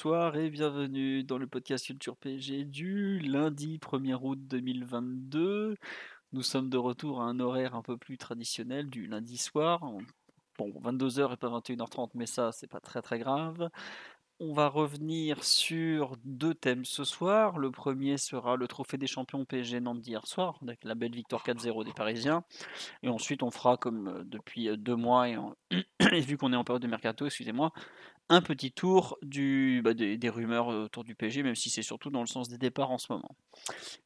Bonsoir et bienvenue dans le podcast Culture PG du lundi 1er août 2022. Nous sommes de retour à un horaire un peu plus traditionnel du lundi soir. Bon, 22h et pas 21h30, mais ça, c'est pas très très grave. On va revenir sur deux thèmes ce soir. Le premier sera le trophée des champions PSG Nantes d'hier soir, avec la belle victoire 4-0 des Parisiens. Et ensuite, on fera comme euh, depuis euh, deux mois, et, et vu qu'on est en période de mercato, excusez-moi, un petit tour bah, des, rumeurs autour du PSG, même si c'est surtout dans le sens des départs en ce moment.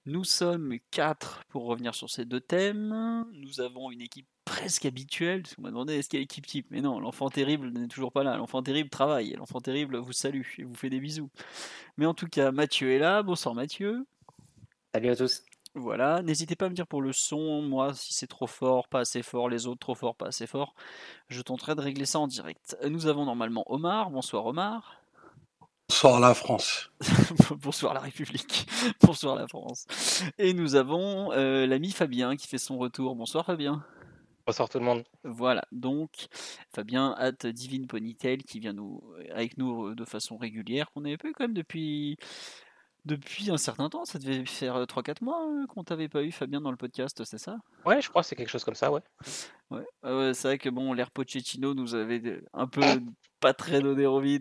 Nous sommes quatre pour revenir sur ces deux thèmes. Nous avons une équipe presque habituelle. On m'a demandé est-ce qu'il y a l'équipe type? Mais non, l'enfant terrible n'est toujours pas là. L'enfant terrible travaille. L'enfant terrible vous salue et vous fait des bisous. Mais en tout cas, Mathieu est là. Bonsoir Mathieu. Salut à tous. Voilà, n'hésitez pas à me dire pour le son, moi si c'est trop fort, pas assez fort, les autres trop fort, pas assez fort. Je tenterai de régler ça en direct. Nous avons normalement Omar. Bonsoir Omar. Bonsoir la France. Bonsoir la République. Bonsoir la France. Et nous avons euh, l'ami Fabien qui fait son retour. Bonsoir Fabien. Bonsoir tout le monde. Voilà, donc Fabien at Divine Ponytail qui vient nous avec nous de façon régulière, qu'on avait pas eu quand même depuis depuis un certain temps, ça devait faire 3-4 mois qu'on t'avait pas eu Fabien dans le podcast, c'est ça? Ouais, je crois que c'est quelque chose comme ça, ouais. Ouais, c'est vrai que bon, l'air Pochettino nous avait un peu pas très donné envie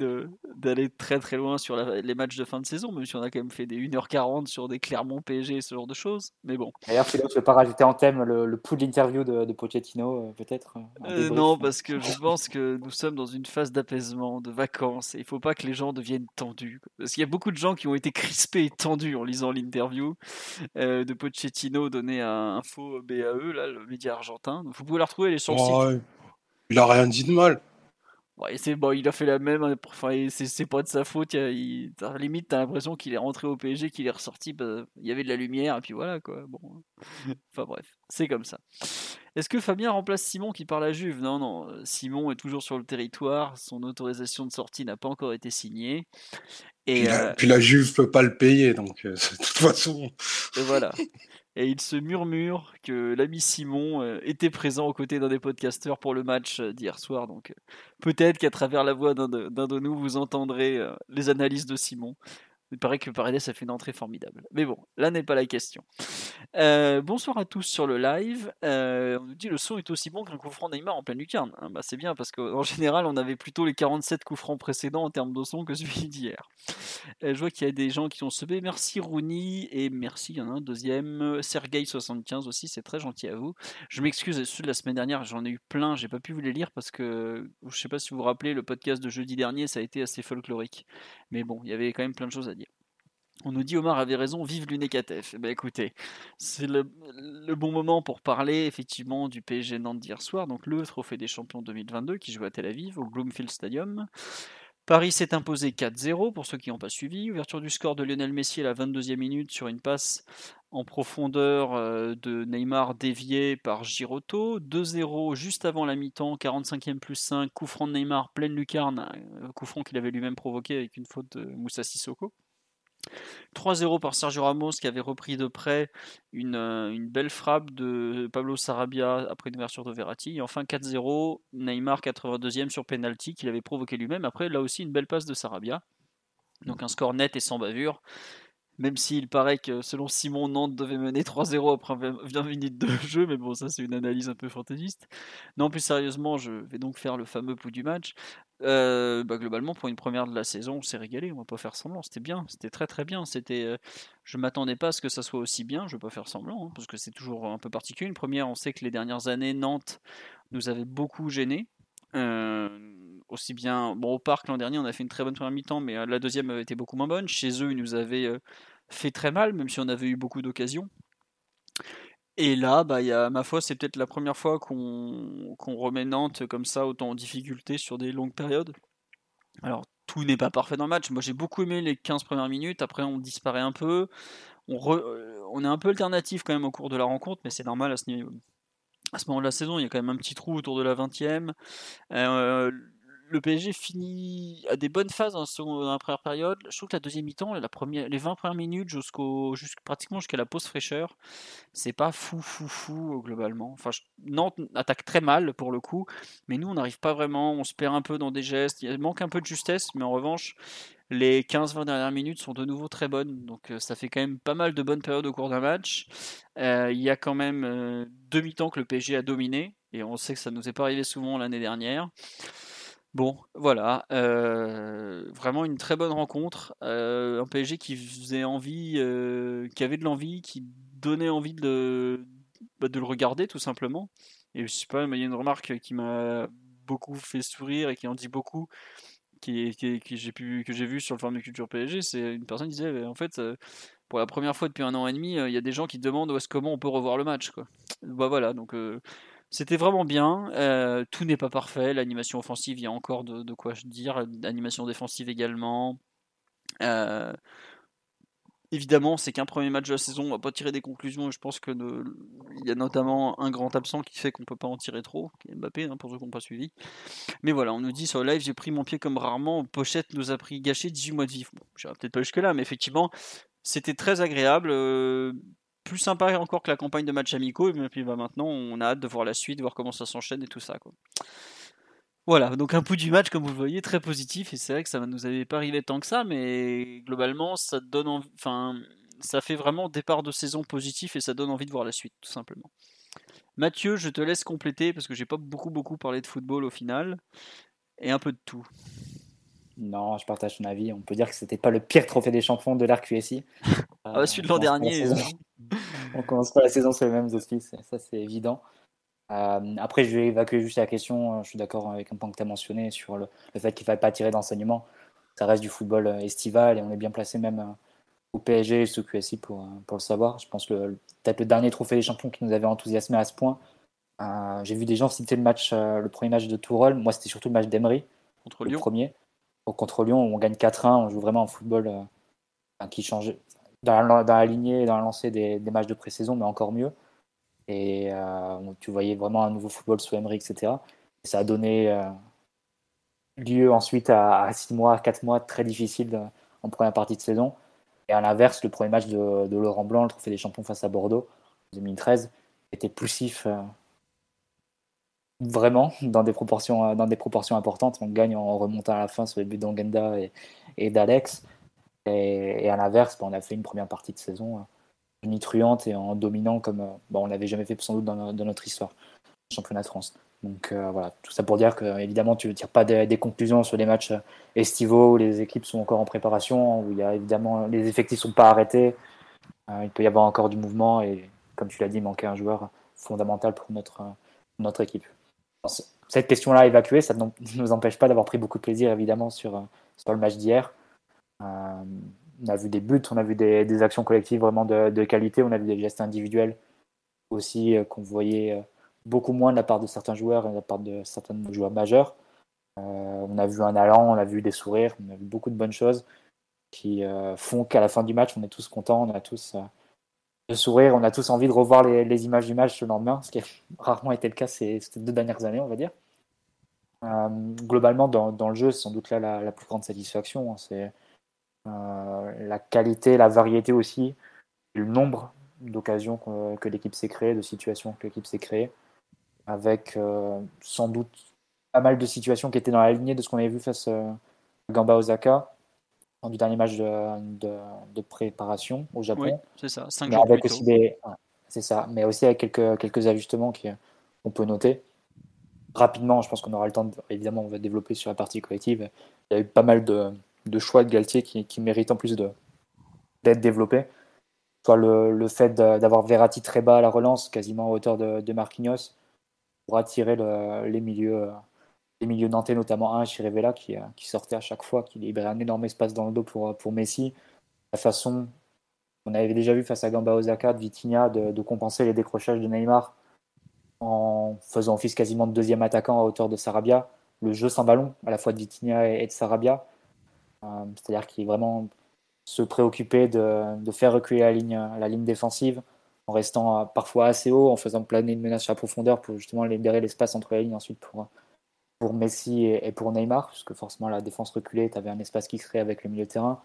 d'aller très très loin sur la, les matchs de fin de saison, même si on a quand même fait des 1h40 sur des Clermont PSG et ce genre de choses. Mais bon. D'ailleurs, Philo, tu veux pas rajouter en thème le, le pouls de l'interview de, de, Pochettino, euh, peut-être euh, Non, parce que je pense que nous sommes dans une phase d'apaisement, de vacances, et il faut pas que les gens deviennent tendus. Parce qu'il y a beaucoup de gens qui ont été crispés et tendus en lisant l'interview euh, de Pochettino donnée à Info BAE, là, le média argentin. Donc vous pouvez la retrouver, elle est sur le oh, site. Ouais. Il a rien dit de mal. Ouais, c'est bon, il a fait la même. hein, Enfin, c'est pas de sa faute. il y a- il- t'as- limite, t'as l'impression qu'il est rentré au PSG, qu'il est ressorti. bah, il y avait de la lumière, et puis voilà quoi. Bon. Enfin bref, c'est comme ça. Est-ce que Fabien remplace Simon qui parle à Juve? Non, non. Simon est toujours sur le territoire. Son autorisation de sortie n'a pas encore été signée. Et, Puis la, euh, puis la Juve peut pas le payer, donc euh, de toute façon. et voilà. Et il se murmure que l'ami Simon euh, était présent aux côtés d'un des podcasteurs pour le match euh, d'hier soir. Donc euh, peut-être qu'à travers la voix d'un de, nous, vous entendrez les analyses de Simon. Il paraît que Paredes a fait une entrée formidable. Mais bon, là n'est pas la question. Euh, bonsoir à tous sur le live. Euh, on nous dit le son est aussi bon qu'un coup franc Neymar en pleine lucarne. Ah, bah, c'est bien parce qu'en général, on avait plutôt les 47 coups francs précédents en termes de son que celui d'hier. Euh, je vois qu'il y a des gens qui ont sebé. Merci Rooney et merci, il y en a un deuxième. Sergei75 aussi, c'est très gentil à vous. Je m'excuse, ceux de la semaine dernière, j'en ai eu plein, j'ai pas pu vous les lire parce que je sais pas si vous vous rappelez, le podcast de jeudi dernier, ça a été assez folklorique. Mais bon, il y avait quand même plein de choses à dire. On nous dit Omar avait raison, vive l'UNECATEF. Eh ben écoutez, c'est le, le, bon moment pour parler effectivement du PSG Nantes d'hier soir, donc le trophée des champions 2022 qui joue à Tel Aviv au Bloomfield Stadium. Paris s'est imposé 4-0 pour ceux qui n'ont pas suivi. Ouverture du score de Lionel Messi à la 22e minute sur une passe en profondeur de Neymar dévié par Giroto. 2-0 juste avant la mi-temps, 45e plus 5, coup franc de Neymar, pleine lucarne, coup franc qu'il avait lui-même provoqué avec une faute de Moussa Sissoko. 3-0 par Sergio Ramos qui avait repris de près une, une, belle frappe de Pablo Sarabia après une ouverture de Verratti. Et enfin 4-0, Neymar 82e sur penalty qu'il avait provoqué lui-même. Après là aussi une belle passe de Sarabia. Donc un score net et sans bavure. Même s'il paraît que selon Simon, Nantes devait mener 3-0 après 20 minutes de jeu, mais bon, ça c'est une analyse un peu fantaisiste. Non, plus sérieusement, je vais donc faire le fameux pouls du match. Euh, bah, globalement, pour une première de la saison, on s'est régalé, on va pas faire semblant, c'était bien, c'était très très bien. C'était, euh, je m'attendais pas à ce que ça soit aussi bien, je vais pas faire semblant, hein, parce que c'est toujours un peu particulier. Une première, on sait que les dernières années, Nantes nous avait beaucoup gêné. Euh, aussi bien, au parc l'an dernier, on a fait une très bonne première mi-temps, mais la deuxième avait été beaucoup moins bonne. Chez eux, ils nous avaient fait très mal, même si on avait eu beaucoup d'occasions. Et là, bah, y a, ma foi, c'est peut-être la première fois qu'on qu remet Nantes comme ça, autant en difficulté sur des longues périodes. Alors, tout n'est pas parfait dans le match. Moi, j'ai beaucoup aimé les 15 premières minutes. Après, on disparaît un peu. On, euh, on est un peu alternatif quand même au cours de la rencontre, mais c'est normal à ce niveau. À ce moment de la saison, il y a quand même un petit trou autour de la 20e. Euh, le PSG finit à des bonnes phases dans, la première période. Je trouve que la deuxième mi-temps, la première, les 20 premières minutes jusqu'au, pratiquement jusqu'à la pause fraîcheur, c'est pas fou, fou, fou globalement. Enfin, Nantes attaque très mal pour le coup, mais nous on n'arrive pas vraiment, on se perd un peu dans des gestes, il manque un peu de justesse, mais en revanche, les 15-20 dernières minutes sont de nouveau très bonnes, donc euh, ça fait quand même pas mal de bonnes périodes au cours d'un match. Euh, il y a quand même euh, deux mi-temps que le PSG a dominé, et on sait que ça ne nous est pas arrivé souvent l'année dernière. Bon, voilà, euh, vraiment une très bonne rencontre. Euh, un PSG qui faisait envie, euh, qui avait de l'envie, qui donnait envie de, bah, de le regarder tout simplement. Et je sais pas, il y a une remarque qui m'a beaucoup fait sourire et qui en dit beaucoup, qui, que j'ai vu sur le forum de culture PSG. C'est une personne qui disait, en fait, pour la première fois depuis un an et demi, il y a des gens qui demandent où est-ce comment on peut revoir le match. Bah voilà, donc c'était vraiment bien. Euh, tout n'est pas parfait. L'animation offensive, il y a encore de, quoi dire. L'animation défensive également. Euh, évidemment, c'est qu'un premier match de la saison. On va pas tirer des conclusions. Je pense que il y a notamment un grand absent qui fait qu'on peut pas en tirer trop, Mbappé, hein, pour ceux qui n'ont pas suivi. Mais voilà, on nous dit sur le live, j'ai pris mon pied comme rarement. Pochette nous a pris gâché 18 mois de vif. Bon, je peut-être pas jusque là, mais effectivement, c'était très agréable. Euh, plus sympa encore que la campagne de matchs amicaux. Et puis bah, maintenant, on a hâte de voir la suite, voir comment ça s'enchaîne et tout ça. Quoi. Voilà, donc un pouls du match, comme vous le voyez, très positif. Et c'est vrai que ça ne nous avait pas arrivé tant que ça, mais globalement, ça donne enfin, ça fait vraiment départ de saison positif et ça donne envie de voir la suite, tout simplement. Mathieu, je te laisse compléter parce que j'ai pas beaucoup beaucoup parlé de football au final et un peu de tout. Non, je partage ton avis. On peut dire que c'était pas le pire trophée des champions de l'RQSI. ah, celui de l'an dernier. on commence pas la saison sur les mêmes auspices, ça c'est évident. Euh, après, je vais évacuer juste la question. Je suis d'accord avec un point que tu as mentionné sur le, fait qu'il ne fallait pas tirer d'enseignement. Ça reste du football euh, estival et on est bien placé même euh, au PSG et sous QSI pour, pour le savoir. Je pense que peut-être le dernier trophée des champions qui nous avait enthousiasmé à ce point. J'ai vu des gens citer le match, le premier match de Tourol. Moi, c'était surtout le match d'Emery. Contre Lyon. Le premier. contre Lyon, on gagne 4-1. On joue vraiment un football qui change dans la, dans lignée, dans la lancée des, matchs de pré-saison, mais encore mieux. Et euh, tu voyais vraiment un nouveau football sous Emery, etc. Et ça a donné euh, lieu ensuite à, 6 mois, 4 mois très difficiles en première partie de saison. Et à l'inverse, le premier match de, Laurent Blanc, le trophée des champions face à Bordeaux, en 2013, était poussif euh, vraiment dans des, proportions, dans des proportions importantes. On gagne en remontant à la fin sur les buts d'Angenda et, d'Alex. Et, à l'inverse, bah, on a fait une première partie de saison euh, nitruante et en dominant comme euh, bah, on l'avait jamais fait sans doute dans, notre histoire, championnat de France. Donc euh, voilà, tout ça pour dire que évidemment tu ne tires pas des, conclusions sur les matchs estivaux où les équipes sont encore en préparation, où il y a évidemment les effectifs sont pas arrêtés, il peut y avoir encore du mouvement et comme tu l'as dit, manquer un joueur fondamental pour notre, notre équipe. Cette question-là évacuée, ça ne nous empêche pas d'avoir pris beaucoup de plaisir évidemment sur, sur le match d'hier. Euh, on a vu des buts, on a vu des, actions collectives vraiment de, qualité, on a vu des gestes individuels aussi euh, qu'on voyait euh, beaucoup moins de la part de certains joueurs et de la part de certains joueurs majeurs. on a vu un allant, on a vu des sourires, on a vu beaucoup de bonnes choses qui font qu'à la fin du match, on est tous contents, on a tous le sourire, on a tous envie de revoir les, images du match le lendemain, ce qui a rarement été le cas ces, deux dernières années, on va dire. globalement, dans, le jeu, c'est sans doute là la, plus grande satisfaction. Hein. c'est euh, la qualité, la variété aussi, le nombre d'occasions que, l'équipe s'est créée, de situations que l'équipe s'est créée, avec euh, sans doute pas mal de situations qui étaient dans la lignée de ce qu'on avait vu face euh, à Gamba Osaka du dernier match de, préparation au Japon. c'est ça, mais avec aussi des, c'est ça, mais aussi avec quelques, quelques ajustements qu'on peut noter. Rapidement, je pense qu'on aura le temps, évidemment, on va développer sur la partie collective. Il y a eu pas mal de, de choix de Galtier qui, qui méritent en plus d'être développés. Soit le, le fait d'avoir Verratti très bas à la relance, quasiment à hauteur de, de Marquinhos, pour attirer les milieux les milieux nantais, notamment un, Chirivella, qui, qui sortait à chaque fois, qui libérait un énorme espace dans le dos pour, pour Messi. La façon, on avait déjà vu face à Gamba Osaka, de Vitinha, de, compenser les décrochages de Neymar en faisant office quasiment de deuxième attaquant à hauteur de Sarabia le jeu sans ballon, à la fois de Vitinha et, de Sarabia. C'est-à-dire qu'il vraiment se préoccuper de, de, faire reculer la ligne, la ligne défensive en restant parfois assez haut, en faisant planer une menace à profondeur pour justement libérer l'espace entre les lignes ensuite pour, pour Messi et, pour Neymar, puisque forcément la défense reculée, tu avais un espace qui se créait avec le milieu de terrain.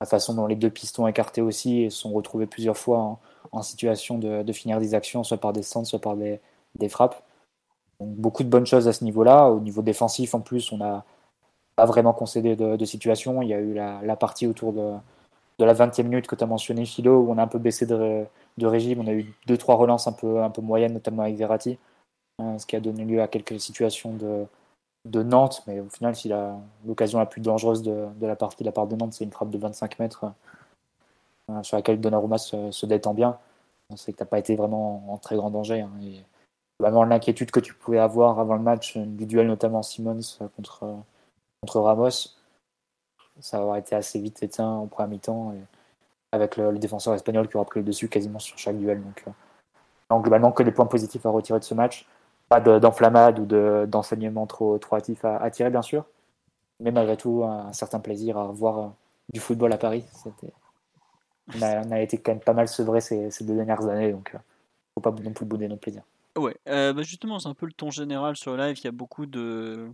La façon dont les deux pistons écartés aussi et sont retrouvés plusieurs fois en, situation de, finir des actions, soit par des centres, soit par des, frappes. Donc, beaucoup de bonnes choses à ce niveau-là. Au niveau défensif, en plus, on n'a pas vraiment concédé de, de, situation. Il y a eu la, partie autour de, la 20e minute que tu as mentionné, Philo, où on a un peu baissé de, régime. On a eu deux, trois relances un peu, un peu moyennes, notamment avec Verratti, hein, ce qui a donné lieu à quelques situations de, de Nantes. Mais au final, si l'occasion la, plus dangereuse de, la partie de la part de Nantes, c'est une frappe de 25 mètres euh, sur laquelle Donnarumma se, se détend bien. C'est que tu n'as pas été vraiment en, très grand danger. Hein, vraiment l'inquiétude que tu pouvais avoir avant le match, du duel notamment Simmons contre, contre Ramos, ça aurait été assez vite éteint en première mi-temps avec le, défenseur espagnol qui aura pris le dessus quasiment sur chaque duel. Donc, euh, globalement, que des points positifs à retirer de ce match. Pas d'enflammade ou d'enseignement trop, trop hâtif à, tirer, bien sûr. Mais malgré tout, un, certain plaisir à revoir euh, du football à Paris. On a, été quand même pas mal sevré ces, ces deux dernières années, donc ne euh, faut pas non plus bouder notre plaisir. Ouais, euh, bah, justement, c'est un peu le ton général sur le live. Il y a beaucoup de,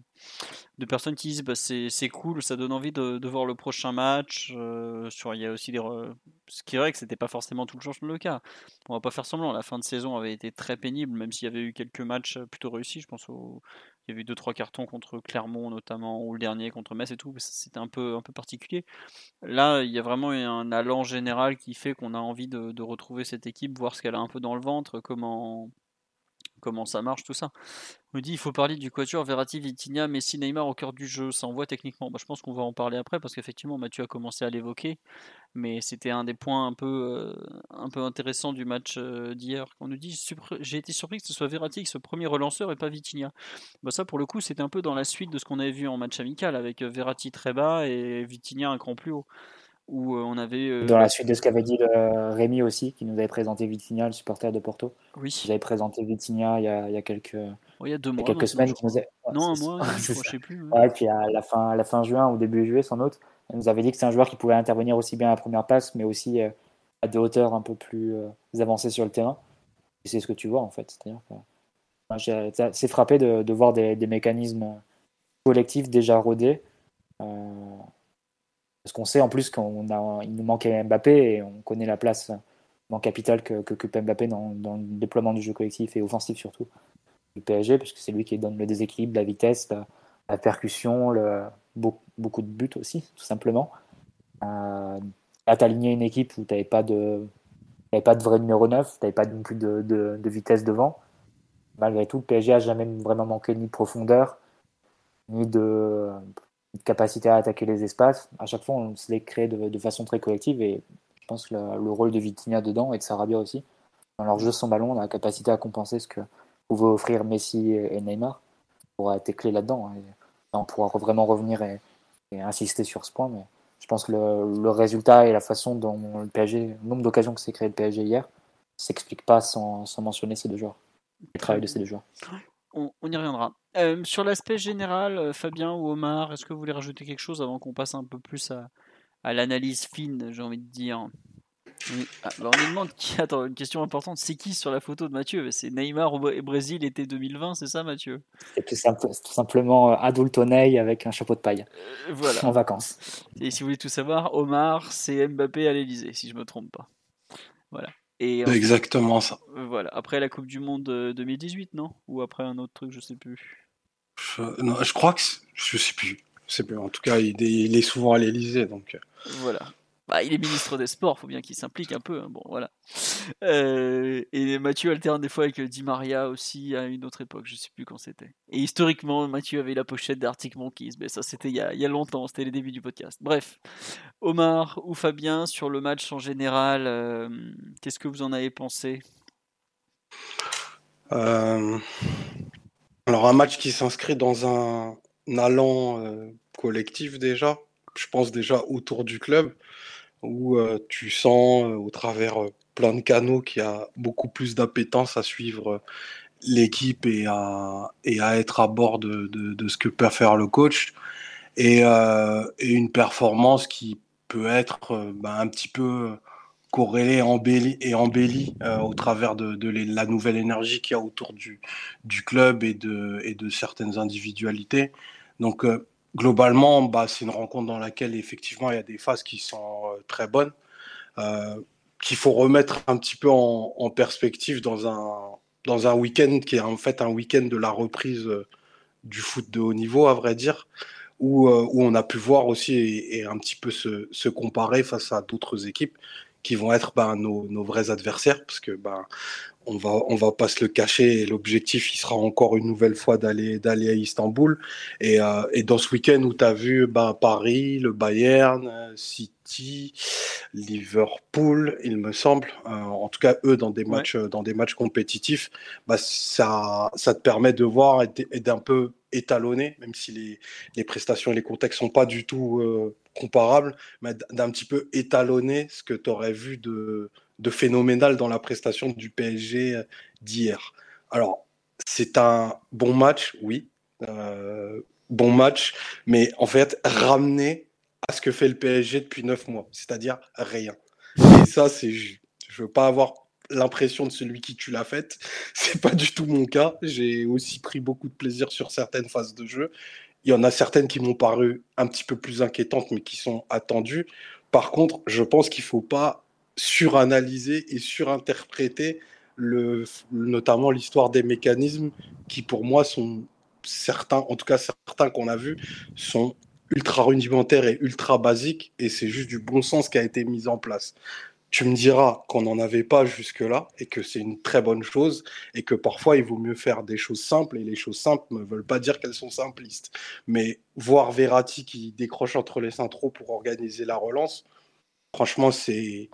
de personnes qui disent bah, c'est, cool, ça donne envie de, de voir le prochain match. Euh, sur, il y a aussi des. Ce qui est vrai que c'était pas forcément tout le changement le cas. On va pas faire semblant, la fin de saison avait été très pénible, même s'il y avait eu quelques matchs plutôt réussis. Je pense au. Il y avait eu deux trois cartons contre Clermont notamment, ou le dernier contre Metz et tout. C'était un peu, un peu particulier. Là, il y a vraiment un allant général qui fait qu'on a envie de retrouver cette équipe, voir ce qu'elle a un peu dans le ventre, comment comment ça marche, tout ça. On dit il faut parler du quatuor Verratti, Vitinha, Messi, Neymar au cœur du jeu. Ça envoie techniquement. Bah, je pense qu'on va en parler après parce qu'effectivement Mathieu a commencé à l'évoquer, mais c'était un des points un peu, euh, un peu intéressants du match euh, d'hier. On nous dit j'ai été surpris que ce soit Verratti qui soit premier relanceur et pas Vitinha. Bah, ça pour le coup c'était un peu dans la suite de ce qu'on avait vu en match amical avec euh, Verratti très bas et Vitinha un cran plus haut où on avait. Dans la suite de ce qu'avait dit le Rémi aussi, qui nous avait présenté Vitinha, le supporter de Porto. Oui. Il avait présenté Vitinha il y a, il y a quelques. il y a deux mois. quelques semaines. Qui nous a... Non, un mois, je sais plus. Ouais. puis à la fin, à la fin juin ou début juillet, sans doute, il nous avait dit que c'est un joueur qui pouvait intervenir aussi bien à la première passe, mais aussi à des hauteurs un peu plus avancées sur le terrain. Et c'est ce que tu vois en fait. C'est-à-dire que c'est frappé de, de voir des, des, mécanismes collectifs déjà rodés. Euh, parce qu'on sait en plus qu'il nous manquait Mbappé et on connaît la place en capital que, que, Mbappé dans, le déploiement du jeu collectif et offensif surtout du PSG, puisque c'est lui qui donne le déséquilibre, la vitesse, la, percussion, beaucoup, de buts aussi, tout simplement. Euh, là, tu aligné une équipe où tu n'avais pas, de, pas de vrai numéro 9, tu n'avais pas non plus de, de, vitesse devant. Malgré tout, le PSG a jamais vraiment manqué ni de profondeur, ni de, capacité à attaquer les espaces. À chaque fois, on se les crée de, façon très collective et je pense que le, rôle de Vitinha dedans et de Sarabia aussi, dans leur jeu sans ballon, la capacité à compenser ce que pouvaient offrir Messi et Neymar pour être clé là-dedans. on pourra vraiment revenir et, insister sur ce point, mais je pense que le, résultat et la façon dont le PSG, le nombre d'occasions que s'est créé le PSG hier, s'explique pas sans, sans mentionner ces deux joueurs, le travail de ces deux joueurs on, y reviendra. Euh, sur l'aspect général, euh, Fabien ou Omar, est-ce que vous voulez rajouter quelque chose avant qu'on passe un peu plus à, l'analyse fine, j'ai envie de dire? Ah, bah, on me demande qui. Attends, une question importante. C'est qui sur la photo de Mathieu? C'est Neymar au Brésil été 2020, c'est ça, Mathieu? C'est tout, simplement euh, Adultonei avec un chapeau de paille. voilà. En vacances. Et si vous voulez tout savoir, Omar, c'est Mbappé à l'Elysée, si je me trompe pas. Voilà. Et exactement ça. Voilà, après la Coupe du Monde 2018, non? Ou après un autre truc, je sais plus. Je, non, je crois que je sais plus. sais plus. En tout cas, il, il est souvent à l'Elysée, donc. Euh. Voilà. Bah, il est ministre des Sports, faut bien qu'il s'implique un peu. Hein. Bon, voilà. Euh, et Mathieu alterne des fois avec Di Maria aussi à une autre époque, je sais plus quand c'était. Et historiquement, Mathieu avait la pochette d'Arctic Monkeys, mais ça c'était il, il, y a longtemps, c'était les débuts du podcast. Bref, Omar ou Fabien sur le match en général, euh, qu'est-ce que vous en avez pensé? Euh, Alors un match qui s'inscrit dans un, allant collectif déjà, je pense déjà autour du club où euh, tu sens euh, au travers euh, plein de canaux qu'il y a beaucoup plus d'appétence à suivre l'équipe et à, être à bord de, ce que peut faire le coach. Et, euh, une performance qui peut être bah, un petit peu corrélée embellie, et embellie au travers de, la nouvelle énergie qu'il y a autour du, club et de, certaines individualités. Donc globalement, bah, c'est une rencontre dans laquelle effectivement il y a des phases qui sont très bonnes euh, qu'il faut remettre un petit peu en, perspective dans un, week-end qui est en fait un week-end de la reprise euh, du foot de haut niveau, à vrai dire, où, euh, on a pu voir aussi et, un petit peu se, comparer face à d'autres équipes qui vont être ben, nos, vrais adversaires, parce que ben, on va on va pas se le cacher l'objectif il sera encore une nouvelle fois d'aller d'aller à Istanbul. Et, euh, et dans ce week-end où tu as vu ben, Paris, le Bayern, City, Liverpool, il me semble, euh, en tout cas eux dans des matchs dans des matchs compétitifs, bah, ça ça te permet de voir et d'un peu étalonner, même si les, les prestations et les contextes sont pas du tout euh, comparables, mais d'un petit peu étalonner ce que tu aurais vu de de phénoménal dans la prestation du PSG euh, d'hier. Alors, c'est un bon match, oui, euh, bon match, mais en fait, ramener à ce que fait le PSG depuis neuf mois, c'est-à-dire rien. Et ça, c'est, je veux pas avoir l'impression de celui qui tue la fête. C'est pas du tout mon cas. J'ai aussi pris beaucoup de plaisir sur certaines phases de jeu. Il y en a certaines qui m'ont paru un petit peu plus inquiétantes, mais qui sont attendues. Par contre, je pense qu'il faut pas suranalyser et surinterpréter le, notamment l'histoire des mécanismes qui, pour moi, sont certains, en tout cas certains qu'on a vus, sont ultra rudimentaires et ultra basiques, et c'est juste du bon sens qui a été mis en place. Tu me diras qu'on n'en avait pas jusque-là et que c'est une très bonne chose et que parfois il vaut mieux faire des choses simples et les choses simples ne veulent pas dire qu'elles sont simplistes. Mais voir Verratti qui décroche entre les centraux pour organiser la relance, franchement, c'est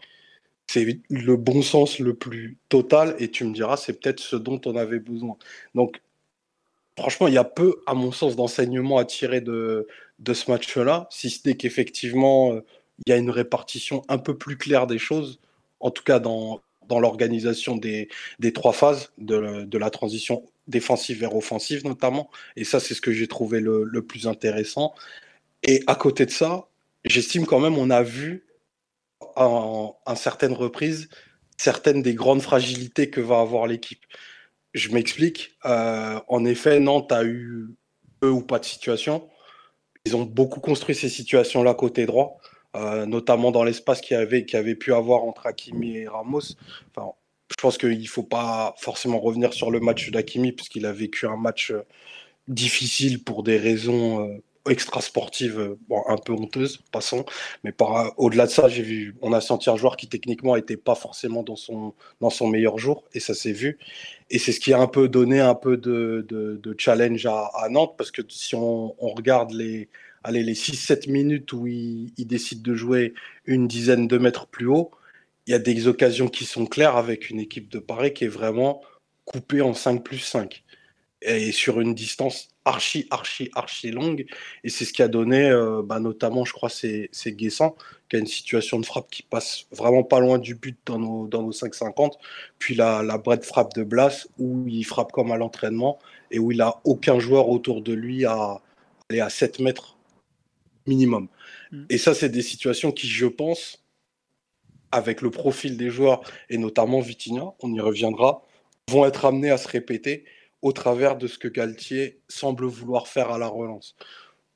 c'est le bon sens le plus total et tu me diras c'est peut-être ce dont on avait besoin. Donc franchement, il y a peu, à mon sens, d'enseignements à tirer de, de ce match-là, si ce n'est qu'effectivement, euh, il y a une répartition un peu plus claire des choses, en tout cas dans, dans l'organisation des, des, trois phases de, de, la transition défensive vers offensive notamment. Et ça, c'est ce que j'ai trouvé le, le plus intéressant. Et à côté de ça, j'estime quand même on a vu en, certaines reprises certaines des grandes fragilités que va avoir l'équipe. Je m'explique. Euh, en effet, Nantes a eu peu ou pas de situation. Ils ont beaucoup construit ces situations-là côté droit, euh, notamment dans l'espace qu'il y avait, qu'il avait pu avoir entre Hakimi et Ramos. Enfin, je pense qu'il ne faut pas forcément revenir sur le match d'Hakimi, puisqu'il a vécu un match euh, difficile pour des raisons extra sportive, euh, un peu honteuse, passons. Mais par au-delà de ça, j'ai vu, on a senti un joueur qui techniquement était pas forcément dans son dans son meilleur jour, et ça s'est vu. Et c'est ce qui a un peu donné un peu de, de, challenge à, Nantes, parce que si on, on regarde les allez, les 6-7 minutes où il, il, décide de jouer une dizaine de mètres plus haut, il y a des occasions qui sont claires avec une équipe de Paris qui est vraiment coupée en 5 plus 5 et sur une distance archi, archi, archi longue. Et c'est ce qui a donné, euh, bah, notamment, je crois, c'est Guessant, qui a une situation de frappe qui passe vraiment pas loin du but dans nos, dans nos 5,50. Puis la, la de frappe de Blas, où il frappe comme à l'entraînement et où il a aucun joueur autour de lui à aller à 7 mètres minimum. Mm. Et ça, c'est des situations qui, je pense, avec le profil des joueurs et notamment Vitinha, on y reviendra, vont être amenés à se répéter au travers de ce que Galtier semble vouloir faire à la relance.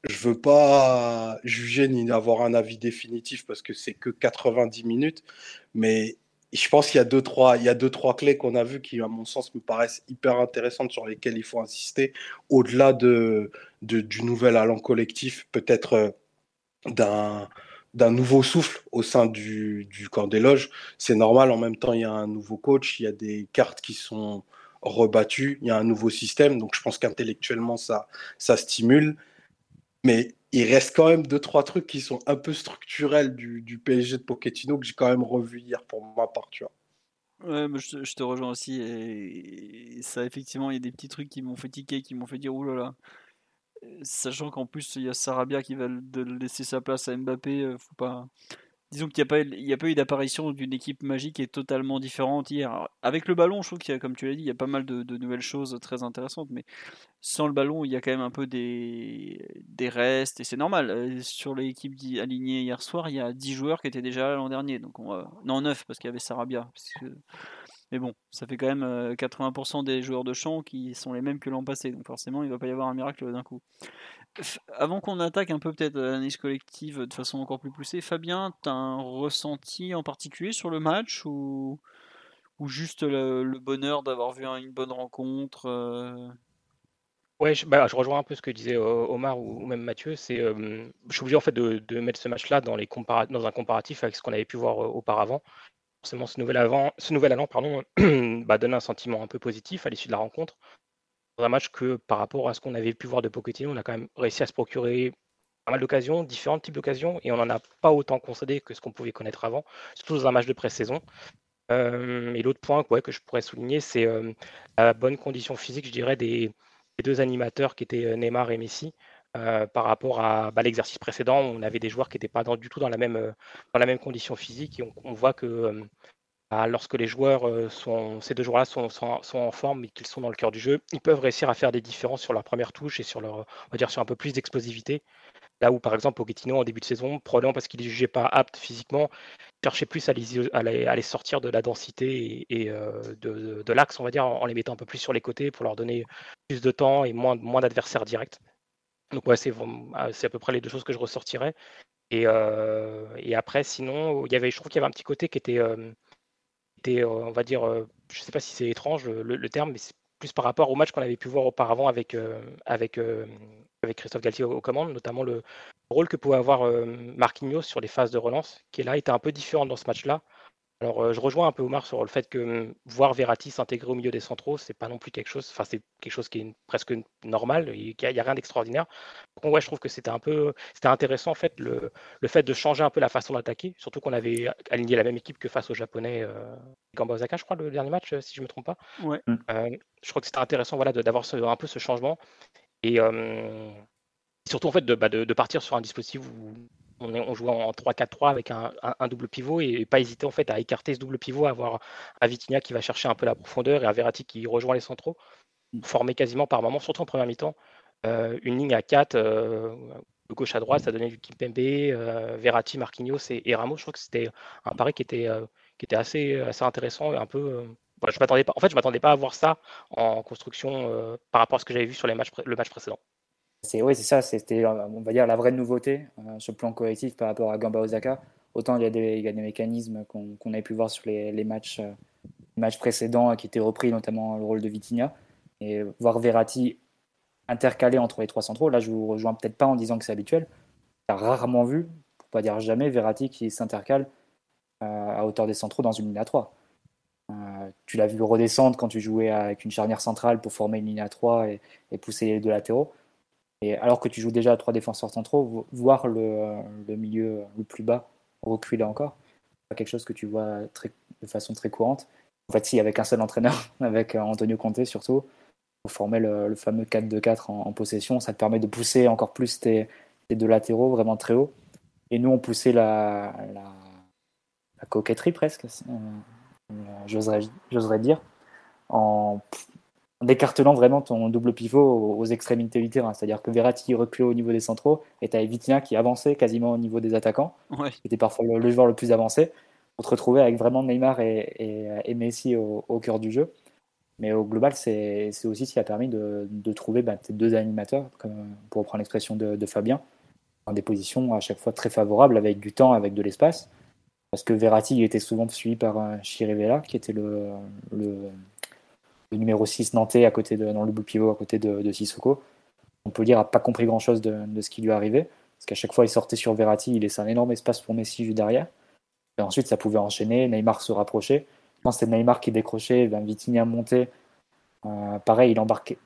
Je veux pas juger ni avoir un avis définitif parce que c'est que 90 minutes, mais je pense qu'il y a deux trois, il y a deux trois clés qu'on a vues qui, à mon sens, me paraissent hyper intéressantes sur lesquelles il faut insister. Au-delà de, du nouvel allant collectif, peut-être euh, d'un d'un nouveau souffle au sein du, du camp des loges. C'est normal. En même temps, il y a un nouveau coach, il y a des cartes qui sont rebattu, il y a un nouveau système, donc je pense qu'intellectuellement ça, ça stimule. Mais il reste quand même deux, trois trucs qui sont un peu structurels du, PSG de Pochettino que j'ai quand même revu hier pour ma part, tu vois. Ouais, je, te, rejoins aussi. Et, ça, effectivement, il y a des petits trucs qui m'ont fait tiquer, qui m'ont fait dire oulala. Sachant qu'en plus, il y a Sarabia qui va laisser sa place à Mbappé, euh, faut pas, disons qu'il n'y a, pas, eu d'apparition d'une équipe magique est totalement différente hier. avec le ballon, je trouve qu'il y a, comme tu l'as dit, il y a pas mal de, nouvelles choses très intéressantes, mais sans le ballon, il y a quand même un peu des, des restes, et c'est normal. Euh, sur l'équipe alignée hier soir, il y a 10 joueurs qui étaient déjà là l'an dernier, donc on va... non 9 parce qu'il y avait Sarabia. Mais bon, ça fait quand même 80% euh, des joueurs de champ qui sont les mêmes que l'an passé, donc forcément il ne va pas y avoir un miracle d'un coup avant qu'on attaque un peu peut-être l'analyse collective de façon encore plus poussée, Fabien, tu as un ressenti en particulier sur le match ou, juste le, bonheur d'avoir vu une bonne rencontre euh? Ouais, bah, je, rejoins un peu ce que disait Omar ou, même Mathieu. C'est, je suis obligé en fait de, mettre ce match-là dans, les dans un comparatif avec ce qu'on avait pu voir auparavant. Forcément, ce nouvel, avant, ce nouvel allant pardon, bah, donne un sentiment un peu positif à l'issue de la rencontre un match que par rapport à ce qu'on avait pu voir de Pochettino, on a quand même réussi à se procurer pas mal d'occasions, différents types d'occasions, et on n'en a pas autant concédé que ce qu'on pouvait connaître avant, surtout dans un match de pré-saison. Euh, et l'autre point que je pourrais souligner, c'est euh, la bonne condition physique, je dirais, des, deux animateurs qui étaient euh, Neymar et Messi. par rapport à bah, l'exercice précédent, on avait des joueurs qui n'étaient pas du tout dans la même, dans la même condition physique et on voit que bah, lorsque les joueurs euh, sont, ces deux joueurs-là sont, en forme et qu'ils sont dans le cœur du jeu, ils peuvent réussir à faire des différences sur leur première touche et sur leur, on va dire, sur un peu plus d'explosivité. Là où, par exemple, Pochettino, en début de saison, probablement parce qu'il ne jugeait pas apte physiquement, cherchait plus à les, sortir de la densité et, euh, de, l'axe, on va dire, en les mettant un peu plus sur les côtés pour leur donner plus de temps et moins, d'adversaires directs. Donc, ouais, c'est à peu près les deux choses que je ressortirais. Et, euh, et après, sinon, il y avait, je trouve qu'il y avait un petit côté qui était on va dire, euh, je ne sais pas si c'est étrange le, terme, mais c'est plus par rapport au match qu'on avait pu voir auparavant euh, avec Christophe Galtier aux, commandes, notamment le rôle que pouvait avoir Marquinhos sur les phases de relance, qui là était un peu différent dans ce match-là. Alors, euh, je rejoins un peu Omar sur le fait que hum, voir Verratti s'intégrer au milieu des centraux, c'est pas non plus quelque chose, enfin, c'est quelque chose qui est presque normal, il n'y a, rien d'extraordinaire. Donc, ouais, je trouve que c'était un peu, c'était intéressant, en fait, le, le, fait de changer un peu la façon d'attaquer, surtout qu'on avait aligné la même équipe que face aux Japonais, euh, Gamba Osaka, je crois, le dernier match, si je me trompe pas. Ouais. Mmh. Euh, je crois que c'était intéressant, voilà, d'avoir un peu ce changement. Et surtout, en fait, de, bah, de, de, partir sur un dispositif où on, est, on joue en 3-4-3 avec un, double pivot et, pas hésiter en fait à écarter ce double pivot, à avoir un Vitinha qui va chercher un peu la profondeur et un Verratti qui rejoint les centraux, mm. former quasiment par moment, surtout en première mi-temps, euh, une ligne à 4 euh, de gauche à droite, ça donnait du Kimpembe, euh, Verratti, Marquinhos et, Ramos. Je crois que c'était un pari qui était, qui était assez, assez intéressant et un peu. je m'attendais pas, en fait, je m'attendais pas à voir ça en construction par rapport à ce que j'avais vu sur les matchs, le match précédent. C'est oui, c'est ça. C'était, on va dire, la vraie nouveauté euh, sur le plan collectif par rapport à Gamba Osaka. Autant il y a des, mécanismes qu'on, avait pu voir sur les, euh, matchs précédents qui étaient repris, notamment le rôle de Vitinha. Et voir Verratti intercalé entre les trois centraux, là je vous rejoins peut-être pas en disant que c'est habituel. Tu as rarement vu, pour pas dire jamais, Verratti qui s'intercale euh, à hauteur des centraux dans une ligne à 3. tu l'as vu redescendre quand tu jouais avec une charnière centrale pour former une ligne à 3 et, et pousser les deux latéraux. Et alors que tu joues déjà à trois défenseurs centraux, voir le, milieu le plus bas reculer encore, c'est quelque chose que tu vois de façon très courante. En fait, si, avec un seul entraîneur, avec euh, Antonio Conte surtout, pour former le, fameux 4-2-4 en, possession, ça te permet de pousser encore plus tes, deux latéraux vraiment très haut. Et nous, on poussait la, coquetterie presque, euh, j'oserais dire, en décartelant vraiment ton double pivot aux, extrémités du terrain. C'est-à-dire que Verratti reculait au niveau des centraux et tu avais Vitinha qui avançait quasiment au niveau des attaquants, qui était parfois le, joueur le plus avancé, pour te retrouver avec vraiment Neymar et, Messi au, cœur du jeu. Mais au global, c'est aussi ce qui a permis de, trouver bah, tes deux animateurs, comme, pour reprendre l'expression de, Fabien, dans des positions à chaque fois très favorables, avec du temps, avec de l'espace. Parce que Verratti était souvent suivi par un Chirivella, qui était le le numéro 6 nantais à côté de, dans le double pivot à côté de, Sissoko. On peut dire n'a pas compris grand chose de, ce qui lui arrivait. Parce qu'à chaque fois, il sortait sur Verratti, il laissait un énorme espace pour Messi juste derrière. Et ensuite, ça pouvait enchaîner. Neymar se rapprochait. Quand c'était Neymar qui décrochait, ben, Vitinha montait. Euh, pareil, il embarquait.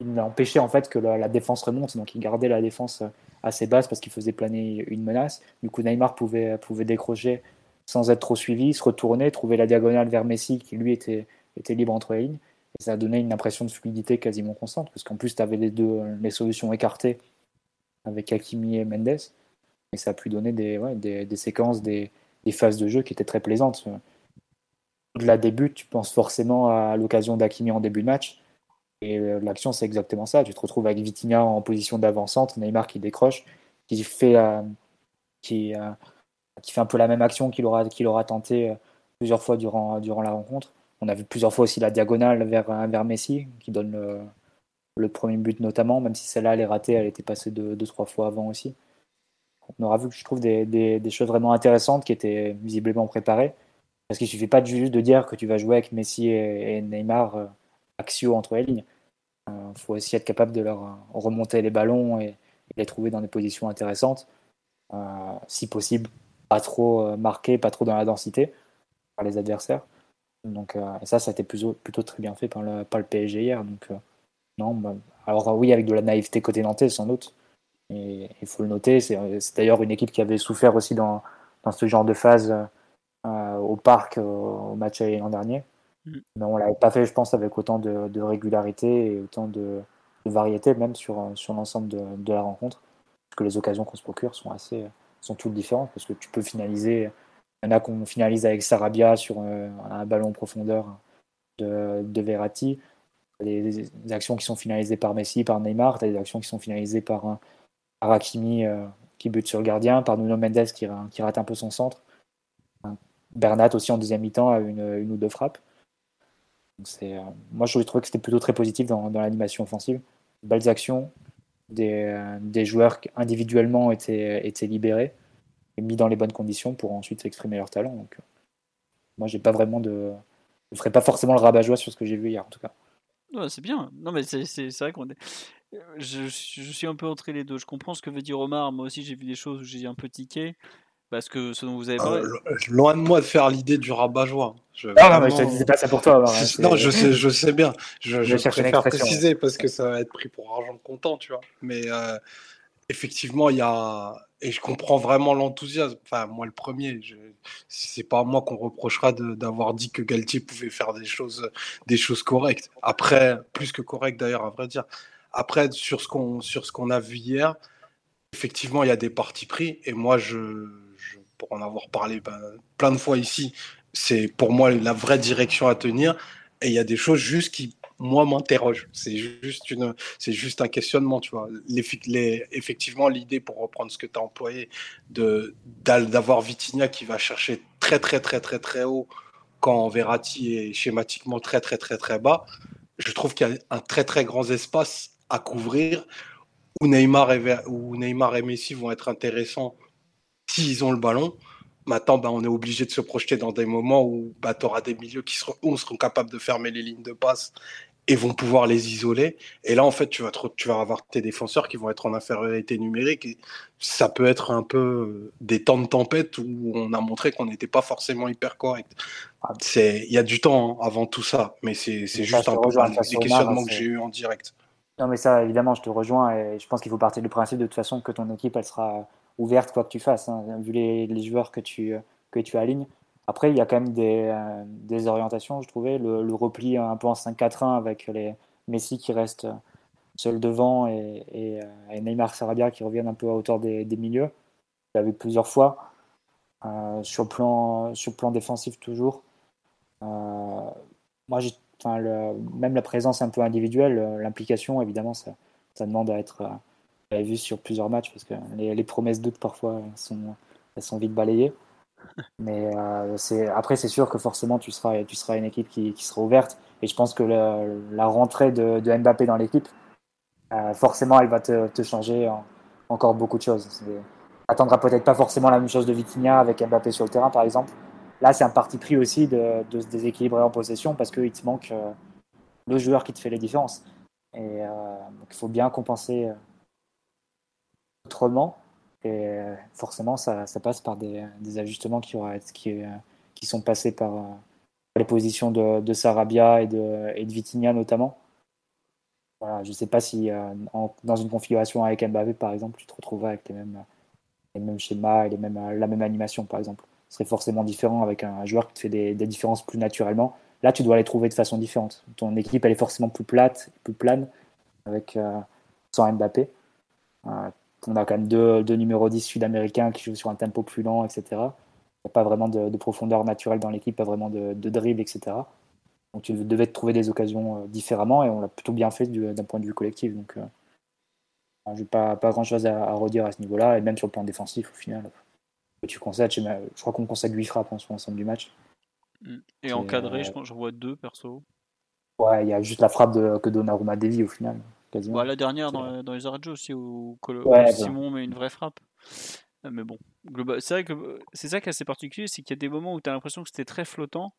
Il empêchait en fait que la, défense remonte, donc il gardait la défense assez basse parce qu'il faisait planer une menace. Du coup, Neymar pouvait, pouvait décrocher sans être trop suivi, se retourner, trouver la diagonale vers Messi qui lui était, était libre entre les lignes. Et ça donné une impression de fluidité quasiment constante, parce qu'en plus, tu avais les deux les solutions écartées avec Hakimi et Mendes. et ça a pu donner des, des, séquences, des, phases de jeu qui étaient très plaisantes. Au-delà des buts, tu penses forcément à l'occasion d'Akimi en début de match. Et euh, l'action, c'est exactement ça. Tu te retrouves avec Vitinha en position d'avant-centre, Neymar qui décroche, qui fait, euh, qui, euh, qui fait un peu la même action qu'il aura, qu'il aura tenté plusieurs fois durant, durant la rencontre. On a vu plusieurs fois aussi la diagonale vers, vers Messi, qui donne le, premier but notamment, même si celle-là, elle est ratée, elle était passée deux, deux, trois fois avant aussi. On aura vu, je trouve, des, des, choses vraiment intéressantes qui étaient visiblement préparées. Parce qu'il ne suffit pas juste de dire que tu vas jouer avec Messi et, Neymar euh, axio entre les lignes. Il euh, faut aussi être capable de leur remonter les ballons et, les trouver dans des positions intéressantes. Euh, si possible, pas trop marqué, pas trop dans la densité par les adversaires. Donc, et ça, ça a été plutôt, plutôt très bien fait par le, par le PSG hier. Donc, non, bah, alors oui, avec de la naïveté côté nantais, sans doute. Et il faut le noter. C'est d'ailleurs une équipe qui avait souffert aussi dans, dans ce genre de phase euh, au parc au match l'an dernier. Mm. Mais on l'avait pas fait, je pense, avec autant de, régularité et autant de, variété, même sur, sur l'ensemble de, de, la rencontre. Parce que les occasions qu'on se procure sont assez sont toutes différentes. Parce que tu peux finaliser. Il y en a qu'on finalise avec Sarabia sur euh, un ballon en profondeur de, de Verratti des, actions qui sont finalisées par Messi, par Neymar, tu as des actions qui sont finalisées par, un, Hakimi euh, qui bute sur le gardien, par Nuno Mendes qui, rate un peu son centre. Bernat aussi en deuxième mi-temps a une, ou deux frappes. Euh, moi, je trouvais que c'était plutôt très positif dans, l'animation offensive. Belles actions, des, euh, des, joueurs qui individuellement étaient libérés et mis dans les bonnes conditions pour ensuite exprimer leur talent. Donc, moi, j'ai pas vraiment de. Je ferai pas forcément le rabat-joie sur ce que j'ai vu hier, en tout cas c'est bien. Non, mais c'est vrai qu'on est. Je, je, suis un peu entre les deux. Je comprends ce que veut dire Omar. Moi aussi, j'ai vu des choses où j'ai un peu tiqué. Parce que ce dont vous avez parlé. Euh, loin de moi de faire l'idée du rabat-joie. Je, non, mais je te disais pas ça pour toi. Hein, non, je sais, je sais bien. Je, je, préfère préciser parce que ça va être pris pour argent comptant, tu vois. Mais euh, effectivement, il y a. Et je comprends vraiment l'enthousiasme. Enfin, moi, le premier, c'est pas à moi qu'on reprochera d'avoir dit que Galtier pouvait faire des choses, des choses correctes. Après, plus que correctes d'ailleurs, à vrai dire. Après, sur ce qu'on qu'on a vu hier, effectivement, il y a des partis pris. Et moi, je, pour en avoir parlé ben, plein de fois ici, c'est pour moi la vraie direction à tenir. Et il y a des choses juste qui moi m'interroge. C'est juste une, c'est juste un questionnement, tu vois. Effectivement, l'idée pour reprendre ce que tu as employé de d'avoir Vitinha qui va chercher très très très très très haut quand Verratti est schématiquement très très très très bas. Je trouve qu'il y a un très très grand espace à couvrir où Neymar et, où Neymar et Messi vont être intéressants s'ils ont le ballon. Maintenant, ben, on est obligé de se projeter dans des moments où bah, tu auras des milieux qui seront, seront capables de fermer les lignes de passe et vont pouvoir les isoler. Et là, en fait, tu vas, tu vas avoir tes défenseurs qui vont être en infériorité numérique. Et ça peut être un peu euh, des temps de tempête où on a montré qu'on n'était pas forcément hyper correct. Ah. Il y a du temps hein, avant tout ça, mais c'est juste un peu les questionnements que j'ai eu en direct. Non, mais ça, évidemment, je te rejoins et je pense qu'il faut partir du principe de toute façon que ton équipe, elle sera ouverte quoi que tu fasses, hein, vu les, les, joueurs que tu, que tu alignes. Après, il y a quand même des, euh, des orientations, je trouvais. Le, repli un peu en 5-4-1 avec les Messi qui restent seul devant et, et, euh, Neymar Sarabia qui reviennent un peu à hauteur des, milieux. Je vu plusieurs fois. Euh, sur, le plan, sur plan défensif, toujours. moi, même la présence un peu individuelle, l'implication, évidemment, ça, ça, demande à être vu sur plusieurs matchs parce que les, les promesses doutes parfois sont, elles sont vite balayées. Mais euh, après, c'est sûr que forcément, tu seras, tu seras une équipe qui, sera ouverte. Et je pense que la rentrée de, Mbappé dans l'équipe, euh, forcément, elle va te, changer encore beaucoup de choses. Attendra peut-être pas forcément la même chose de Vitinha avec Mbappé sur le terrain, par exemple. Là, c'est un parti pris aussi de, se déséquilibrer en possession parce qu'il te manque euh, le joueur qui te fait les différences. Et il faut bien compenser autrement. Et euh, forcément, ça, ça passe par des, des, ajustements qui, qui, euh, qui sont passés par, euh, les positions de, de, Sarabia et de, et de Vitinha notamment. Voilà, je ne sais pas si dans une configuration avec Mbappé, par exemple, tu te retrouverais avec les mêmes, les mêmes schémas et les mêmes, la même animation, par exemple. Ce serait forcément différent avec un joueur qui te fait des, différences plus naturellement. Là, tu dois les trouver de façon différente. Ton équipe, elle est forcément plus plate, plus plane avec, sans Mbappé on a quand même deux, deux numéros 10 sud-américains qui jouent sur un tempo plus lent, etc. Il n'y a pas vraiment de, profondeur naturelle dans l'équipe, pas vraiment de, de dribble, etc. Donc tu devais trouver des occasions différemment et on l'a plutôt bien fait d'un point de vue collectif. Donc je n'ai pas, pas grand chose à, redire à ce niveau-là, et même sur le plan défensif au final. Tu concèdes, je, crois qu'on concède 8 frappes en ensemble du match. Mm. Et encadré, je, je vois deux perso. Ouais, il y a juste la frappe de, que Donnarumma dévie au final. Quasiment. la dernière dans, dans, les arrêts de jeu aussi, où, Simon met une vraie frappe. Euh, mais bon, c'est vrai que c'est ça qui est assez particulier, c'est qu'il y a des moments où tu as l'impression que c'était très flottant,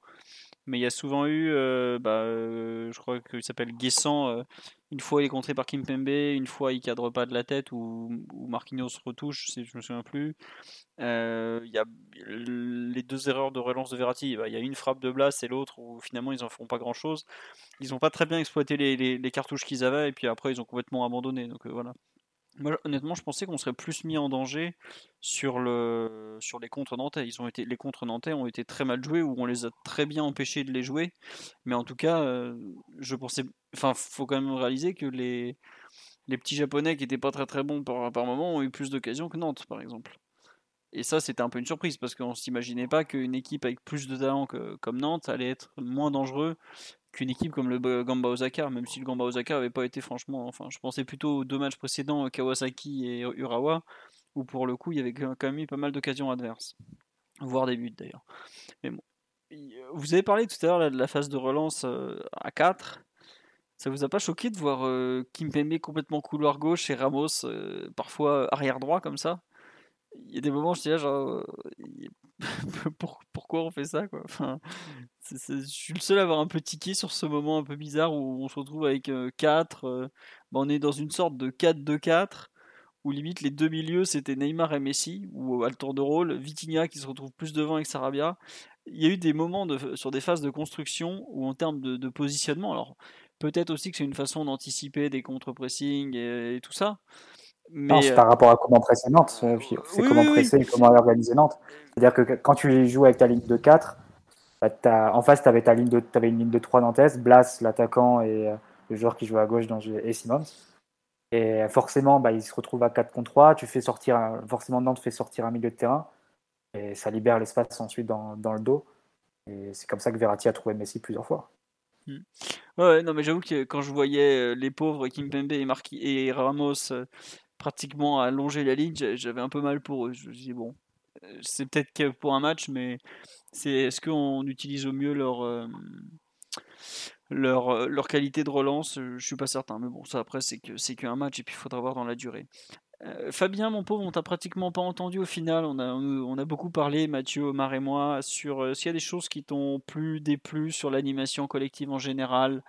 mais il y a souvent eu, euh, bah, euh, je crois qu'il s'appelle Guessant, euh, une fois il est contré par Kim Pembe, une fois il cadre pas de la tête ou, ou Marquinhos retouche, si je me souviens plus. Il y a les deux erreurs de relance de Verratti, bah, il y a une frappe de Blas et l'autre où finalement ils en font pas grand chose. Ils n'ont pas très bien exploité les, les cartouches qu'ils avaient et puis après ils ont complètement abandonné. Donc voilà. Moi, honnêtement, je pensais qu'on serait plus mis en danger sur, le, sur les contre nantais. Ils ont été, les contre nantais ont été très mal joués ou on les a très bien empêchés de les jouer. Mais en tout cas, euh, je pensais. Enfin, faut quand même réaliser que les, les petits japonais qui étaient pas très très bons par, par moment ont eu plus d'occasions que Nantes, par exemple. Et ça, c'était un peu une surprise parce qu'on s'imaginait pas qu'une équipe avec plus de talent que, comme Nantes allait être moins dangereux qu'une équipe comme le Gamba Osaka, même si le Gamba Osaka avait pas été franchement. Enfin, je pensais plutôt aux deux matchs précédents, Kawasaki et Urawa, où pour le coup il y avait quand même eu pas mal d'occasions adverses, voire des buts d'ailleurs. Mais bon. Vous avez parlé tout à l'heure de la phase de relance euh, à 4. Ça vous a pas choqué de voir euh, Kim Kimpembe complètement couloir gauche et Ramos euh, parfois arrière droit comme ça? Il y a des moments, je dis là, genre, pourquoi on fait ça, quoi? Enfin, Je suis le seul à avoir un peu tiqué sur ce moment un peu bizarre où on se retrouve avec 4, euh, bah, on est dans une sorte de 4-2-4, où limite les deux milieux c'était Neymar et Messi, ou à le tour de rôle, Vitinha qui se retrouve plus devant avec Sarabia. Il y a eu des moments de, sur des phases de construction ou en termes de, positionnement, alors peut-être aussi que c'est une façon d'anticiper des contre-pressing et tout ça, non, c'est par rapport à comment presser Nantes. C'est comment presser et comment organiser Nantes. C'est-à-dire que quand tu joues avec ta ligne de 4, bah, en face, tu avais, ta ligne de, avais une ligne de 3 Nantes, Blas, l'attaquant et euh, le joueur qui joue à gauche dans, et Simons. Et forcément, bah, ils se retrouvent à 4 contre 3. Tu fais sortir, forcément, Nantes fait sortir un milieu de terrain. Et ça libère l'espace ensuite dans, dans, le dos. Et c'est comme ça que Verratti a trouvé Messi plusieurs fois. Hmm. Ouais, non, mais j'avoue que quand je voyais euh, les pauvres Kimpembe et, Marquis et Ramos euh, pratiquement à longer la ligne, j'avais un peu mal pour eux. Je me dis, bon, euh, c'est peut-être que pour un match, mais c'est est-ce qu'on utilise au mieux leur, euh, leur, euh, leur qualité de relance? Je suis pas certain, mais bon, ça après, c'est que c'est qu'un match et puis il faudra voir dans la durée. Fabien, mon pauvre, on t'a pratiquement pas entendu au final. On a, on a beaucoup parlé, Mathieu, Omar et moi, sur s'il y a des choses qui t'ont plu, déplu sur l'animation collective en général,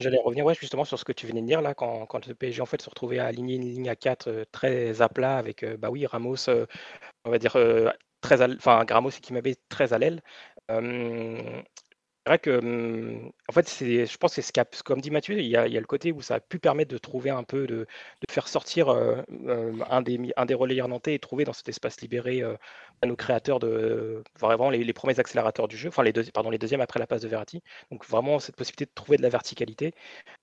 J'allais revenir ouais, justement sur ce que tu venais de dire là, quand, quand le PSG en fait se retrouvait à aligner une ligne à 4 euh, très à plat avec euh, bah oui, Ramos, euh, on va dire très enfin Ramos qui m'avait très à l'aile. Vrai que, mmh, en fait, c'est, je pense que c'est ce comme dit Mathieu, il y, a, il y a le côté où ça a pu permettre de trouver un peu, de, de faire sortir un, des, un des relayeurs nantais et trouver dans cet espace libéré nos créateurs de vraiment les, premiers accélérateurs du jeu, enfin les, deux, pardon, les deuxièmes après la passe de Verratti. Donc vraiment cette possibilité de trouver de la verticalité.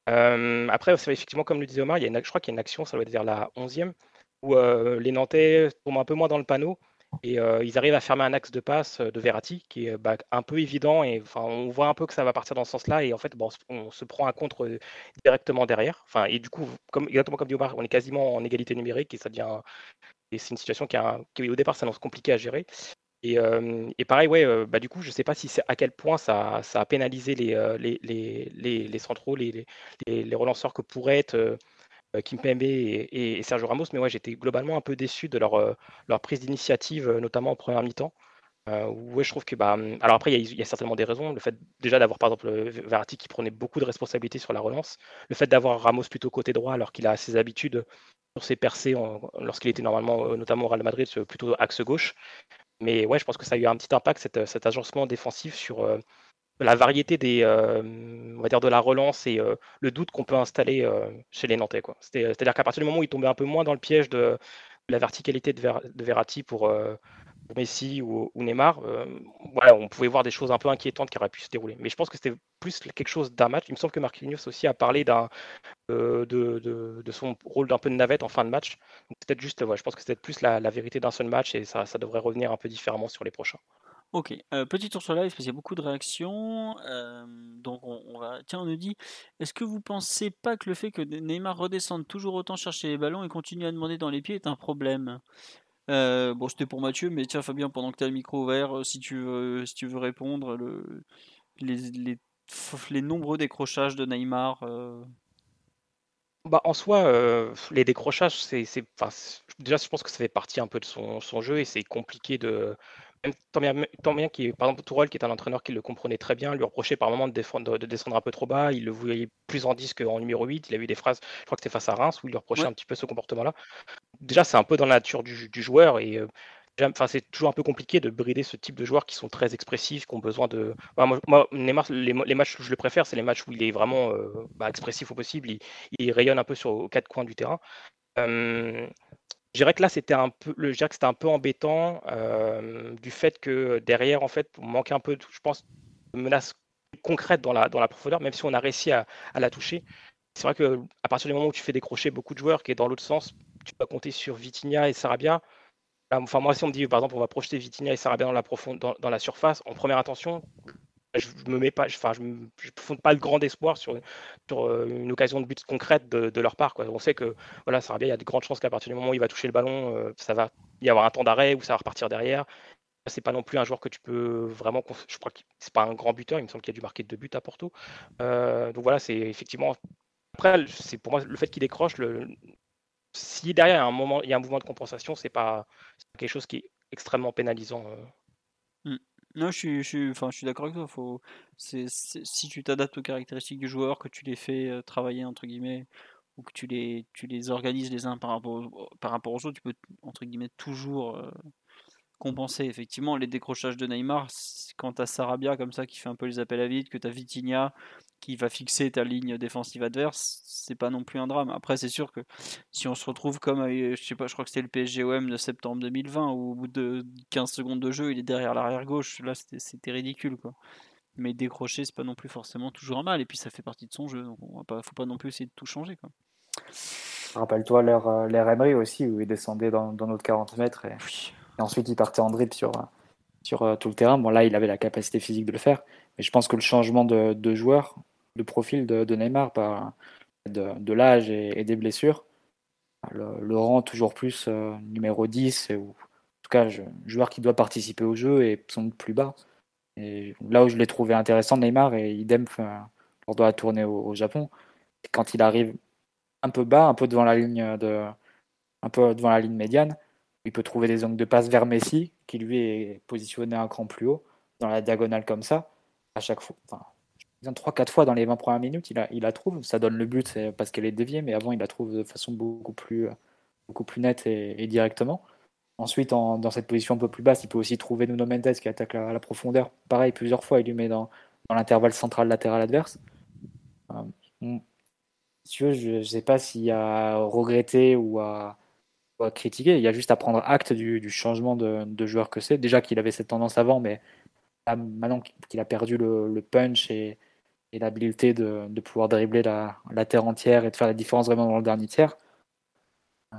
après, c'est effectivement, comme le disait Omar, il y a une, je crois qu'il y a une action, ça doit être vers la 11e, où les Nantais tombent un peu moins dans le panneau et euh, ils arrivent à fermer un axe de passe euh, de Verratti qui est bah, un peu évident. Et enfin, on voit un peu que ça va partir dans ce sens-là. Et en fait, bon, on se prend un contre euh, directement derrière. Enfin, et du coup, comme, exactement comme dit Omar, on est quasiment en égalité numérique et ça devient. Et c'est une situation qui, au départ s'annonce compliquée à gérer. Et, et, pareil, ouais, bah, du coup, je ne sais pas si à quel point ça, ça a pénalisé les, les, les, les centraux, les, relanceurs que pourraient être euh, Kimpembe et, Sergio Ramos, mais ouais, j'étais globalement un peu déçu de leur, euh, leur prise d'initiative, euh, notamment en première mi-temps. Euh, ouais, je trouve que bah, hum, alors après il y, a certainement des raisons. Le fait déjà d'avoir par exemple Verratti qui prenait beaucoup de responsabilités sur la relance, le fait d'avoir Ramos plutôt côté droit alors qu'il a ses habitudes sur ses percées lorsqu'il était normalement notamment au Real Madrid plutôt axe gauche. Mais ouais, je pense que ça a eu un petit impact cet, cet agencement défensif sur la variété des, euh, on va dire de la relance et euh, le doute qu'on peut installer euh, chez les Nantais. C'est-à-dire qu'à partir du moment où il tombait un peu moins dans le piège de, la verticalité de, Verratti pour, Messi ou, Neymar, euh, on pouvait voir des choses un peu inquiétantes qui auraient pu se dérouler. Mais je pense que c'était plus quelque chose d'un match. Il me semble que Marquinhos aussi a parlé euh, de, son rôle d'un peu de navette en fin de match. peut-être juste, je pense que c'était plus la, vérité d'un seul match et ça, devrait revenir un peu différemment sur les prochains. Ok, euh, petit tour sur live parce qu'il y a beaucoup de réactions. donc on, va. Tiens, on nous dit est-ce que vous pensez pas que le fait que Neymar redescende toujours autant chercher les ballons et continue à demander dans les pieds est un problème? Euh, bon, c'était pour Mathieu, mais tiens, Fabien, pendant que tu as le micro ouvert, euh, si tu veux, si tu veux répondre, le, les, nombreux décrochages de Neymar. Euh. Bah, en soi, les décrochages, c'est, déjà, je pense que ça fait partie un peu de son jeu et c'est compliqué de, tant bien, tant bien par exemple, Tourelle, qui est un entraîneur qui le comprenait très bien, lui reprochait par moment de, défendre, de descendre un peu trop bas. Il le voyait plus en disque qu'en numéro 8. Il a eu des phrases, je crois que c'était face à Reims, où il lui reprochait un petit peu ce comportement-là. Déjà, c'est un peu dans la nature du, joueur et euh, Enfin, c'est toujours un peu compliqué de brider ce type de joueurs qui sont très expressifs, qui ont besoin de. moi, Neymar, les, matchs que je le préfère, c'est les matchs où il est vraiment euh, bah, expressif au possible. Il, rayonne un peu sur aux quatre coins du terrain. Euh, je dirais que là, c'était un peu, que c'était un peu embêtant euh, du fait que derrière, en fait, on manquait un peu, je pense, de menaces concrètes dans la, dans la profondeur, même si on a réussi à, la toucher. C'est vrai que à partir du moment où tu fais décrocher beaucoup de joueurs, qui est dans l'autre sens, tu vas compter sur Vitinha et Sarabia. Enfin, moi, si on me dit, par exemple, on va projeter Vitinha et Sarabia dans la, dans, dans la surface, en première intention, je me mets pas, enfin, je, je fonde pas le grand espoir sur, euh, une occasion de but concrète de, leur part. On sait que voilà, bien, il y a de grandes chances qu'à partir du moment où il va toucher le ballon, euh, ça va y avoir un temps d'arrêt ou ça va repartir derrière. C'est pas non plus un joueur que tu peux vraiment. Je crois que c'est pas un grand buteur. Il me semble qu'il a dû marquer deux buts à Porto. Euh, donc voilà, c'est effectivement. Après, c'est pour moi le fait qu'il décroche. Si derrière il y a un moment, il y a un mouvement de compensation, c'est pas, quelque chose qui est extrêmement pénalisant. Mmh. Non, je suis, enfin, je suis d'accord avec toi. Faut, c'est, si tu t'adaptes aux caractéristiques du joueur, que tu les fais travailler entre guillemets, ou que tu les, tu les organises les uns par rapport, par rapport aux autres, tu peux entre guillemets toujours compenser. Effectivement, les décrochages de Neymar, quand tu as Sarabia comme ça qui fait un peu les appels à vide, que tu as Vitinha qui va fixer ta ligne défensive adverse, c'est pas non plus un drame. Après, c'est sûr que si on se retrouve comme, je sais pas, je crois que c'était le PSGOM de septembre 2020, où au bout de 15 secondes de jeu, il est derrière l'arrière gauche, là c'était ridicule quoi. Mais décrocher, c'est pas non plus forcément toujours un mal, et puis ça fait partie de son jeu, donc on va pas, faut pas non plus essayer de tout changer quoi. Rappelle-toi l'ère euh, Emery aussi, où il descendait dans, notre 40 mètres et, ensuite il partait en dribble sur, sur euh, tout le terrain. Bon, là, il avait la capacité physique de le faire, mais je pense que le changement de, de joueur, de profil de, Neymar par de, l'âge et, des blessures le, rend toujours plus euh, numéro 10 ou en tout cas joueur qui doit participer au jeu et sont plus bas. Et là où je l'ai trouvé intéressant Neymar et idem lors de la tournée au, Japon, quand il arrive un peu bas, un peu devant la ligne de un peu devant la ligne médiane, il peut trouver des angles de passe vers Messi qui lui est positionné un cran plus haut dans la diagonale comme ça à chaque fois. Enfin, 3-4 fois dans les 20 premières minutes, il, la trouve. Ça donne le but parce qu'elle est déviée, mais avant, il la trouve de façon beaucoup plus, beaucoup plus nette et, directement. Ensuite, dans cette position un peu plus basse, il peut aussi trouver Nuno Mendes qui attaque à la profondeur. Pareil, plusieurs fois, il lui met dans, dans l'intervalle central latéral adverse. Euh, je ne sais pas s'il y a regretté ou à, critiquer. Il y a juste à prendre acte du, changement de, joueur que c'est. Déjà qu'il avait cette tendance avant, mais maintenant qu'il a perdu le, punch et, et l'habileté de, pouvoir dribbler la, terre entière et de faire la différence vraiment dans le dernier tiers. Euh,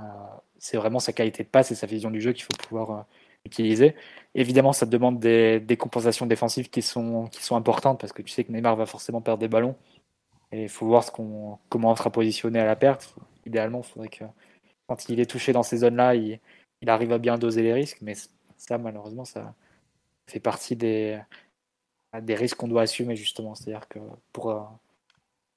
c'est vraiment sa qualité de passe et sa vision du jeu qu'il faut pouvoir euh, utiliser. Évidemment, ça demande des, des, compensations défensives qui sont, qui sont importantes parce que tu sais que Neymar va forcément perdre des ballons. Et il faut voir ce qu'on, comment on sera positionné à la perte. Idéalement, il faudrait que quand il est touché dans ces zones-là, il, il arrive à bien doser les risques. Mais ça, malheureusement, ça fait partie des, des risques qu'on doit assumer justement. C'est-à-dire que pour, euh,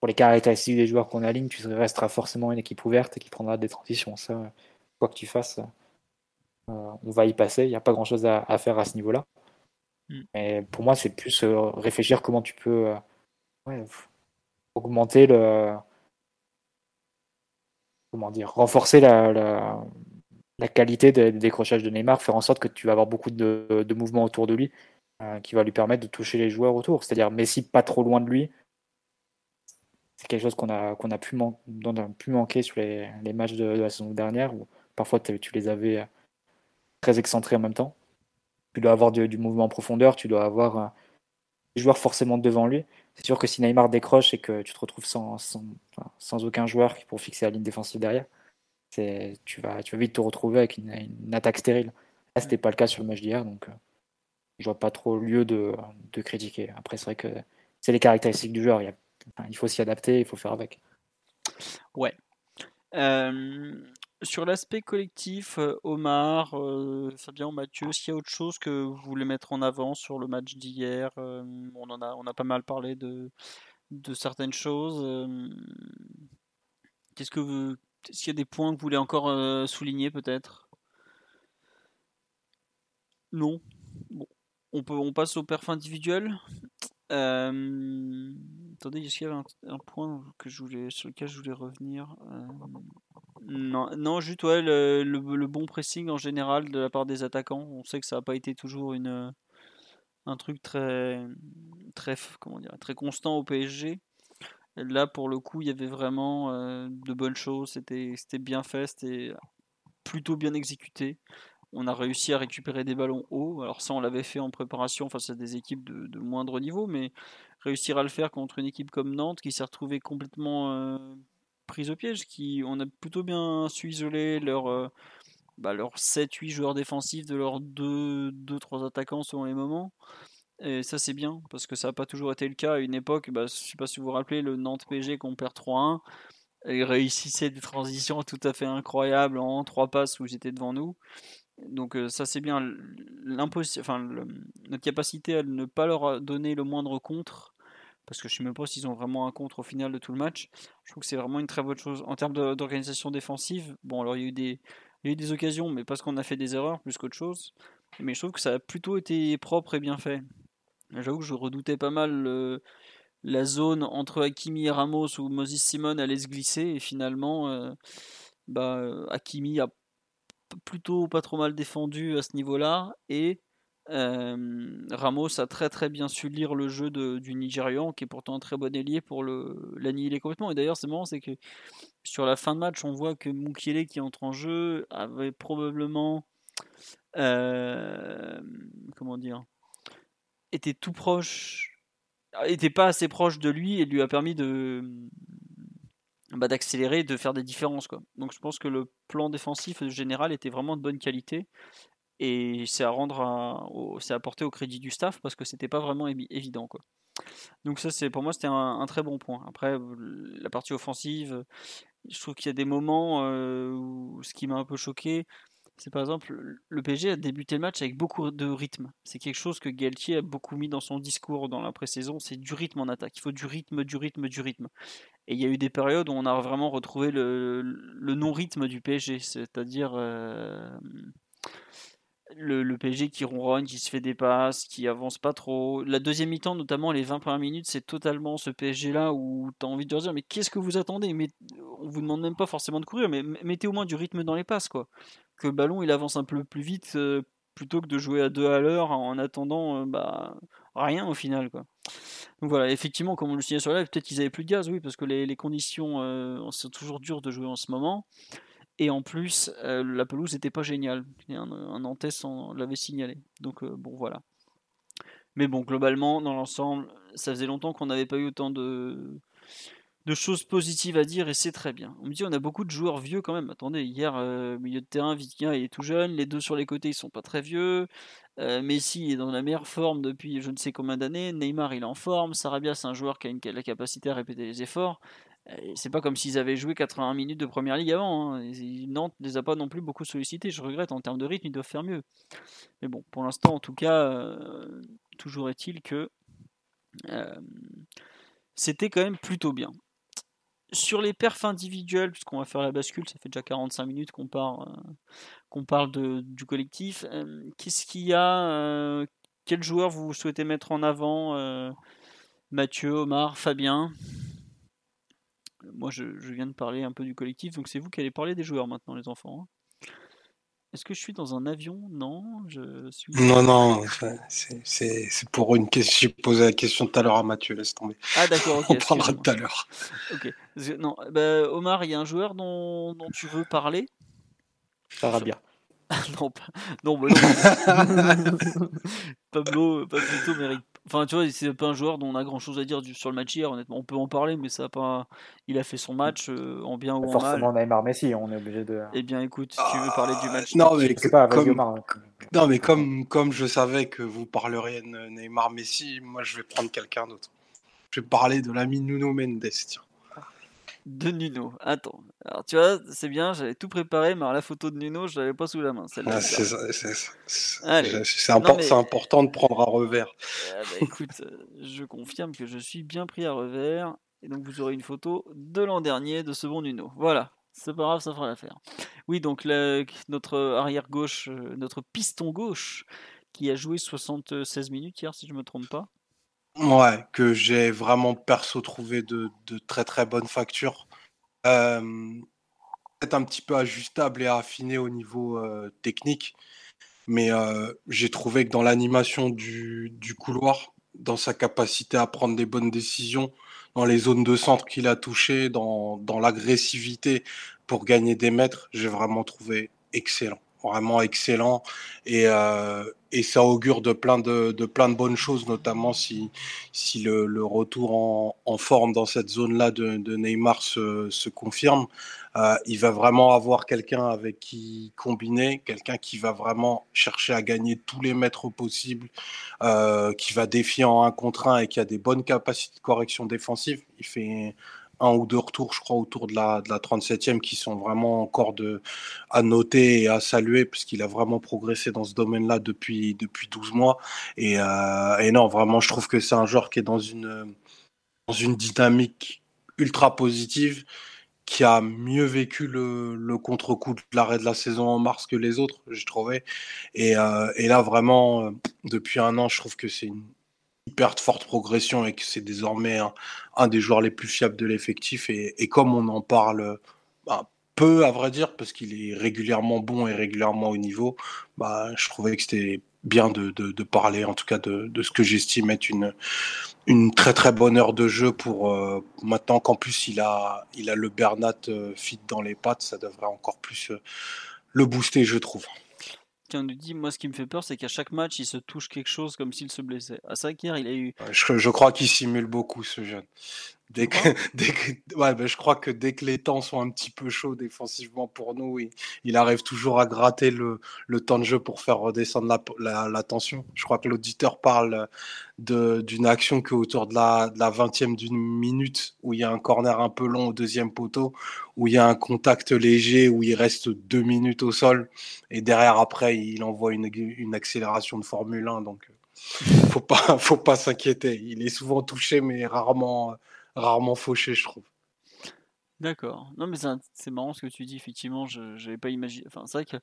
pour les caractéristiques des joueurs qu'on aligne, tu resteras forcément une équipe ouverte et qui prendra des transitions. Ça, quoi que tu fasses, euh, on va y passer. Il n'y a pas grand-chose à, faire à ce niveau-là. Mais mm. pour moi, c'est plus euh, réfléchir comment tu peux augmenter le. Comment dire Renforcer la, qualité des décrochages de Neymar, faire en sorte que tu vas avoir beaucoup de, de mouvements autour de lui euh, qui va lui permettre de toucher les joueurs autour. C'est-à-dire Messi pas trop loin de lui. C'est quelque chose qu'on a, qu'on a, pu, pu manquer sur les, matchs de, la saison dernière, où parfois tu les avais euh, très excentrés en même temps. tu dois avoir du, mouvement en profondeur, tu dois avoir un joueur forcément devant lui. C'est sûr que si Neymar décroche et que tu te retrouves sans, sans, aucun joueur pour fixer la ligne défensive derrière, tu vas, vite te retrouver avec une, attaque stérile. Là, c'était pas le cas sur le match d'hier, donc euh, je vois pas trop lieu de, critiquer. Après, c'est vrai que c'est les caractéristiques du joueur. Il, il faut s'y adapter, il faut faire avec. Ouais. Euh, sur l'aspect collectif, euh, Omar, euh, Fabien, Mathieu, s'il y a autre chose que vous voulez mettre en avant sur le match d'hier, on en a, on a pas mal parlé de, certaines choses. Qu'est-ce que s'il y a des points que vous voulez encore souligner peut-être? Non. Bon. On, peut, on passe au perf individuel. Euh, attendez, est-ce qu'il y avait un, point que je voulais, sur lequel je voulais revenir euh, non, non, juste ouais, le, bon pressing en général de la part des attaquants. On sait que ça n'a pas été toujours une, un truc très constant au PSG. là, pour le coup, il y avait vraiment euh, de bonnes choses. C'était bien fait, c'était plutôt bien exécuté on a réussi à récupérer des ballons hauts. Alors ça, on l'avait fait en préparation face à des équipes de, moindre niveau, mais réussir à le faire contre une équipe comme Nantes qui s'est retrouvée complètement euh, prise au piège, qui on a plutôt bien su isoler leurs euh, bah, 7-8 joueurs défensifs de leurs 2-3 attaquants selon les moments. Et ça c'est bien, parce que ça n'a pas toujours été le cas à une époque, bah, je ne sais pas si vous vous rappelez, le Nantes PG qu'on perd 3-1, il réussissait des transitions tout à fait incroyables en 3 passes où j'étais devant nous. Donc euh, ça c'est bien enfin, notre capacité à ne pas leur donner le moindre contre, parce que je ne sais même pas s'ils ont vraiment un contre au final de tout le match. Je trouve que c'est vraiment une très bonne chose. En termes d'organisation défensive, bon alors il y a eu des, eu des occasions, mais parce qu'on a fait des erreurs plus qu'autre chose. Mais je trouve que ça a plutôt été propre et bien fait. J'avoue que je redoutais pas mal la zone entre Hakimi et Ramos où Moses Simon allait se glisser et finalement euh, bah, Hakimi a plutôt pas trop mal défendu à ce niveau-là. Et Ramos a très très bien su lire le jeu du Nigérian, qui est pourtant un très bon ailier pour l'annihiler complètement. Et d'ailleurs, c'est marrant, c'est que sur la fin de match, on voit que Mukiele qui entre en jeu avait probablement. comment dire était tout proche était pas assez proche de lui et lui a permis de bah, d'accélérer, de faire des différences. Quoi. Donc je pense que le plan défensif général était vraiment de bonne qualité et c'est à rendre c'est à porter au crédit du staff parce que c'était pas vraiment évident quoi. Donc ça c'est pour moi c'était un, très bon point. Après la partie offensive, je trouve qu'il y a des moments euh, où ce qui m'a un peu choqué, c'est par exemple le PSG a débuté le match avec beaucoup de rythme. C'est quelque chose que Galtier a beaucoup mis dans son discours dans la pré-saison, c'est du rythme en attaque. Il faut du rythme, du rythme, du rythme. Et il y a eu des périodes où on a vraiment retrouvé le, non-rythme du PSG, c'est-à-dire euh, le, PSG qui ronronne, qui se fait des passes, qui avance pas trop. La deuxième mi-temps, notamment les 20 premières minutes, c'est totalement ce PSG-là où tu as envie de dire Mais qu'est-ce que vous attendez? Mais, On vous demande même pas forcément de courir, mais mettez au moins du rythme dans les passes. quoi. Que le ballon il avance un peu plus vite euh, plutôt que de jouer à deux à l'heure en attendant euh, bah, rien au final. quoi. Donc voilà, effectivement, comme on le signait sur live, peut-être qu'ils avaient plus de gaz, oui, parce que les, conditions euh, sont toujours dures de jouer en ce moment. Et en plus, euh, la pelouse n'était pas géniale. Un, un l'avait signalé. Donc euh, bon, voilà. Mais bon, globalement, dans l'ensemble, ça faisait longtemps qu'on n'avait pas eu autant de, choses positives à dire et c'est très bien. On me dit on a beaucoup de joueurs vieux quand même. Attendez, hier euh, milieu de terrain, Vitinha il est tout jeune, les deux sur les côtés ils sont pas très vieux. Messi est dans la meilleure forme depuis je ne sais combien d'années. Neymar il est en forme. Sarabia c'est un joueur qui a, la capacité à répéter les efforts. Euh, c'est pas comme s'ils avaient joué 81 minutes de première ligue avant. Hein. Nantes ne les a pas non plus beaucoup sollicités. Je regrette en termes de rythme ils doivent faire mieux. Mais bon, pour l'instant en tout cas, toujours est-il que c'était quand même plutôt bien sur les perfs individuels, puisqu'on va faire la bascule, ça fait déjà 45 minutes qu'on parle, euh, qu'on parle du collectif. Euh, qu'est-ce qu'il y a euh, Quel joueur vous souhaitez mettre en avant Mathieu, Omar, Fabien? Moi, je, viens de parler un peu du collectif, donc c'est vous qui allez parler des joueurs maintenant, les enfants. Hein. Est-ce que je suis dans un avion? Non, je suis. Non, non, c'est pour une question. J'ai posé la question tout à l'heure à Mathieu, laisse tomber. Ah, d'accord, On parlera tout à l'heure. Ok. Non, bah, Omar, il y a un joueur dont, tu veux parler? Sarabia. non, pas... non, bah non. Pablo, Pablo mérite. Enfin, tu vois, c'est pas un joueur dont on a grand chose à dire sur le match hier, honnêtement. On peut en parler, mais ça a pas. Il a fait son match euh, en bien ou en mal. Forcément, Neymar Messi, on est obligé de. Eh bien, écoute, si tu veux parler du match. non, mais pas, comme... Omar. non, mais comme, comme je savais que vous parleriez de Neymar Messi, moi je vais prendre quelqu'un d'autre. Je vais parler de l'ami Nuno Mendes, tiens de Nuno. Attends, alors tu vois, c'est bien, j'avais tout préparé, mais la photo de Nuno, je l'avais pas sous la main. Ah, c'est important de prendre un revers. Eh ben, écoute, euh, je confirme que je suis bien pris à revers, et donc vous aurez une photo de l'an dernier de ce bon Nuno. Voilà. C'est pas grave, ça fera l'affaire. Oui, donc notre arrière gauche, euh, notre piston gauche, qui a joué 76 minutes hier, si je me trompe pas. Ouais, que j'ai vraiment perso trouvé de, très très bonne facture. peut-être un petit peu ajustable et affiné au niveau technique, mais j'ai trouvé que dans l'animation du, couloir, dans sa capacité à prendre des bonnes décisions, dans les zones de centre qu'il a touchées, dans l'agressivité pour gagner des mètres, j'ai vraiment trouvé excellent vraiment excellent et, euh, et ça augure de plein de, de, plein de bonnes choses, notamment si, si le, retour en, forme dans cette zone-là de, Neymar se, se confirme. Euh, il va vraiment avoir quelqu'un avec qui combiner, quelqu'un qui va vraiment chercher à gagner tous les mètres possibles, euh, qui va défier en un contre un et qui a des bonnes capacités de correction défensive. Il fait un ou deux retours, je crois, autour de la, de la 37e qui sont vraiment encore de, à noter et à saluer parce qu'il a vraiment progressé dans ce domaine-là depuis, depuis 12 mois. Et, euh, et, non, vraiment, je trouve que c'est un joueur qui est dans une, dans une dynamique ultra positive qui a mieux vécu le, le contre-coup de l'arrêt de la saison en mars que les autres, j'ai trouvé. Et, euh, et là, vraiment, euh, depuis un an, je trouve que c'est une hyper forte progression et que c'est désormais un, des joueurs les plus fiables de l'effectif. Et, comme on en parle bah, peu, à vrai dire, parce qu'il est régulièrement bon et régulièrement au niveau, bah, je trouvais que c'était bien de, parler, en tout cas, de, ce que j'estime être une, très très bonne heure de jeu pour euh, maintenant qu'en plus il a, il a le Bernat euh, fit dans les pattes, ça devrait encore plus euh, le booster, je trouve nous dit Moi, ce qui me fait peur, c'est qu'à chaque match, il se touche quelque chose comme s'il se blessait. À ça, hier, il a eu. Je, crois qu'il simule beaucoup, ce jeune. Dès que, ouais, ben, je crois que dès que les temps sont un petit peu chauds défensivement pour nous, il, il arrive toujours à gratter le, le, temps de jeu pour faire redescendre la, la, tension. Je crois que l'auditeur parle d'une action que autour de la, de la 20e d'une minute, où il y a un corner un peu long au deuxième poteau, où il y a un contact léger, où il reste deux minutes au sol, et derrière, après, il envoie une, une accélération de Formule 1. Donc, faut pas, faut pas s'inquiéter. Il est souvent touché, mais rarement rarement fauché, je trouve. D'accord. Non, mais c'est marrant ce que tu dis, effectivement, je n'avais pas imaginé. Enfin, c'est vrai que,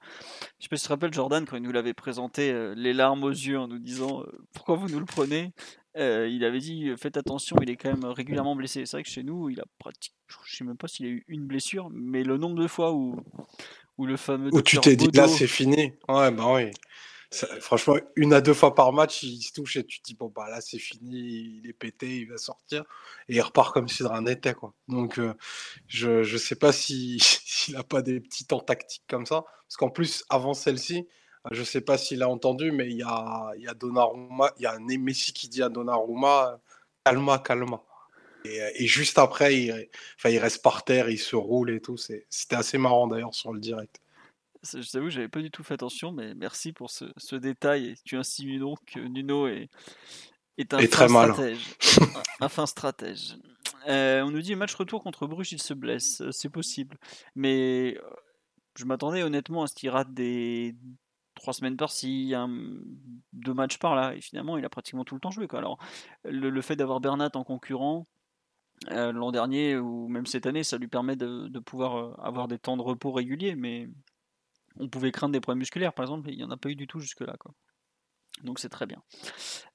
je sais pas si tu te rappelles, Jordan, quand il nous l'avait présenté, euh, les larmes aux yeux, en nous disant euh, pourquoi vous nous le prenez, euh, il avait dit faites attention, il est quand même régulièrement blessé. C'est vrai que chez nous, il a pratiquement, je sais même pas s'il a eu une blessure, mais le nombre de fois où, où le fameux. Où tu t'es dit là, c'est fini. Ouais, bah oui franchement, une à deux fois par match, il se touche et tu te dis, bon, bah là, c'est fini, il est pété, il va sortir. Et il repart comme si de rien n'était, quoi. Donc, euh, je ne sais pas s'il si, n'a pas des petits temps tactiques comme ça. Parce qu'en plus, avant celle-ci, euh, je ne sais pas s'il a entendu, mais il y a, y a Donnarumma, il y a un Messi qui dit à Donnarumma, calma, calma. Et, et, juste après, il, enfin, il reste par terre, il se roule et tout. C'était assez marrant d'ailleurs sur le direct. Je t'avoue, j'avais pas du tout fait attention, mais merci pour ce, ce détail. Tu insinues donc que Nuno est, est un fin stratège. un fin stratège. Euh, on nous dit match retour contre Bruges, il se blesse. Euh, c'est possible. Mais euh, je m'attendais honnêtement à ce qu'il rate des trois semaines par-ci, deux matchs par-là. Et finalement, il a pratiquement tout le temps joué. Quoi. Alors, le, le fait d'avoir Bernat en concurrent, l'an dernier ou même cette année, ça lui permet de, de, pouvoir avoir des temps de repos réguliers. Mais on pouvait craindre des problèmes musculaires, par exemple, il n'y en a pas eu du tout jusque-là. Quoi. Donc c'est très bien.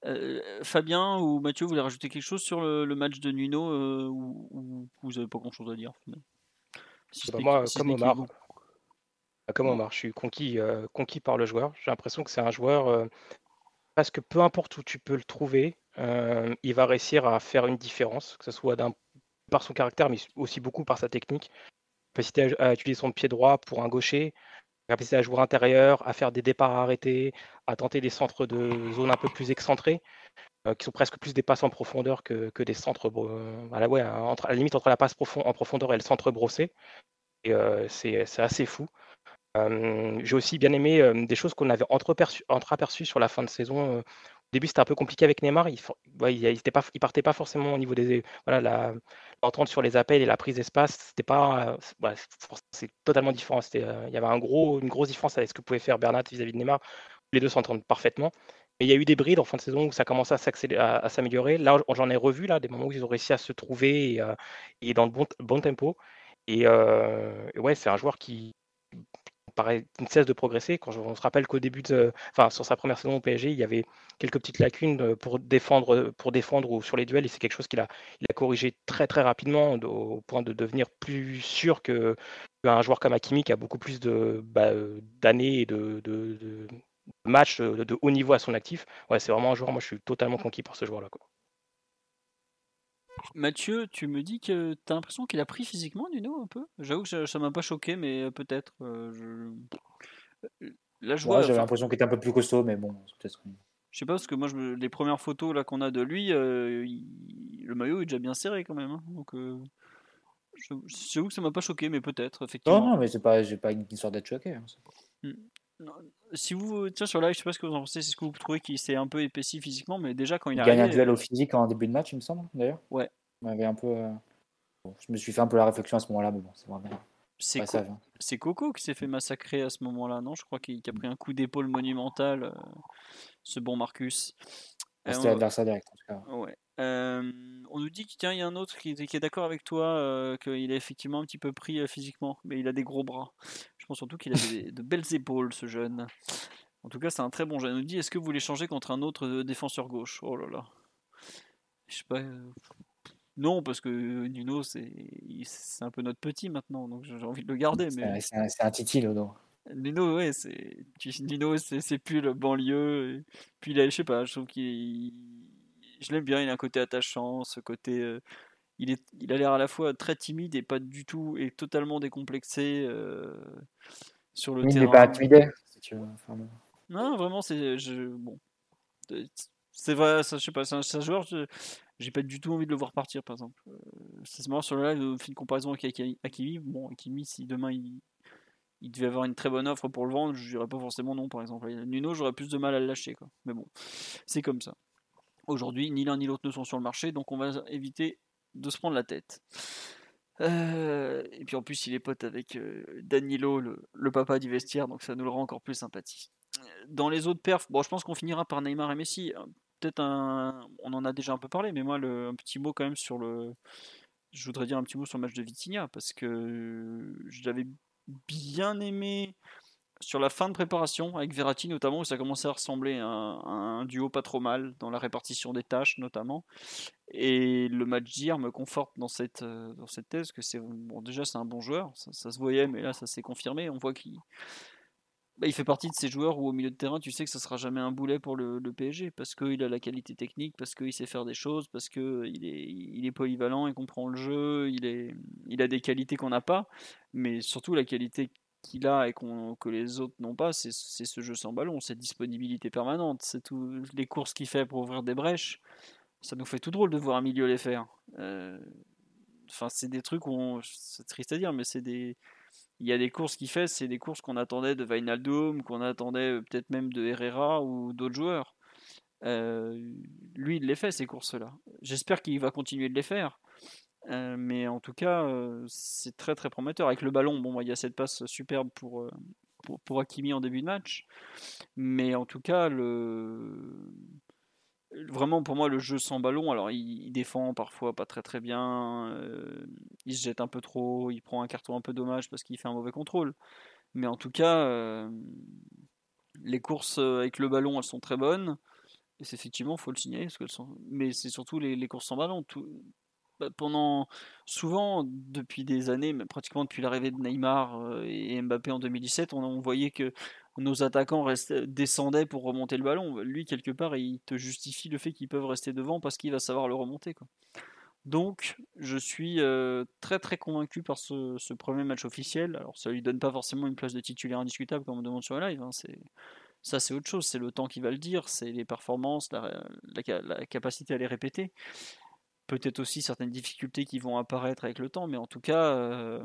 Euh, Fabien ou Mathieu, vous voulez rajouter quelque chose sur le, match de Nuno euh, ou, vous n'avez pas grand-chose à dire bah, Moi, comme, Omar, comme Omar, je suis conquis, euh, conquis par le joueur. J'ai l'impression que c'est un joueur, parce que peu importe où tu peux le trouver, il va réussir à faire une différence, que ce soit par son caractère, mais aussi beaucoup par sa technique. Capacité à, à utiliser son pied droit pour un gaucher, capacité à jouer intérieur, à faire des départs arrêtés, à tenter des centres de zone un peu plus excentrés, euh, qui sont presque plus des passes en profondeur que, des centres, à, la, entre, la limite entre la passe en profondeur et le centre brossé. Et euh, c'est assez fou. J'ai aussi bien aimé des choses qu'on avait entreaperçues sur la fin de saison. Début, c'était un peu compliqué avec Neymar. Il, ne pas, partait pas forcément au niveau des voilà l'entente sur les appels et la prise d'espace. C'était pas, c'est totalement différent. il y avait une grosse différence avec ce que pouvait faire Bernat vis-à-vis de Neymar. Les deux s'entendent parfaitement. Mais il y a eu des brides en fin de saison où ça commençait à, à, s'améliorer. Là, j'en ai revu là, des moments où ils ont réussi à se trouver et, dans le bon, bon tempo. Et, ouais, c'est un joueur qui, paraît, ne cesse de progresser. Quand on se rappelle qu'au début de, enfin, sur sa première saison au PSG, il y avait quelques petites lacunes euh, pour défendre, pour défendre ou sur les duels, et c'est quelque chose qu'il a, corrigé très très rapidement au point de devenir plus sûr que qu'un joueur comme Hakimi qui a beaucoup plus de bah, euh, d'années et de, matchs euh, de, haut niveau à son actif. Ouais, c'est vraiment un joueur. Moi, je suis totalement conquis par ce joueur-là. Mathieu, tu me dis que tu as l'impression qu'il a pris physiquement Nuno un peu? J'avoue que ça m'a pas choqué, mais peut-être. Euh, je... Là, je vois. J'avais l'impression qu'il était un peu plus costaud, mais bon, peut-être. Je sais pas, parce que moi, je les premières photos là qu'on a de lui, euh, le maillot est déjà bien serré quand même. Hein, donc, euh... j'avoue que ça m'a pas choqué, mais peut-être, effectivement. Non, non, mais c'est pas, j'ai pas une histoire d'être choqué. Hein. Si vous, tiens, sur live, je sais pas ce que vous en pensez, c'est ce que vous trouvez qu'il s'est un peu épaissi physiquement, mais déjà quand il, il gagne un duel au physique en début de match, il me semble, d'ailleurs. Ouais, un peu. Euh, je me suis fait un peu la réflexion à ce moment-là, mais bon, c'est vraiment. C'est Coco qui s'est fait massacrer à ce moment-là, non? Je crois qu'il a pris un coup d'épaule monumental, euh, ce bon Marcus. Ah, c'était l'adversaire direct, en tout cas. Ouais. Euh, on nous dit qu'il y a un autre qui, est d'accord avec toi, qu'il est effectivement un petit peu pris physiquement, mais il a des gros bras. Je pense surtout qu'il a de belles épaules, ce jeune. En tout cas, c'est un très bon jeune. On nous dit est-ce que vous voulez changer contre un autre défenseur gauche? Oh là là. Je sais pas. Non, parce que Nuno, c'est un peu notre petit maintenant, donc j'ai envie de le garder. Mais... C'est un, un, titi, Nuno. Nuno, ouais, c'est Nuno, c'est plus le banlieue. Puis il a, je sais pas, je trouve qu'il, je l'aime bien. Il a un côté attachant, ce côté, euh, il est, il a l'air à la fois très timide et pas du tout et totalement décomplexé euh, sur le terrain. Il n'est pas intimidé, si tu veux. non, vraiment, c'est, bon, c'est vrai, ça, je sais pas, c'est un, joueur j'ai pas du tout envie de le voir partir, par exemple. Euh, c'est marrant sur le live, on fait une comparaison avec Akimi. Bon, Akimi, si demain il, il devait avoir une très bonne offre pour le vendre, je dirais pas forcément non, par exemple. Nuno, j'aurais plus de mal à le lâcher, quoi. Mais bon, c'est comme ça. Aujourd'hui, ni l'un ni l'autre ne sont sur le marché, donc on va éviter de se prendre la tête. Euh, et puis en plus, il est pote avec euh, Danilo, le, papa du vestiaire, donc ça nous le rend encore plus sympathique. Dans les autres perfs, bon, je pense qu'on finira par Neymar et Messi un. On en a déjà un peu parlé, mais moi, le, un petit mot quand même sur le. Je voudrais dire un petit mot sur le match de Vitinha, parce que j'avais bien aimé sur la fin de préparation, avec Verratti notamment, où ça commençait à ressembler à un, duo pas trop mal, dans la répartition des tâches notamment. Et le match d'hier me conforte dans cette, euh, dans cette thèse que c'est. Bon, déjà, c'est un bon joueur, ça, se voyait, mais là, ça s'est confirmé. On voit qu'il bah, fait partie de ces joueurs où au milieu de terrain, tu sais que ça sera jamais un boulet pour le, PSG parce qu'il a la qualité technique, parce qu'il sait faire des choses, parce qu'il est, il est polyvalent, il comprend le jeu, il a des qualités qu'on n'a pas, mais surtout la qualité qu'il a et que les autres n'ont pas, c'est ce jeu sans ballon, cette disponibilité permanente, c'est tous les courses qu'il fait pour ouvrir des brèches. Ça nous fait tout drôle de voir un milieu les faire. Euh, c'est des trucs c'est triste à dire, mais c'est des il y a des courses qu'il fait, c'est des courses qu'on attendait de Wijnaldum, qu'on attendait euh, peut-être même de Herrera ou d'autres joueurs. Euh, lui, il les fait ces courses-là. J'espère qu'il va continuer de les faire. Euh, mais en tout cas, c'est très très prometteur. Avec le ballon, bon, il y a cette passe superbe pour, pour, pour Hakimi en début de match. Mais en tout cas, le, vraiment pour moi le jeu sans ballon alors il, défend parfois pas très très bien euh, il se jette un peu trop il prend un carton un peu dommage parce qu'il fait un mauvais contrôle mais en tout cas euh, les courses avec le ballon elles sont très bonnes et c'est effectivement faut le signaler parce mais c'est surtout les, courses sans ballon bah, pendant souvent depuis des années mais pratiquement depuis l'arrivée de Neymar euh, et Mbappé en 2017 on voyait que nos attaquants descendaient pour remonter le ballon. Lui, quelque part, il te justifie le fait qu'ils peuvent rester devant parce qu'il va savoir le remonter. Donc, je suis très très convaincu par ce, premier match officiel. Alors, ça lui donne pas forcément une place de titulaire indiscutable comme on demande sur le live. Hein. ça, c'est autre chose. C'est le temps qui va le dire. C'est les performances, la, capacité à les répéter. Peut-être aussi certaines difficultés qui vont apparaître avec le temps, mais en tout cas,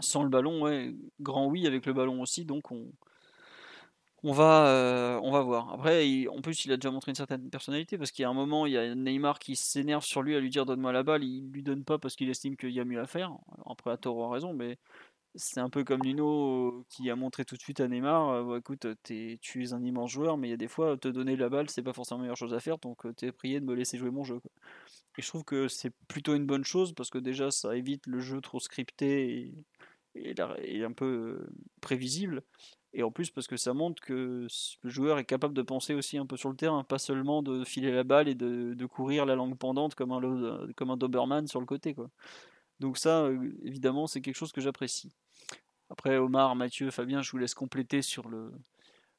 sans le ballon, ouais, grand oui avec le ballon aussi. Donc, on, euh, va voir. Après, en plus, il a déjà montré une certaine personnalité parce qu'il y a un moment, il y a Neymar qui s'énerve sur lui à lui dire donne-moi la balle. Il lui donne pas parce qu'il estime qu'il y a mieux à faire. Après, à tort a raison, mais c'est un peu comme Nuno qui a montré tout de suite à Neymar écoute, tu es un immense joueur, mais il y a des fois, te donner la balle, c'est pas forcément la meilleure chose à faire, donc euh, tu es prié de me laisser jouer mon jeu. Et je trouve que c'est plutôt une bonne chose parce que déjà, ça évite le jeu trop scripté et, et un peu prévisible. Et en plus, parce que ça montre que le joueur est capable de penser aussi un peu sur le terrain, pas seulement de filer la balle et de, courir la langue pendante comme un, Doberman sur le côté. Donc ça, évidemment, c'est quelque chose que j'apprécie. Après, Omar, Mathieu, Fabien, je vous laisse compléter sur le,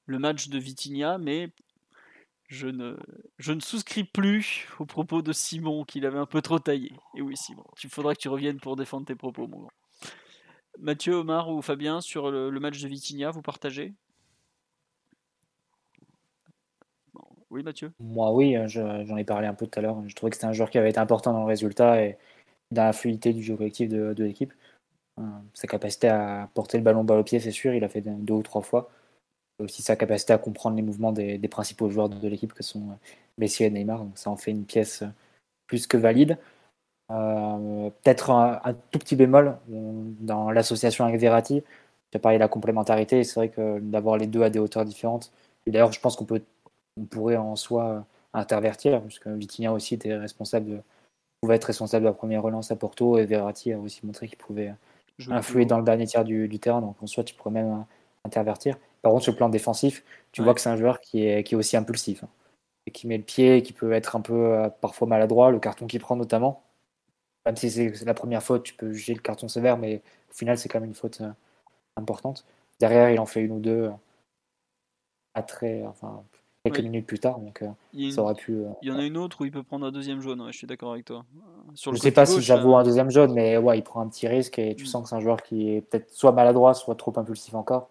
match de Vitinha, mais je ne, souscris plus aux propos de Simon, qu'il avait un peu trop taillé. Et oui, Simon, il faudra que tu reviennes pour défendre tes propos, mon grand. Mathieu, Omar ou Fabien, sur le, match de Vitinha, vous partagez? Oui, Mathieu? Moi, oui, hein, j'en ai parlé un peu tout à l'heure. Je trouvais que c'était un joueur qui avait été important dans le résultat dans la fluidité du jeu collectif de, l'équipe. Euh, sa capacité à porter le ballon balle au pied, c'est sûr, il a fait deux ou trois fois. aussi sa capacité à comprendre les mouvements des, principaux joueurs de l'équipe que sont Messi et Neymar. Donc ça en fait une pièce plus que valide. Euh, peut-être un, tout petit bémol dans l'association avec Verratti. J'ai parlé de la complémentarité. C'est vrai que d'avoir les deux à des hauteurs différentes. D'ailleurs, je pense qu'on on pourrait en soi intervertir, puisque Vitinha aussi était responsable pouvait être responsable de la première relance à Porto et Verratti a aussi montré qu'il pouvait influer dans le dernier tiers du, terrain. Donc en soi, tu pourrais même intervertir. Par contre, sur le plan défensif, tu vois que c'est un joueur qui est, qui est aussi impulsif. Hein, et qui met le pied, qui peut être un peu euh, parfois maladroit, le carton qu'il prend notamment. Même si c'est la première faute, tu peux juger le carton sévère, mais au final, c'est quand même une faute euh, importante. Derrière, il en fait une ou deux euh, à très, enfin, quelques minutes plus tard, donc euh, ça aurait pu. il y en a une autre où il peut prendre un deuxième jaune, je suis d'accord avec toi. Sur je ne sais pas si j'avoue un deuxième jaune, mais ouais, il prend un petit risque et tu mm. sens que c'est un joueur qui est peut-être soit maladroit, soit trop impulsif encore.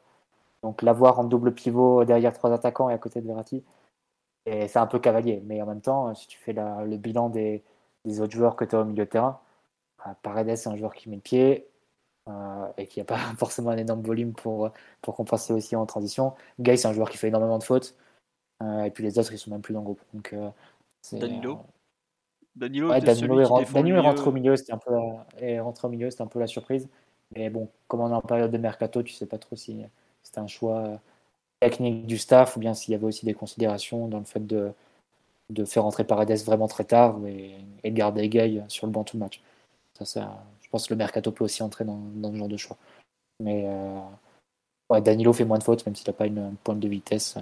Donc l'avoir en double pivot derrière trois attaquants et à côté de Verratti, c'est un peu cavalier. Mais en même temps, si tu fais le bilan des, des autres joueurs que tu as au milieu de terrain. Euh, Paredes, c'est un joueur qui met le pied euh, et qui n'a pas forcément un énorme volume pour, pour compenser aussi en transition. Gay, c'est un joueur qui fait énormément de fautes. Euh, et puis les autres, ils sont même plus dans le groupe. Donc, Danilo Danilo, est, rentré au milieu, c'était un peu la, rentré au milieu, c'était un peu la surprise. Mais bon, comme on est en période de mercato, tu sais pas trop si c'était un choix technique du staff ou bien s'il y avait aussi des considérations dans le fait de, de faire rentrer Paredes vraiment très tard et, et de garder Gay sur le banc tout le match. Ça, ça, je pense que le mercato peut aussi entrer dans, dans ce genre de choix. Mais euh, ouais, Danilo fait moins de fautes, même s'il n'a pas une, pointe de vitesse.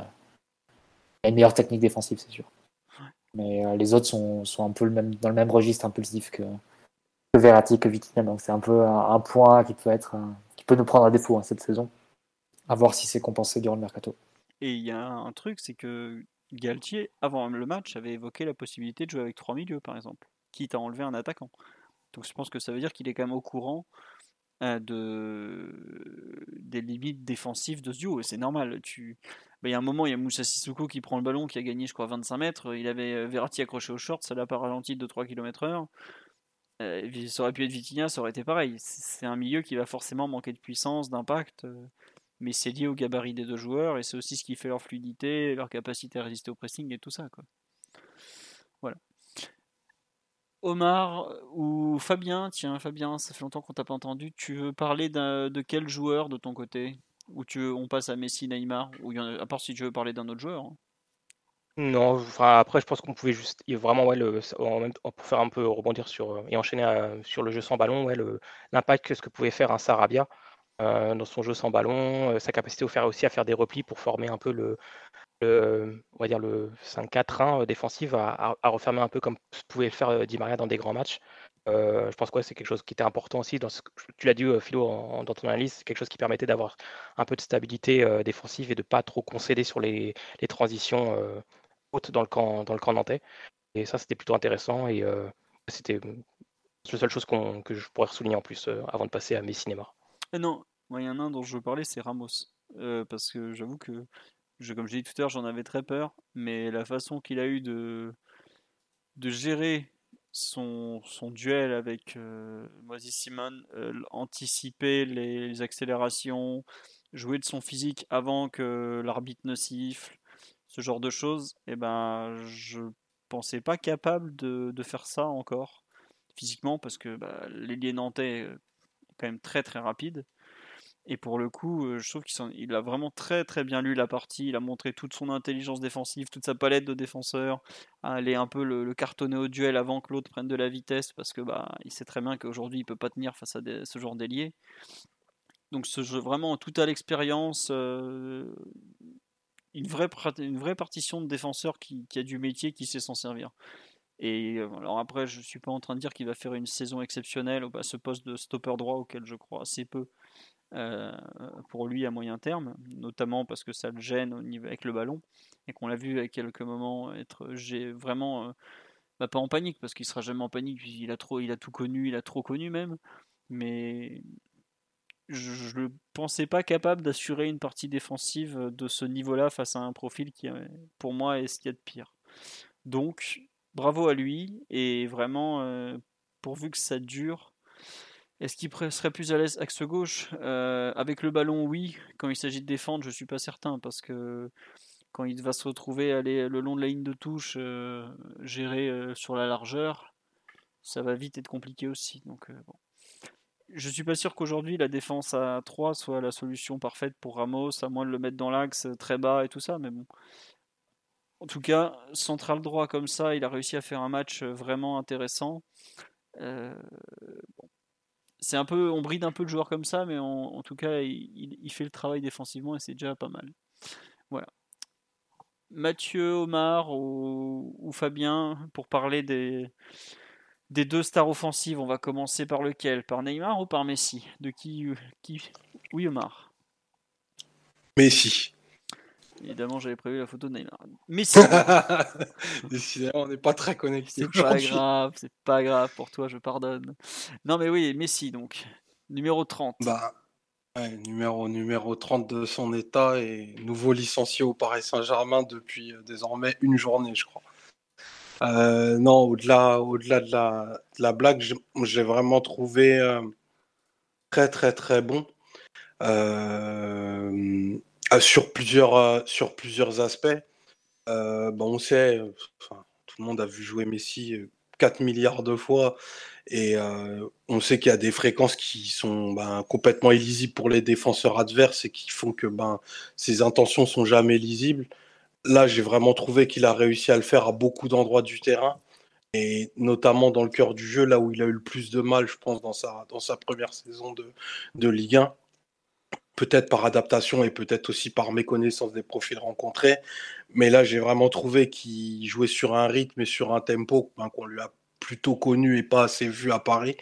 Euh, a une meilleure technique défensive, c'est sûr. Mais euh, les autres sont, sont, un peu le même, dans le même registre impulsif que, que Verratti, que Vitinha. Donc c'est un peu un, point qui peut, être, peut nous prendre à défaut hein, cette saison. À voir si c'est compensé durant le mercato. Et il y a un truc, c'est que Galtier, avant le match, avait évoqué la possibilité de jouer avec trois milieux, par exemple, quitte à enlever un attaquant. Donc je pense que ça veut dire qu'il est quand même au courant euh, de... des limites défensives de ce duo, et c'est normal. Tu... Bah, il y a un moment, il y a Moussa Sissoko qui prend le ballon, qui a gagné, je crois, 25 mètres. Il avait euh, Verratti accroché au short, ça l'a pas ralenti de 3 km/h. Euh, ça aurait pu être Vitinha, ça aurait été pareil. C'est un milieu qui va forcément manquer de puissance, d'impact mais c'est lié au gabarit des deux joueurs et c'est aussi ce qui fait leur fluidité, leur capacité à résister au pressing et tout ça. Voilà. Omar ou Fabien, tiens Fabien, ça fait longtemps qu'on t'a pas entendu. Tu veux parler de quel joueur de ton côté? Ou tu on passe à Messi, Neymar Ou à part si tu veux parler d'un autre joueur hein. Non, après je pense qu'on pouvait juste vraiment ouais, pour faire un peu rebondir sur et enchaîner euh, sur le jeu sans ballon, ouais, l'impact que ce que pouvait faire un Sarabia. Euh, dans son jeu sans ballon, euh, sa capacité aussi à faire des replis pour former un peu le, dire le 5-4-1 euh, défensif à, refermer un peu comme pouvait le faire Di Maria dans des grands matchs. Je pense que c'est quelque chose qui était important aussi. Tu l'as dit, Philo, dans ton analyse, c'est quelque chose qui permettait d'avoir un peu de stabilité défensive et de pas trop concéder sur les, transitions hautes dans le camp, dans le camp nantais. Et ça, c'était plutôt intéressant. Et c'était la seule chose que je pourrais souligner en plus avant de passer à mes cinémas. Ah non, il y en a un dont je veux parler, c'est Ramos. parce que j'avoue que, je, comme j'ai dit tout à l'heure, j'en avais très peur, mais la façon qu'il a eu de gérer son, duel avec euh, Moses Simon, anticiper les, accélérations, jouer de son physique avant que l'arbitre ne siffle, ce genre de choses, et eh ben je pensais pas capable de, faire ça encore physiquement parce que bah, nantais est quand même très très rapide. Et pour le coup, euh, je trouve qu'il a vraiment très très bien lu la partie. Il a montré toute son intelligence défensive, toute sa palette de défenseurs, à aller un peu le, cartonner au duel avant que l'autre prenne de la vitesse, parce que bah il sait très bien qu'aujourd'hui il peut pas tenir face à ce genre d'ailier. Donc ce jeu vraiment tout à l'expérience, euh, une vraie une vraie partition de défenseur qui, a du métier, qui sait s'en servir. Et euh, alors après, je suis pas en train de dire qu'il va faire une saison exceptionnelle à ce poste de stopper droit auquel je crois assez peu. Euh, pour lui à moyen terme, notamment parce que ça le gêne avec le ballon et qu'on l'a vu à quelques moments être j'ai vraiment euh, bah, pas en panique parce qu'il sera jamais en panique il a trop il a tout connu il a trop connu même mais je ne pensais pas capable d'assurer une partie défensive de ce niveau-là face à un profil qui pour moi est ce qu'il y a de pire. Donc bravo à lui et vraiment euh, pourvu que ça dure est-ce qu'il serait plus à l'aise axe gauche? Euh, Avec le ballon, oui. Quand il s'agit de défendre, je ne suis pas certain parce que quand il va se retrouver aller le long de la ligne de touche, euh, gérer euh, sur la largeur, ça va vite être compliqué aussi. Donc, bon. Je suis pas sûr qu'aujourd'hui la défense à 3 soit la solution parfaite pour Ramos, à moins de le mettre dans l'axe très bas et tout ça, mais bon. En tout cas, central droit comme ça, il a réussi à faire un match vraiment intéressant. C'est un peu, on bride un peu le joueur comme ça, mais en, tout cas, il, fait le travail défensivement et c'est déjà pas mal. Voilà. Mathieu, Omar ou, Fabien, pour parler des, des deux stars offensives, on va commencer par lequel? Par Neymar ou par Messi? De qui, qui? Oui, Omar. Messi. Évidemment, j'avais prévu la photo de Neymar. Mais Décidément, on n'est pas très connectés. C'est pas grave, c'est pas grave pour toi, je pardonne. Non, mais oui, Messi, donc, numéro 30. Bah, numéro, numéro 30 de son état et nouveau licencié au Paris Saint-Germain depuis euh, désormais une journée, je crois. Euh, non, au-delà au de, la, de la blague, j'ai vraiment trouvé euh, très, très, très bon. Euh, ah, sur, plusieurs, euh, sur plusieurs aspects. Euh, bon, on sait, tout le monde a vu jouer Messi 4 euh, milliards de fois et on sait qu'il y a des fréquences qui sont ben, complètement illisibles pour les défenseurs adverses et qui font que ben, ses intentions sont jamais lisibles. Là, j'ai vraiment trouvé qu'il a réussi à le faire à beaucoup d'endroits du terrain et notamment dans le cœur du jeu, là où il a eu le plus de mal, je pense, dans sa, dans sa première saison de, de Ligue 1 peut-être par adaptation et peut-être aussi par méconnaissance des profils rencontrés. Mais là, j'ai vraiment trouvé qu'il jouait sur un rythme et sur un tempo ben, qu'on lui a plutôt connu et pas assez vu à Paris,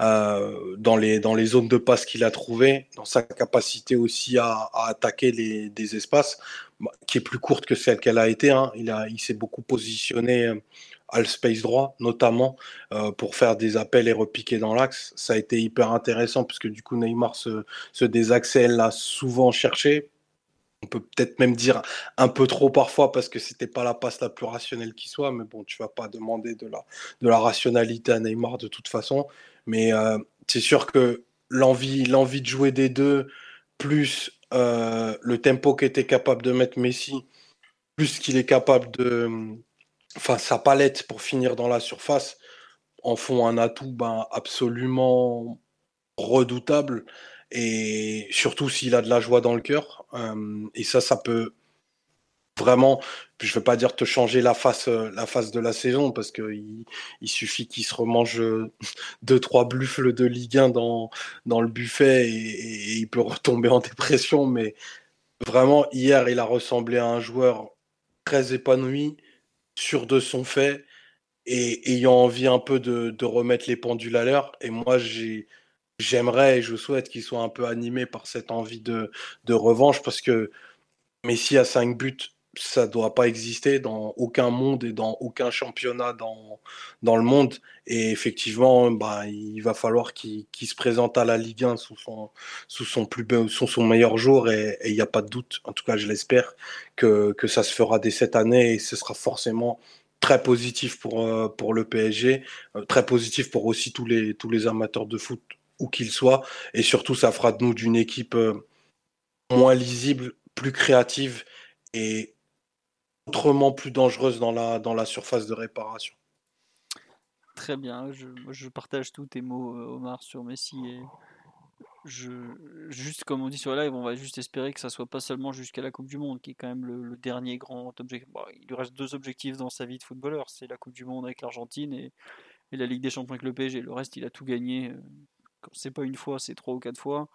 euh, dans, les, dans les zones de passe qu'il a trouvées, dans sa capacité aussi à, attaquer des espaces, bah, qui est plus courte que celle qu'elle a été. Hein. Il, a, il s'est beaucoup positionné à le space droit, notamment euh, pour faire des appels et repiquer dans l'axe. Ça a été hyper intéressant parce que du coup Neymar se, se désaxait, l'a souvent cherché. On peut peut-être même dire un peu trop parfois parce que c'était pas la passe la plus rationnelle qui soit, mais bon, tu vas pas demander de la, de la rationalité à Neymar de toute façon. Mais euh, c'est sûr que l'envie, l'envie de jouer des deux, plus euh, le tempo qu'était capable de mettre Messi, plus qu'il est capable de, enfin, sa palette pour finir dans la surface en font un atout ben, absolument redoutable et surtout s'il a de la joie dans le cœur. Euh, et ça, ça peut vraiment, je ne veux pas dire te changer la face, la face de la saison parce qu'il il suffit qu'il se remange deux, trois buffles de Ligue 1 dans, dans le buffet et, il peut retomber en dépression. Mais vraiment, hier, il a ressemblé à un joueur très épanoui, sûr de son fait et ayant envie un peu de, remettre les pendules à l'heure. Et moi, j'aimerais et je souhaite qu'il soit un peu animé par cette envie de, revanche parce que Messi a 5 buts, ça doit pas exister dans aucun monde et dans aucun championnat dans, dans le monde. Et effectivement, bah, il va falloir qu'il se présente à la Ligue 1 sous son, sous son, plus, sous son meilleur jour. Et il n'y a pas de doute, en tout cas je l'espère, que, que ça se fera dès cette année et ce sera forcément très positif pour, euh, pour le PSG, euh, très positif pour aussi tous les, tous les amateurs de foot, où qu'ils soient. Et surtout, ça fera de nous d'une équipe euh, moins lisible, plus créative et autrement plus dangereuse dans la, dans la surface de réparation. Très bien, je, je partage tous tes mots, Omar, sur Messi. Et je, juste comme on dit sur live, on va juste espérer que ça soit pas seulement jusqu'à la Coupe du Monde, qui est quand même le, dernier grand objectif. il lui reste deux objectifs dans sa vie de footballeur, c'est la Coupe du Monde avec l'Argentine et, la Ligue des Champions avec le PSG. Le reste, il a tout gagné. Quand c'est pas une fois, c'est trois ou quatre fois.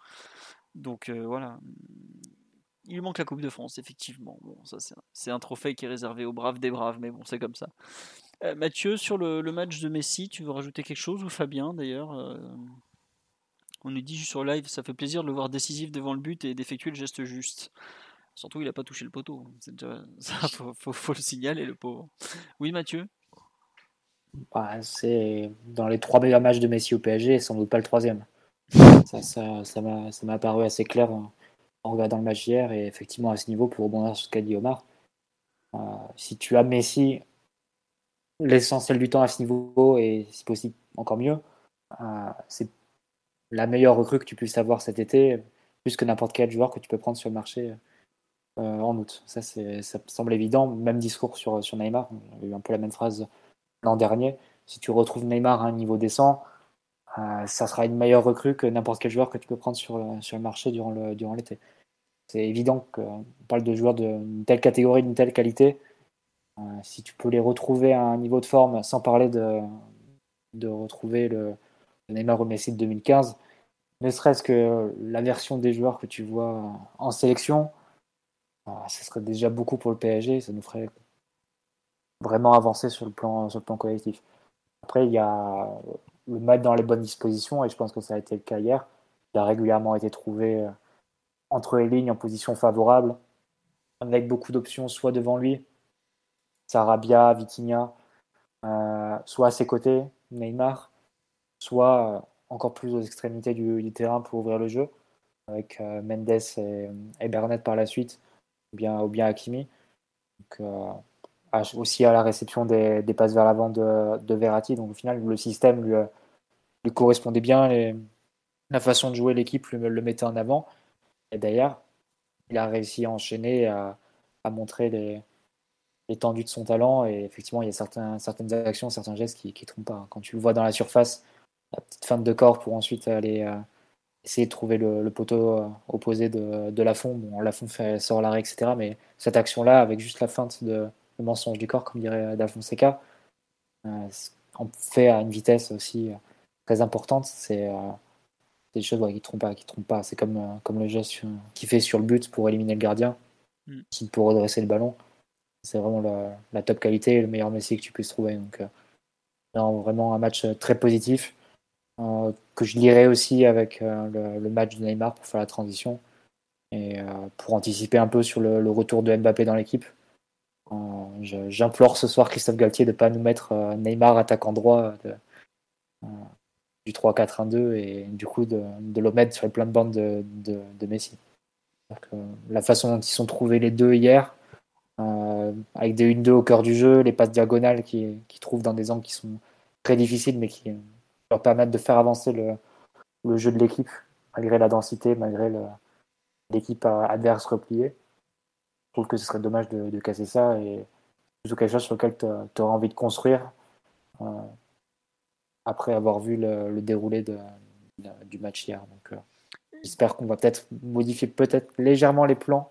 Donc euh, voilà. Il manque la Coupe de France, effectivement. Bon, ça c'est un, trophée qui est réservé aux braves des braves, mais bon, c'est comme ça. Euh, Mathieu, sur le, match de Messi, tu veux rajouter quelque chose ou Fabien d'ailleurs euh, On nous dit sur live, ça fait plaisir de le voir décisif devant le but et d'effectuer le geste juste. Surtout, il n'a pas touché le poteau. C'est déjà ça, faut, le signaler, le pauvre. Oui, Mathieu? Bah, C'est dans les trois meilleurs matchs de Messi au PSG, sans doute pas le troisième. Ça, ça, ça m'a paru assez clair en regardant le match hier. Et effectivement, à ce niveau, pour rebondir sur ce qu'a dit Omar, euh, si tu as Messi l'essentiel du temps à ce niveau, et si possible encore mieux, euh, c'est la meilleure recrue que tu puisses avoir cet été, plus que n'importe quel joueur que tu peux prendre sur le marché euh, en août. Ça, ça semble évident. Même discours sur, Neymar. On a eu un peu la même phrase l'an dernier. Si tu retrouves Neymar à un niveau décent, ça sera une meilleure recrue que n'importe quel joueur que tu peux prendre sur, le marché durant l'été. C'est évident qu'on parle de joueurs d'une telle catégorie, d'une telle qualité. Euh, si tu peux les retrouver à un niveau de forme, sans parler de, de retrouver le, Neymar au Messi de 2015, ne serait-ce que la version des joueurs que tu vois en sélection, euh, ce serait déjà beaucoup pour le PSG, ça nous ferait vraiment avancer sur le plan, sur le plan collectif. Après, il y a le mettre dans les bonnes dispositions, et je pense que ça a été le cas hier. Il a régulièrement été trouvé euh, entre les lignes en position favorable, avec beaucoup d'options, soit devant lui, Sarabia, Vitinha, euh, soit à ses côtés, Neymar, soit euh, encore plus aux extrémités du, terrain pour ouvrir le jeu, avec euh, Mendes et, et, par la suite, ou bien, ou bien Hakimi. Aussi à la réception des, passes vers l'avant de, de, Verratti. Donc au final, le système lui, correspondait bien, la façon de jouer l'équipe le mettait en avant. Et d'ailleurs, il a réussi à enchaîner, à, montrer l'étendue de son talent. Et effectivement, il y a certaines actions, certains gestes qui ne trompent pas. Quand tu le vois dans la surface, la petite feinte de corps pour ensuite aller euh, essayer de trouver le, poteau euh, opposé de, de Lafont. Bon, Lafont fait, sort l'arrêt, etc. Mais cette action-là, avec juste la feinte de le mensonge du corps, comme dirait D'Alfonseca, euh, on fait à une vitesse aussi euh, très importante. C'est des choses qui ne trompent pas. Qui trompent pas. C'est comme, euh, comme le geste qu'il fait sur le but pour éliminer le gardien, mm. pour redresser le ballon. C'est vraiment la, la, top qualité, le meilleur Messi que tu puisses trouver. Donc, euh, non, vraiment un match euh, très positif. que je lirai aussi avec le, le, match de Neymar pour faire la transition et pour anticiper un peu sur le, le retour de Mbappé dans l'équipe. J'implore ce soir Christophe Galtier de ne pas nous mettre Neymar attaquant droit de, du 3-4-1-2 et du coup de, de le sur les plein de bandes de, Messi. la façon dont ils sont trouvés les deux hier, euh, avec des 1-2 au cœur du jeu, les passes diagonales qu'ils qui trouvent dans des angles qui sont très difficiles mais qui leur permettent de faire avancer le, le jeu de l'équipe malgré la densité, malgré l'équipe adverse repliée. Je trouve que ce serait dommage de, casser ça et plutôt quelque chose sur lequel tu auras envie de construire. Euh, après avoir vu le, déroulé du match hier. Donc, euh, j'espère qu'on va peut-être modifier peut-être légèrement les plans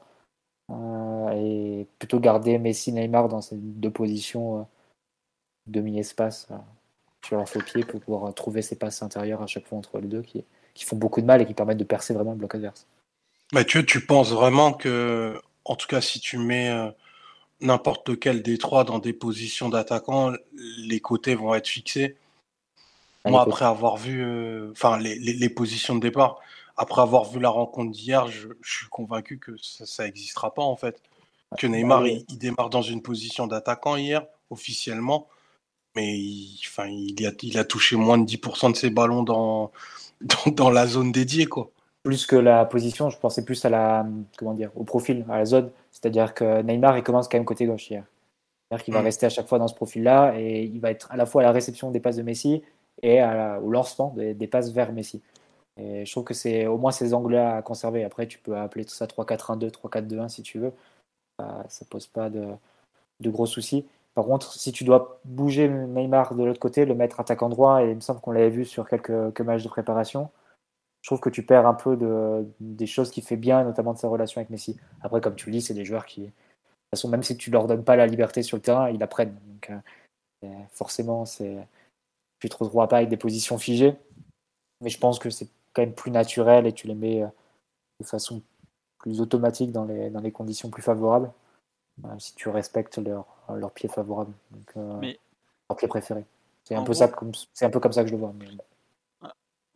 euh, et plutôt garder Messi, Neymar dans ces deux positions euh, demi-espace sur leur faux pied pour pouvoir trouver ces passes intérieures à chaque fois entre les deux qui, qui font beaucoup de mal et qui permettent de percer vraiment le bloc adverse. Mathieu, tu penses vraiment que, en tout cas, si tu mets n'importe lequel des trois dans des positions d'attaquant, les côtés vont être fixés? Moi, après avoir vu euh, enfin les, les, positions de départ, après avoir vu la rencontre d'hier, je, je, suis convaincu que ça n'existera pas en fait. que Neymar il, démarre dans une position d'attaquant hier, officiellement, mais il, il, a, il a touché moins de 10% de ses ballons dans, dans, la zone dédiée. Quoi. Plus que la position, je pensais plus à la, comment dire, au profil, à la zone. C'est-à-dire que Neymar, il commence quand même côté gauche hier. C'est-à-dire qu'il va mm. rester à chaque fois dans ce profil-là et il va être à la fois à la réception des passes de Messi et au lancement des, passes vers Messi. Et je trouve que c'est au moins ces angles-là à conserver. Après, tu peux appeler tout ça 3-4-1-2, 3-4-2-1 si tu veux. Ça, ça pose pas de, gros soucis. Par contre, si tu dois bouger Neymar de l'autre côté, le mettre attaquant droit, et il me semble qu'on l'avait vu sur quelques, quelques, matchs de préparation, je trouve que tu perds un peu de, des choses qu'il fait bien, notamment de sa relation avec Messi. Après, comme tu le dis, c'est des joueurs qui, de toute façon, même si tu leur donnes pas la liberté sur le terrain, ils apprennent. Donc, euh, forcément, c'est, tu te retrouveras pas avec des positions figées. Mais je pense que c'est quand même plus naturel et tu les mets euh, de façon plus automatique dans les, dans les conditions plus favorables, euh, si tu respectes leur, leur pied favorable, donc, euh, mais, leur pied préféré. C'est un, peu ça, c'est un peu comme ça que je le vois. Mais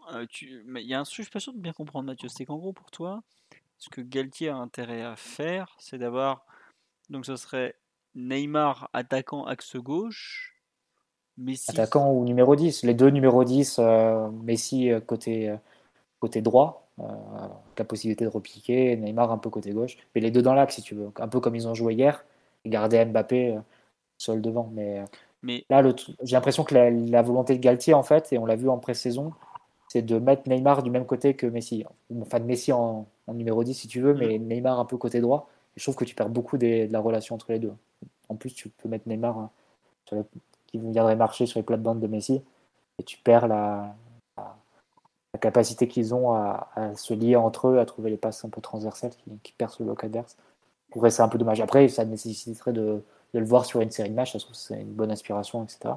ah, tu, mais il y a un truc, je suis pas sûr de bien comprendre, Mathieu. C'est qu'en gros, pour toi, ce que Galtier a intérêt à faire, c'est d'avoir. Donc, ce serait Neymar attaquant axe gauche, Messi. Attaquant ou numéro 10. Les deux numéros 10, Messi côté, côté droit, euh, la possibilité de repiquer, Neymar un peu côté gauche, mais les deux dans l'axe si tu veux, un peu comme ils ont joué hier, et garder Mbappé euh, seul devant. Mais, euh, mais... là, j'ai l'impression que la, volonté de Galtier, en fait, et on l'a vu en pré-saison, c'est de mettre Neymar du même côté que Messi. Enfin, de Messi en, numéro 10 si tu veux, mais mm. Neymar un peu côté droit. Et je trouve que tu perds beaucoup de la relation entre les deux. En plus, tu peux mettre Neymar hein, qui viendrait marcher sur les plates-bandes de Messi, et tu perds la, la capacité qu'ils ont à, se lier entre eux, à trouver les passes un peu transversales qui, qui percent le bloc adverse. Pour c'est un peu dommage. Après, ça nécessiterait de, le voir sur une série de matchs, ça se trouve c'est une bonne inspiration, etc.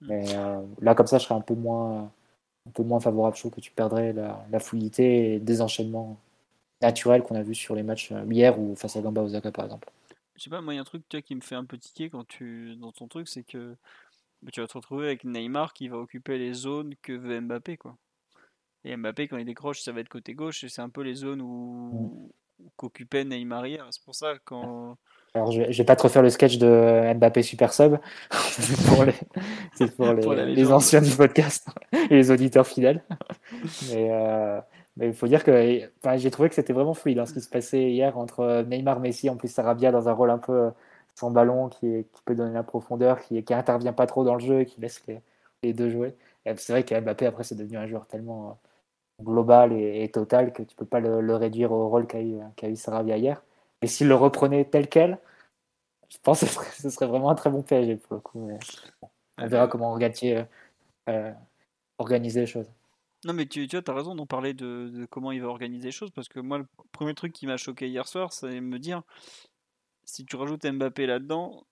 Mm. Mais euh, là, comme ça, je serais un peu moins, un peu moins favorable. Je trouve que tu perdrais la, fluidité et des enchaînements naturels qu'on a vu sur les matchs euh, hier ou face à Gamba Osaka, par exemple. Je sais pas, moi, il y a un truc toi, qui me fait un peu tiquer quand tu, dans ton truc, c'est que tu vas te retrouver avec Neymar qui va occuper les zones que veut Mbappé, quoi. Et Mbappé, quand il décroche, ça va être côté gauche. Et c'est un peu les zones où, mm. qu'occupait Neymar hier. C'est pour ça quand. Alors, je vais, vais pas te refaire le sketch de Mbappé Super Sub. c'est pour les, les, anciens du podcast et les auditeurs fidèles. Mais, euh, mais il faut dire que j'ai trouvé que c'était vraiment fluide hein, ce qui se passait hier entre Neymar, Messi, en plus Sarabia dans un rôle un peu sans ballon, qui, qui peut donner la profondeur, qui, qui intervient pas trop dans le jeu et qui laisse les, les deux jouer. C'est vrai qu'Mbappé, après, c'est devenu un joueur tellement global et, total que tu peux pas le, réduire au rôle qu'a eu, qu eu Sarabia hier. Et s'il le reprenait tel quel, je pense que ce serait, vraiment un très bon PSG pour le coup. on verra comment euh, euh, organiser les choses. Non, mais tu, as raison d'en parler de, comment il va organiser les choses parce que moi, le premier truc qui m'a choqué hier soir, c'est me dire si tu rajoutes Mbappé là-dedans,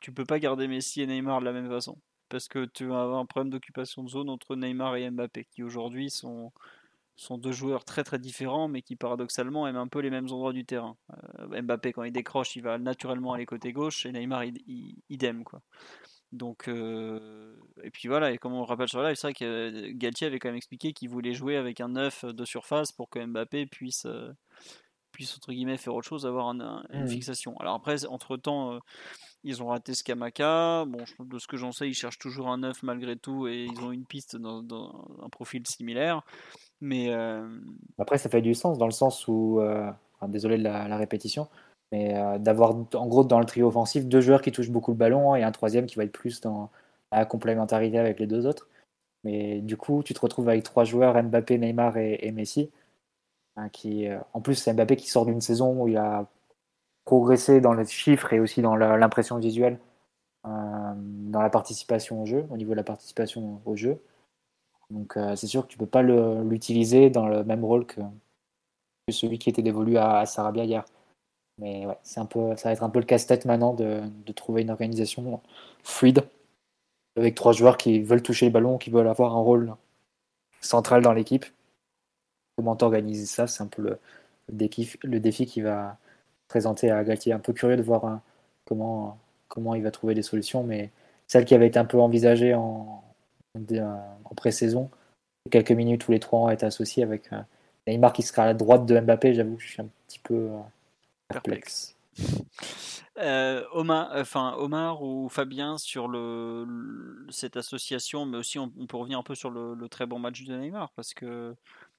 tu peux pas garder Messi et Neymar de la même façon parce que tu as un problème d'occupation de zone entre Neymar et Mbappé qui aujourd'hui sont deux joueurs très très différents, mais qui paradoxalement aiment un peu les mêmes endroits du terrain. Euh, Mbappé, quand il décroche, il va naturellement aller côté gauche, et Neymar, idem. Quoi. Donc, euh, et puis voilà, et comme on le rappelle sur la live, c'est vrai que Galtier avait quand même expliqué qu'il voulait jouer avec un 9 de surface pour que Mbappé puisse, euh, puisse entre guillemets, faire autre chose, avoir une mmh fixation. Alors après, entre temps, ils ont raté Skamaka. Bon, de ce que j'en sais, ils cherchent toujours un 9 malgré tout, et ils ont une piste dans, dans un profil similaire. Mais euh, Après, ça fait du sens dans le sens où, euh, désolé de la, répétition, mais euh, d'avoir en gros dans le trio offensif deux joueurs qui touchent beaucoup le ballon et un troisième qui va être plus dans la complémentarité avec les deux autres. Mais du coup, tu te retrouves avec trois joueurs, Mbappé, Neymar et, Messi. Hein, qui, en plus, c'est Mbappé qui sort d'une saison où il a progressé dans les chiffres et aussi dans l'impression visuelle, dans la participation au jeu, au niveau de la participation au jeu. Donc euh, c'est sûr que tu peux pas l'utiliser dans le même rôle que, celui qui était dévolu à, Sarabia hier. Mais ouais, c'est un peu, ça va être un peu le casse-tête maintenant de, trouver une organisation fluide avec trois joueurs qui veulent toucher le ballon, qui veulent avoir un rôle central dans l'équipe. Comment t'organiser ça? C'est un peu le, défi, le défi qui va présenter à Galtier. Un peu curieux de voir hein, comment, comment il va trouver des solutions, mais celle qui avait été un peu envisagée en, en pré-saison. Quelques minutes où les trois ont été associés avec Neymar qui sera à la droite de Mbappé, j'avoue que je suis un petit peu euh, perplexe. Euh, Omar, enfin Omar ou Fabien sur le, cette association, mais aussi on, peut revenir un peu sur le, très bon match de Neymar parce que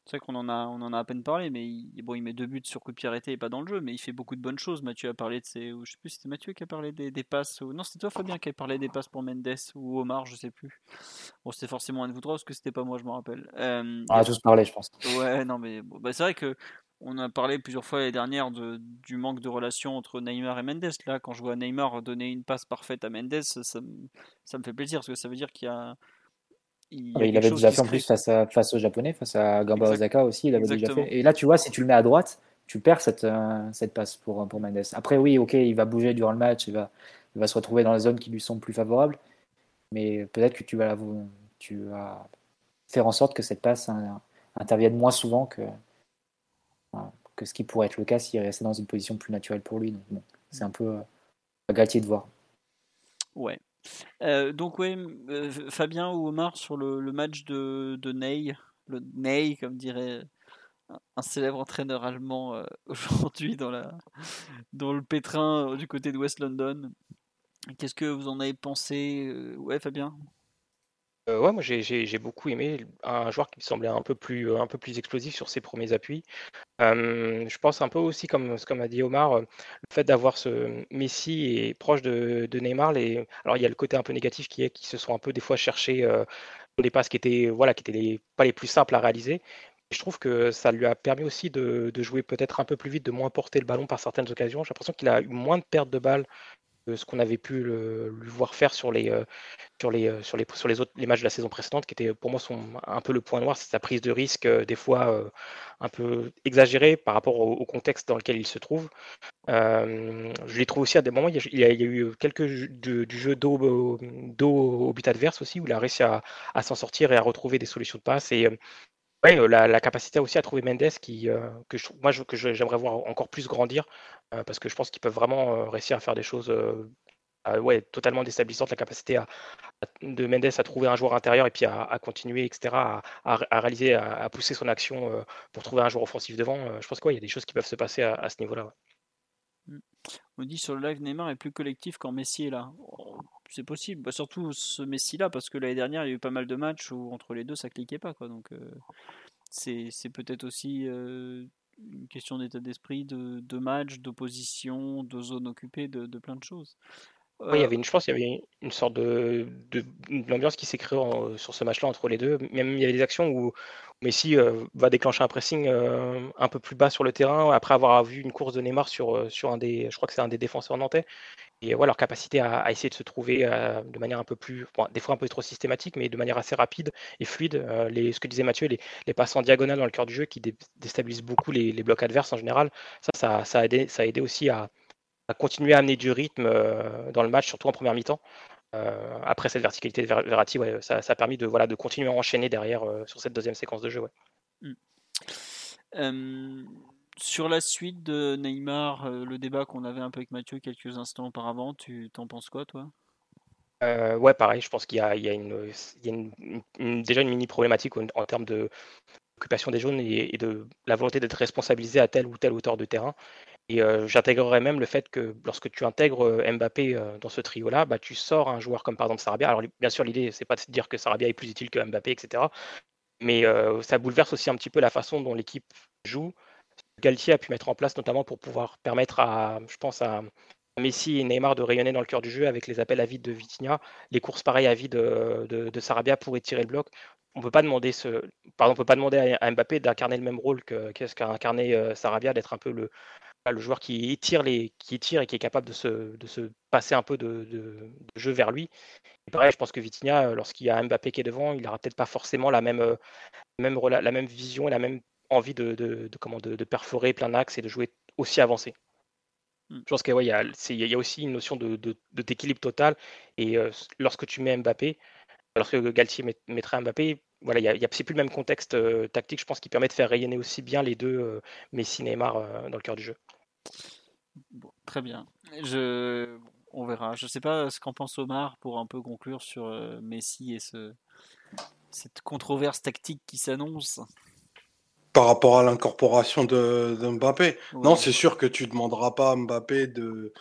c'est vrai qu'on en a, on en a à peine parlé, mais il, bon, il met deux buts sur coup de pied arrêté et pas dans le jeu, mais il fait beaucoup de bonnes choses. Mathieu a parlé de ses, je sais plus, c'était Mathieu qui a parlé des, des passes, ou non, c'était toi Fabien qui a parlé des passes pour Mendes ou Omar, je sais plus. Bon, c'était forcément un de vous trois parce que c'était pas moi, je me rappelle. Euh, on a tous parlé, je pense. Ouais, non, mais bon, bah, c'est vrai que on a parlé plusieurs fois l'année dernière de, du manque de relation entre Neymar et Mendes. Là, quand je vois Neymar donner une passe parfaite à Mendes, ça, ça, me fait plaisir parce que ça veut dire qu'il y a. Il, ah, avait déjà fait en plus face, à, face aux Japonais, face à Gamba Osaka aussi, il avait déjà fait. Et là, tu vois, si tu le mets à droite, tu perds cette, euh, cette passe pour, pour Mendes. Après, oui, ok, il va bouger durant le match, il va, il va se retrouver dans les zones qui lui sont plus favorables, mais peut-être que tu vas, tu vas faire en sorte que cette passe intervienne moins souvent que, que ce qui pourrait être le cas s'il restait dans une position plus naturelle pour lui. Donc c'est un peu euh, de voir. Ouais. Euh, donc ouais, euh, Fabien ou Omar sur le, match de, de, Ney, le Ney comme dirait un célèbre entraîneur allemand aujourd'hui dans, dans le pétrin du côté de West London. Qu'est-ce que vous en avez pensé Ouais Fabien? Euh, ouais, moi j'ai beaucoup aimé un joueur qui me semblait un peu plus, explosif sur ses premiers appuis. je pense un peu aussi, comme, a dit Omar, le fait d'avoir ce Messi et proche de, Neymar. Les... Alors il y a le côté un peu négatif qui est qu'ils se sont un peu des fois cherchés euh, des passes qui étaient, voilà, qui étaient pas les plus simples à réaliser. Je trouve que ça lui a permis aussi de, de jouer peut-être un peu plus vite, de moins porter le ballon par certaines occasions. J'ai l'impression qu'il a eu moins de pertes de balles ce qu'on avait pu le, voir faire sur les, euh, sur les, euh, sur les, sur les autres les matchs de la saison précédente, qui était pour moi son, un peu le point noir, c'est sa prise de risque, euh, des fois un peu exagérée par rapport au, contexte dans lequel il se trouve. je l'ai trouvé aussi à des moments, il y a, eu quelques du, du jeu d'eau au but adverse aussi, où il a réussi à, s'en sortir et à retrouver des solutions de passe. Ouais, la, capacité aussi à trouver Mendes qui, que je, moi que j'aimerais voir encore plus grandir parce que je pense qu'ils peuvent vraiment réussir à faire des choses ouais, totalement déstabilisantes. La capacité de Mendes à trouver un joueur intérieur et puis à, continuer, etc., à, réaliser, à, pousser son action pour trouver un joueur offensif devant. je pense qu'il y a des choses qui peuvent se passer à, ce niveau-là. Mmh. On dit sur le live Neymar est plus collectif quand Messi est là. C'est possible, bah, surtout ce Messi-là, parce que l'année dernière, il y a eu pas mal de matchs où entre les deux, ça cliquait pas. Quoi. Donc, euh, c'est, peut-être aussi euh, une question d'état d'esprit, de, de match, d'opposition, de zone occupée, de, de plein de choses. Oui, il y avait une, je pense qu'il y avait une sorte de, de, l'ambiance qui s'est créée sur ce match-là entre les deux. Même il y avait des actions où, Messi euh, va déclencher un pressing un peu plus bas sur le terrain après avoir vu une course de Neymar sur, sur un des, je crois que c'est un des défenseurs nantais, et voilà, leur capacité à, essayer de se trouver euh, de manière un peu plus, des fois un peu trop systématique, mais de manière assez rapide et fluide. Euh, les, ce que disait Mathieu, les, les, passes en diagonale dans le cœur du jeu qui déstabilisent beaucoup les, blocs adverses en général, ça, ça, a, aidé, ça a aussi à, continuer à amener du rythme euh, dans le match, surtout en première mi-temps. après cette verticalité de Verratti, ouais, ça, ça, a permis de, voilà, de continuer à enchaîner derrière sur cette deuxième séquence de jeu. Ouais. Mmh sur la suite de Neymar, euh, le débat qu'on avait un peu avec Mathieu quelques instants auparavant, tu t'en penses quoi, toi? Euh, ouais, pareil, je pense qu'il y a, une, déjà une mini problématique en, termes de des jaunes et, de la volonté d'être responsabilisé à telle ou telle hauteur de terrain. Et euh, j'intégrerais même le fait que lorsque tu intègres Mbappé dans ce trio-là, bah, tu sors un joueur comme par exemple Sarabia. Alors bien sûr, l'idée, c'est pas de dire que Sarabia est plus utile que Mbappé, etc. Mais ça bouleverse aussi un petit peu la façon dont l'équipe joue Galtier a pu mettre en place, notamment pour pouvoir permettre à, je pense, à Messi et Neymar de rayonner dans le cœur du jeu avec les appels à vide de Vitinha, les courses pareilles à vide de, Sarabia pour étirer le bloc. On peut pas demander ce, pardon, on peut pas demander à, Mbappé d'incarner le même rôle que qu'est-ce qu'a incarné euh, Sarabia, d'être un peu le, le joueur qui étire les, qui étire et qui est capable de se, de se passer un peu de, jeu vers lui. Et pareil, je pense que Vitinha, lorsqu'il y a Mbappé qui est devant, il n'aura peut-être pas forcément la même, euh, même, la même vision et la même envie de, de, comment, de, perforer plein d'axes et de jouer aussi avancé. Hmm. Je pense qu'il ouais, y, a, y, a aussi une notion de, d'équilibre total. Et euh, lorsque tu mets Mbappé, lorsque Galtier mettrait Mbappé, voilà, y a, y a, c'est plus le même contexte euh, tactique, je pense, qui permet de faire rayonner aussi bien les deux euh, Messi et Neymar dans le cœur du jeu. très bien. Je, on verra. Je ne sais pas ce qu'en pense Omar pour un peu conclure sur Messi et ce, cette controverse tactique qui s'annonce par rapport à l'incorporation de, Mbappé. Non, c'est sûr que tu demanderas pas à Mbappé de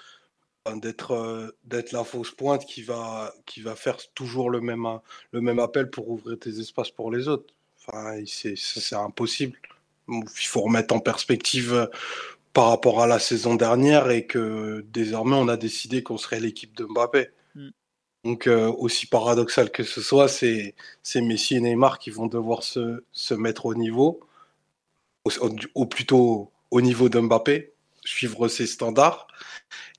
d'être euh, d'être la fausse pointe qui va qui va faire toujours le même le même appel pour ouvrir tes espaces pour les autres. Enfin, c'est c'est impossible. Il faut remettre en perspective euh, par rapport à la saison dernière et que désormais on a décidé qu'on serait l'équipe de Mbappé. Mm. Donc euh, aussi paradoxal que ce soit, c'est c'est Messi et Neymar qui vont devoir se, se mettre au niveau, au, au plutôt au niveau de Mbappé, suivre ses standards.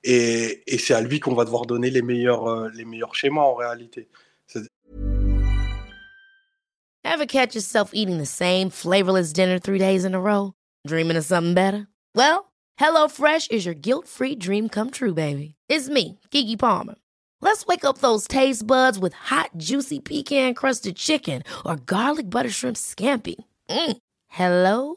Et, et c'est à lui qu'on va devoir donner les meilleurs, euh, les meilleurs schémas en réalité. Ever catch yourself eating the same flavorless dinner three days in a row? Dreaming of something better? Well, HelloFresh is your guilt-free dream come true, baby. It's me, Kiki Palmer. Let's wake up those taste buds with hot, juicy pecan-crusted chicken or garlic butter shrimp scampi. Mm. Hello?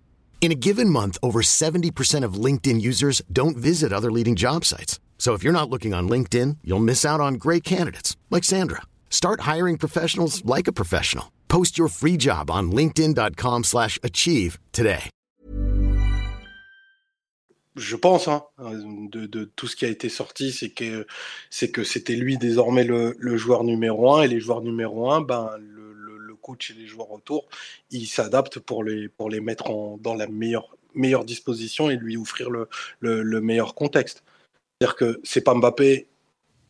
In a given month, over 70% of LinkedIn users don't visit other leading job sites. So if you're not looking on LinkedIn, you'll miss out on great candidates like Sandra. Start hiring professionals like a professional. Post your free job on linkedin.com/achieve today. Je pense hein, de, de, tout ce qui a été sorti, c'est que c'était lui désormais le, le, joueur numéro un et les joueurs numéro un, ben le coach et les joueurs autour, ils s'adaptent pour les, pour les mettre en, dans la meilleure, meilleure disposition et lui offrir le, le, meilleur contexte. C'est-à-dire que c'est pas Mbappé,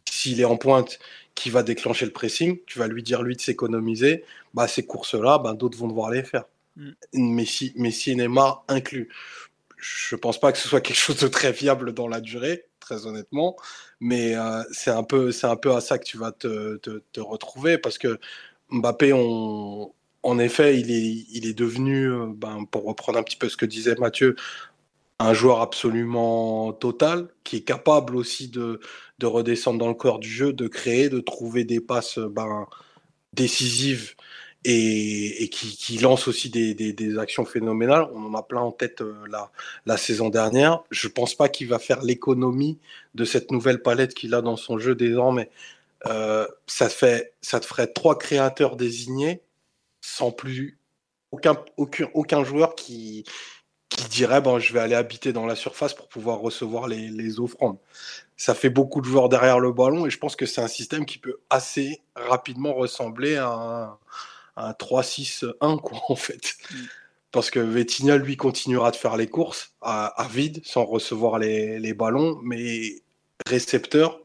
s'il est en pointe, qui va déclencher le pressing, tu vas lui dire lui de s'économiser, bah, ces courses-là, bah, d'autres vont devoir les faire. Mm. Messi, Messi et Neymar inclus. Je pense pas que ce soit quelque chose de très viable dans la durée, très honnêtement, mais euh, c'est un, peu, un peu à ça que tu vas te, te, te retrouver parce que Mbappé, en effet, il est, devenu, euh, ben, pour reprendre un petit peu ce que disait Mathieu, un joueur absolument total, qui est capable aussi de, de redescendre dans le corps du jeu, de créer, de trouver des passes ben, décisives et, qui, lance aussi des, actions phénoménales. On en a plein en tête euh, la, la saison dernière. Je ne pense pas qu'il va faire l'économie de cette nouvelle palette qu'il a dans son jeu désormais. Euh, ça, fait, ça te ferait trois créateurs désignés sans plus aucun, aucun, aucun joueur qui, qui dirait bon, je vais aller habiter dans la surface pour pouvoir recevoir les, les, offrandes. Ça fait beaucoup de joueurs derrière le ballon et je pense que c'est un système qui peut assez rapidement ressembler à un, un 3-6-1 quoi en fait. Parce que Vetinha, lui, continuera de faire les courses à, à vide, sans recevoir les, les ballons, mais récepteur,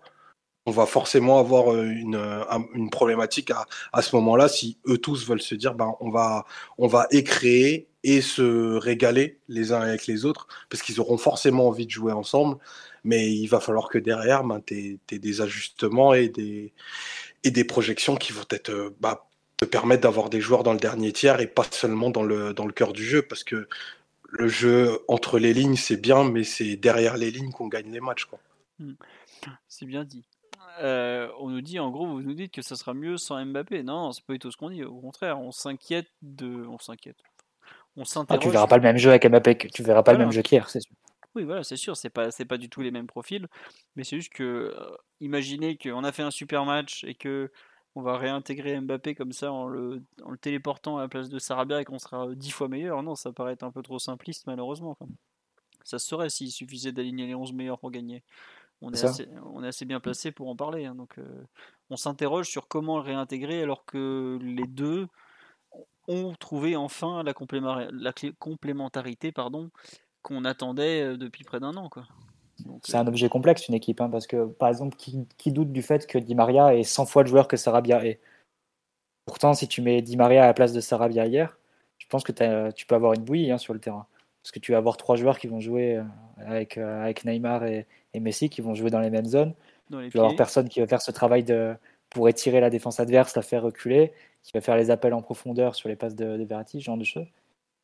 on va forcément avoir euh, une, euh, une problématique à, à ce moment-là si eux tous veulent se dire ben on va on écréer et se régaler les uns avec les autres parce qu'ils auront forcément envie de jouer ensemble mais il va falloir que derrière ben, tu aies, des ajustements et des projections qui vont être bah, te permettre d'avoir des joueurs dans le dernier tiers et pas seulement dans le dans le cœur du jeu parce que le jeu entre les lignes c'est bien mais c'est derrière les lignes qu'on gagne les matchs. Mmh. C'est bien dit. Euh, on nous dit, en gros, vous nous dites que ça sera mieux sans Mbappé. Non, c'est pas du tout ce qu'on dit. Au contraire, on s'inquiète de. On s'inquiète. On s'interroge. Ah, tu verras pas le même jeu avec Mbappé. Tu verras pas le même jeu qu'hier, c'est sûr. Oui, voilà, c'est sûr. C'est pas, c'est pas du tout les mêmes profils. Mais c'est juste que, euh, imaginez qu'on a fait un super match et que on va réintégrer Mbappé comme ça en le, en le téléportant à la place de Sarabia et qu'on sera dix fois meilleur. Non, ça paraît être un peu trop simpliste, malheureusement. Ça se serait s'il suffisait d'aligner les 11 meilleurs pour gagner on est, assez, on est assez bien placé pour en parler. Hein, donc, euh, on s'interroge sur comment le réintégrer alors que les deux ont trouvé enfin la, la complémentarité pardon, qu'on attendait euh, depuis près d'un an. C'est un objet complexe, une équipe, hein, parce que par exemple, qui, doute du fait que Di Maria est 100 fois le joueur que Sarabia est Pourtant, si tu mets Di Maria à la place de Sarabia hier, je pense que tu peux avoir une bouillie hein, sur le terrain. Parce que tu vas avoir trois joueurs qui vont jouer euh, avec, avec Neymar et, et Messi qui vont jouer dans les mêmes zones. il va y avoir personne qui va faire ce travail de, pour étirer la défense adverse, la faire reculer, qui va faire les appels en profondeur sur les passes de, de Verratti, ce genre de choses.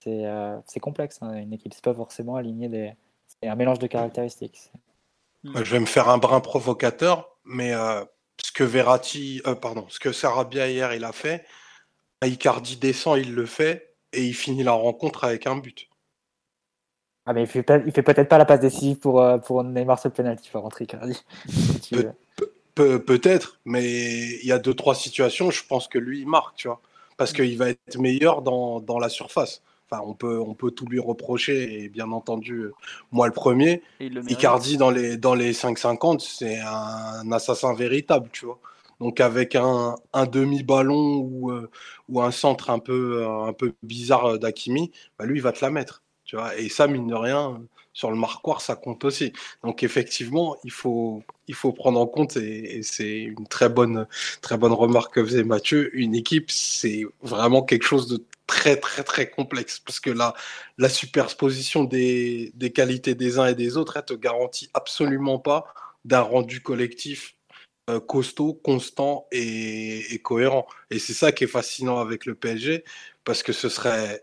C'est euh, complexe, hein, une équipe. C'est pas forcément aligné des. C'est un mélange de caractéristiques. Je vais me faire un brin provocateur, mais euh, ce que Verratti, euh, pardon, ce que Sarabia hier il a fait, Icardi descend, il le fait et il finit la rencontre avec un but. Ah mais il fait, il fait peut-être pas la passe décisive pour, euh, pour Neymar sur le penalty, il va rentrer Icardi. Peut-être, mais il y a deux trois situations, je pense que lui il marque, tu vois, parce qu'il va être meilleur dans, dans la surface. Enfin, on peut, on peut tout lui reprocher, et bien entendu, moi le premier. Icardi dans les, dans les 5-50, c'est un assassin véritable, tu vois. Donc avec un, un demi-ballon ou, euh, ou un centre un peu, un peu bizarre d'Akimi, bah lui, il va te la mettre. Et ça, mine de rien, sur le marquoir, ça compte aussi. Donc effectivement, il faut, il faut prendre en compte, et, c'est une très bonne, très bonne remarque que faisait Mathieu, une équipe, c'est vraiment quelque chose de très très très complexe parce que la, la superposition des, des qualités des uns et des autres, elle te garantit absolument pas d'un rendu collectif euh, costaud, constant et, et, cohérent. Et c'est ça qui est fascinant avec le PSG parce que ce serait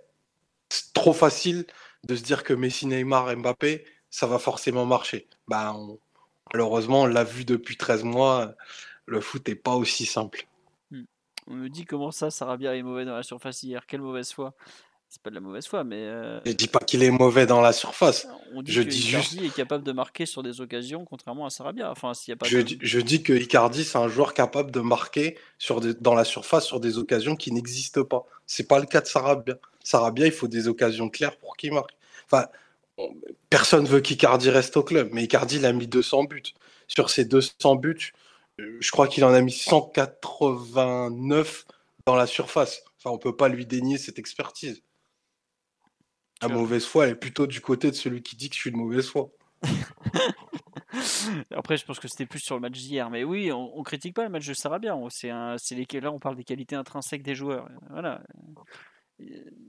trop facile de se dire que Messi, Neymar, Mbappé, ça va forcément marcher. Ben, malheureusement, on l'a vu depuis 13 mois, le foot n'est pas aussi simple. Hmm. On me dit comment ça, Sarabia est mauvais dans la surface hier. Quelle mauvaise foi. C'est pas de la mauvaise foi, mais. Euh... Je dis pas qu'il est mauvais dans la surface. On dit je que dis Icardi est capable de marquer sur des occasions, contrairement à Sarabia. Enfin, s'il y a pas je, de... dis, je dis que Icardi, c'est un joueur capable de marquer sur des, dans la surface sur des occasions qui n'existent pas. C'est pas le cas de Sarabia. Sarabia, il faut des occasions claires pour qu'il marque. Enfin, personne veut qu'Icardi reste au club, mais Icardi, il a mis 200 buts. Sur ces 200 buts, euh, je crois qu'il en a mis 189 dans la surface. Enfin, on peut pas lui dénier cette expertise. La mauvaise foi, elle est plutôt du côté de celui qui dit que je suis de mauvaise foi. Après, je pense que c'était plus sur le match d'hier. Mais oui, on, on, critique pas le match de Sarabia. C'est un, les, là, on parle des qualités intrinsèques des joueurs. Voilà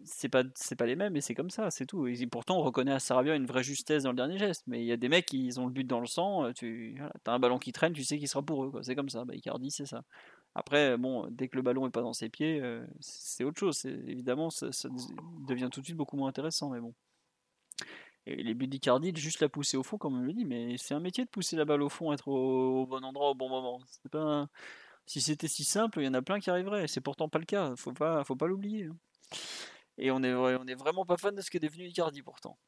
c'est pas c'est pas les mêmes et c'est comme ça c'est tout et pourtant on reconnaît à Sarabia une vraie justesse dans le dernier geste mais il y a des mecs qui ont le but dans le sang tu voilà, as un ballon qui traîne tu sais qu'il sera pour eux c'est comme ça bah, Icardi c'est ça après bon dès que le ballon est pas dans ses pieds euh, c'est autre chose. Évidemment ça, devient tout de suite beaucoup moins intéressant mais bon. Et les buts d'Icardi juste la pousser au fond comme on le dit mais c'est un métier de pousser la balle au fond être au, bon endroit au bon moment. C'est pas si c'était si simple il y en a plein qui arriveraient c'est pourtant pas le cas. Faut pas faut pas l'oublier hein. Et on est, on est vraiment pas fan de ce qu'est devenu Icardi pourtant.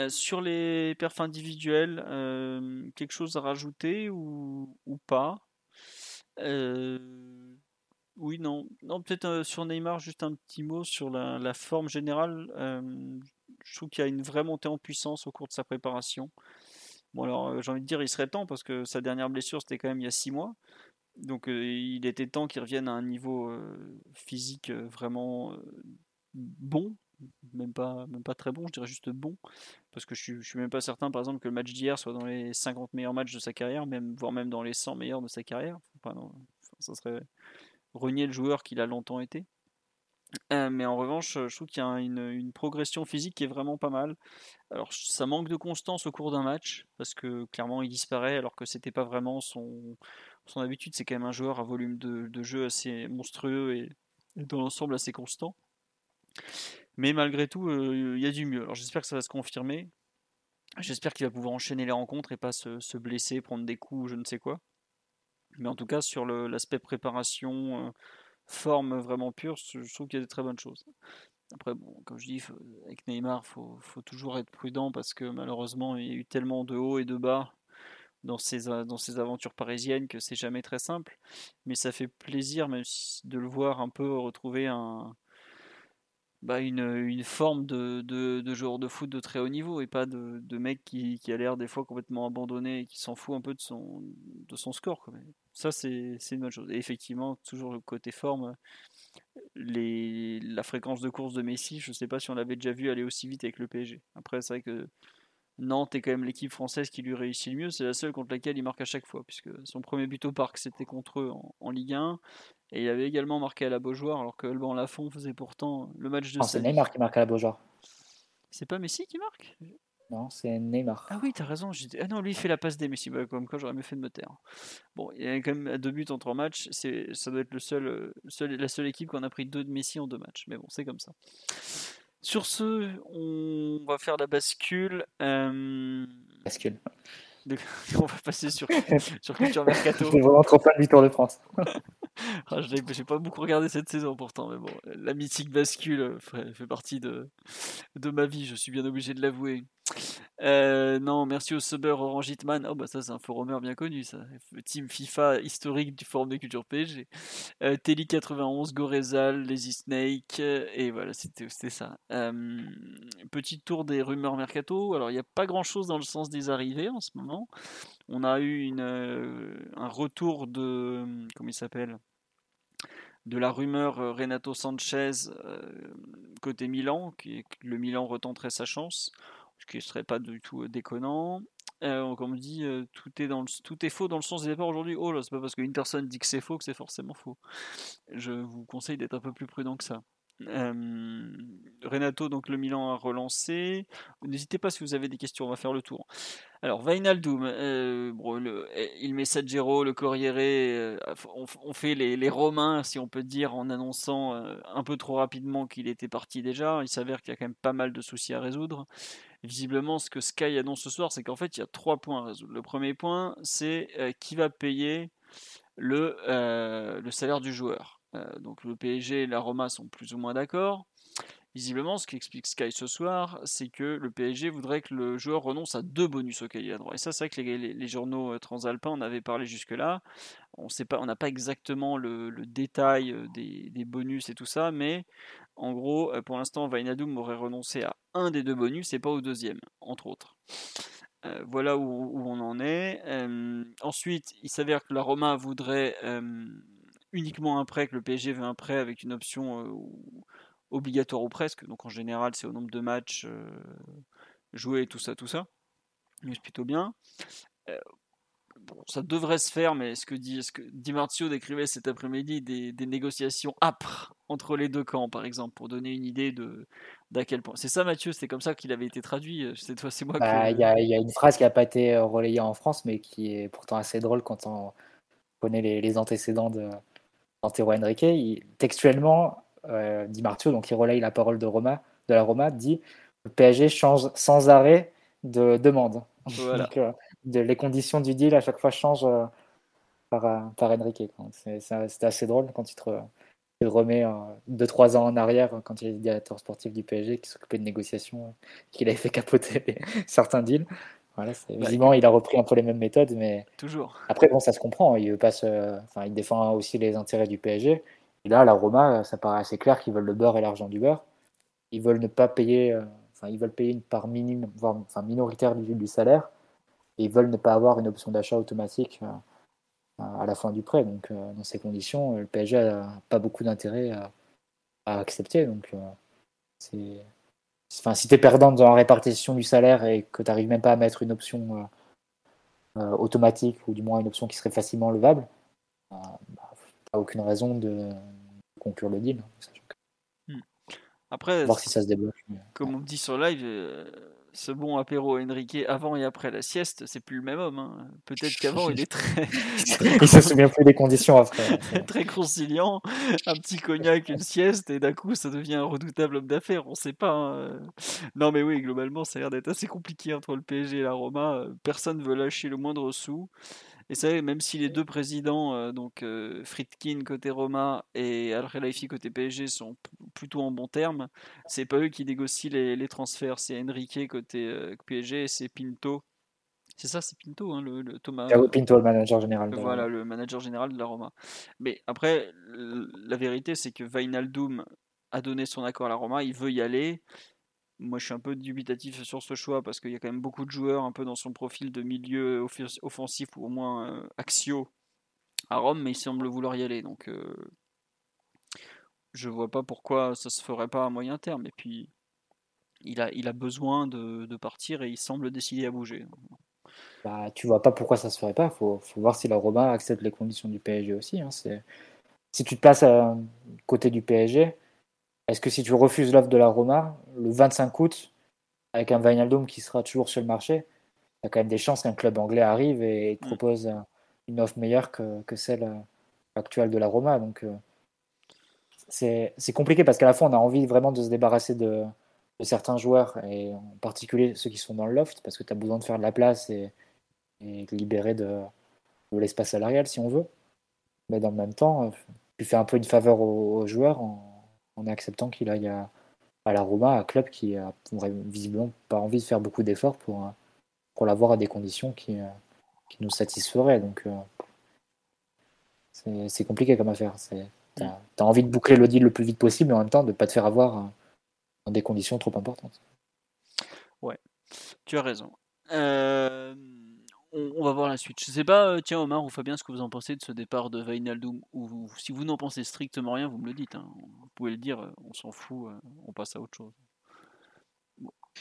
Euh, sur les perfs individuels, euh, quelque chose à rajouter ou, ou pas? Euh, Oui, non. Non, peut-être euh, sur Neymar, juste un petit mot sur la, forme générale. Euh, je trouve qu'il y a une vraie montée en puissance au cours de sa préparation. Bon, alors j'ai envie de dire, il serait temps parce que sa dernière blessure c'était quand même il y a six mois. Donc il était temps qu'il revienne à un niveau physique vraiment bon, même pas, même pas très bon, je dirais juste bon, parce que je suis, je suis même pas certain, par exemple, que le match d'hier soit dans les 50 meilleurs matchs de sa carrière, même, voire même dans les 100 meilleurs de sa carrière. Enfin, non, ça serait renier le joueur qu'il a longtemps été. Euh, mais en revanche, je trouve qu'il y a une, une, progression physique qui est vraiment pas mal. Alors, ça manque de constance au cours d'un match, parce que clairement il disparaît, alors que c'était pas vraiment son, son habitude. C'est quand même un joueur à volume de, de jeu assez monstrueux et, et dans l'ensemble assez constant. Mais malgré tout, euh, il y a du mieux. Alors j'espère que ça va se confirmer. J'espère qu'il va pouvoir enchaîner les rencontres et pas se, se, blesser, prendre des coups, je ne sais quoi. Mais en tout cas, sur l'aspect préparation, euh, forme vraiment pure, je trouve qu'il y a de très bonnes choses. Après, bon, comme je dis, avec Neymar, il faut, toujours être prudent parce que malheureusement, il y a eu tellement de hauts et de bas dans ces, dans ces aventures parisiennes que c'est jamais très simple. Mais ça fait plaisir même de le voir un peu retrouver un, bah une, une, forme de, de, joueur de foot de très haut niveau et pas de, mec qui, a l'air des fois complètement abandonné et qui s'en fout un peu de son, de son score. Même. Ça, c'est une bonne chose. Et effectivement, toujours le côté forme, les, la fréquence de course de Messi, je ne sais pas si on l'avait déjà vu aller aussi vite avec le PSG. Après, c'est vrai que Nantes est quand même l'équipe française qui lui réussit le mieux. C'est la seule contre laquelle il marque à chaque fois, puisque son premier but au parc, c'était contre eux en, en Ligue 1. Et il avait également marqué à la Beaujoire, alors que Alban Lafont faisait pourtant le match de. Oh, c'est Neymar qui marque à la Beaujoire. C'est pas Messi qui marque? Non, c'est Neymar. Ah oui, t'as raison. Ah non, lui il fait la passe des Messi. Bah, comme quoi, j'aurais mieux fait de me taire. Bon, il y a quand même deux buts en trois matchs. C'est, ça doit être le seul, seul, la seule équipe qui en a pris deux de Messi en deux matchs. Mais bon, c'est comme ça. Sur ce, on va faire la bascule. Euh... Bascule. on va passer sur, sur Culture Mercato. Vraiment trop fan du Tour de France. Ah, je n'ai pas beaucoup regardé cette saison pourtant, mais bon, la mythique bascule fait, fait partie de, de ma vie, je suis bien obligé de l'avouer. Euh, non, merci au Suber Orange Hitman. Oh, bah ça, c'est un forumeur bien connu, ça. Team FIFA historique du forum de culture PSG. Euh, Teli91, Gorezal, Lazy Snake, et voilà, c'était ça. Euh, petit tour des rumeurs mercato. Alors, il n'y a pas grand chose dans le sens des arrivées en ce moment. On a eu un retour de. Comment il s'appelle? De la rumeur Renato Sanchez côté Milan, qui, le Milan retenterait sa chance ce qui ne serait pas du tout euh, déconnant. Euh, comme on dit, euh, tout, est faux dans le sens des départs aujourd'hui. Oh là, c'est pas parce qu'une personne dit que c'est faux que c'est forcément faux. Je vous conseille d'être un peu plus prudent que ça. Renato, donc le Milan a relancé. N'hésitez pas si vous avez des questions, on va faire le tour. Alors, Vainaldum, euh, le, il Messaggero, le Corriere on, fait les, Romains, si on peut dire, en annonçant un peu trop rapidement qu'il était parti déjà. Il s'avère qu'il y a quand même pas mal de soucis à résoudre. Visiblement, ce que Sky annonce ce soir, c'est qu'en fait, il y a trois points à résoudre. Le premier point, c'est qui va payer le, le salaire du joueur. Euh, donc le PSG et la Roma sont plus ou moins d'accord. Visiblement, ce qu'explique Sky ce soir, c'est que le PSG voudrait que le joueur renonce à deux bonus auxquels il a droit. Et ça, c'est vrai que les, journaux euh, transalpins en avaient parlé jusque-là. On n'a pas exactement le, détail euh, des, bonus et tout ça, mais en gros, pour l'instant, Vainadoum aurait renoncé à un des deux bonus et pas au deuxième, entre autres. voilà où, on en est. ensuite, il s'avère que la Roma voudrait uniquement un prêt, que le PSG veut un prêt avec une option euh, obligatoire ou presque. Donc en général, c'est au nombre de matchs euh, joués, tout ça, tout ça. Mais c'est plutôt bien. Euh, ça devrait se faire, mais ce que dit, ce que Di Marzio décrivait cet après-midi, des, négociations âpres entre les deux camps, par exemple, pour donner une idée de d'à quel point? C'est ça, Mathieu, c'est comme ça qu'il avait été traduit. C'est toi, c'est moi. Bah, il y, a une phrase qui n'a pas été relayée en France, mais qui est pourtant assez drôle quand on connaît les antécédents de, Antero Henrique, textuellement, euh, dit Martio, donc il relaye la parole de, Roma, de la Roma, dit le PSG change sans arrêt de demande. donc, euh, les conditions du deal à chaque fois changent euh, par, par Enrique. C'était assez drôle quand il te, remet 2-3 ans en arrière, quand il est directeur sportif du PSG, qui s'occupait de négociations, qu'il avait fait capoter certains deals. Voilà, visiblement, il a repris un peu les mêmes méthodes, mais toujours. Après, bon, ça se comprend. Il passe, enfin, il défend aussi les intérêts du PSG. Et là, la Roma, ça paraît assez clair qu'ils veulent le beurre et l'argent du beurre. Ils veulent ne pas payer, euh, enfin, ils veulent payer une part minime, voire, enfin, minoritaire du, du, salaire. Et ils veulent ne pas avoir une option d'achat automatique euh, à la fin du prêt. Donc, euh, dans ces conditions, le PSG n'a pas beaucoup d'intérêt à, à, accepter. Donc, c'est Enfin, si tu es perdant dans la répartition du salaire et que tu n'arrives même pas à mettre une option euh, euh, automatique ou du moins une option qui serait facilement levable, euh, bah, tu n'as aucune raison de conclure le deal. Hmm. Après, voir si ça se débloque. Comme on me dit sur live, ce bon apéro Enrique avant et après la sieste, c'est plus le même homme. Hein. Peut-être qu'avant, il est très. il se souvient plus des conditions après. très conciliant. Un petit cognac, une sieste, et d'un coup, ça devient un redoutable homme d'affaires. On sait pas. Hein. Non, mais oui, globalement, ça a l'air d'être assez compliqué entre le PSG et la Roma. Personne veut lâcher le moindre sou. Et ça, même si les deux présidents, euh, donc euh, Fritkin côté Roma et Al Khelaifi côté PSG, sont plutôt en bons termes, c'est pas eux qui négocient les, transferts, c'est Enrique côté euh, PSG et c'est Pinto. C'est ça, c'est Pinto, hein, le, Thomas. Ah Pinto, le manager général. voilà, le manager général de la Roma. Mais après, la vérité, c'est que Vainaldum a donné son accord à la Roma, il veut y aller. Moi, je suis un peu dubitatif sur ce choix parce qu'il y a quand même beaucoup de joueurs un peu dans son profil de milieu offensif ou au moins euh, axio à Rome, mais il semble vouloir y aller. Donc, euh, je vois pas pourquoi ça se ferait pas à moyen terme. Et puis, il a, il a besoin de, partir et il semble décider à bouger. Bah, tu vois pas pourquoi ça se ferait pas. Faut, faut voir si la Roma accepte les conditions du PSG aussi. Hein. Si tu te places à côté du PSG, est-ce que si tu refuses l'offre de la Roma, le 25 août, avec un Wijnaldum qui sera toujours sur le marché, il y a quand même des chances qu'un club anglais arrive et mm. propose une offre meilleure que, celle euh, actuelle de la Roma. Donc euh, c'est compliqué parce qu'à la fois on a envie vraiment de se débarrasser de, certains joueurs et en particulier ceux qui sont dans le loft parce que tu as besoin de faire de la place et, et libérer de, l'espace salarial si on veut. Mais dans le même temps, tu fais un peu une faveur aux, joueurs en, acceptant qu'il aille à, à, la Roma, un club qui a visiblement pas envie de faire beaucoup d'efforts pour, pour l'avoir à des conditions qui, qui nous satisferaient. Donc c'est compliqué comme affaire. Tu as, envie de boucler le deal le plus vite possible, mais en même temps de ne pas te faire avoir dans des conditions trop importantes. Ouais, tu as raison. Euh, on, va voir la suite. Je sais pas, euh, tiens Omar ou Fabien, ce que vous en pensez de ce départ de Vainaldum ou si vous n'en pensez strictement rien, vous me le dites. Hein. Vous pouvez le dire, euh, on s'en fout, on passe à autre chose.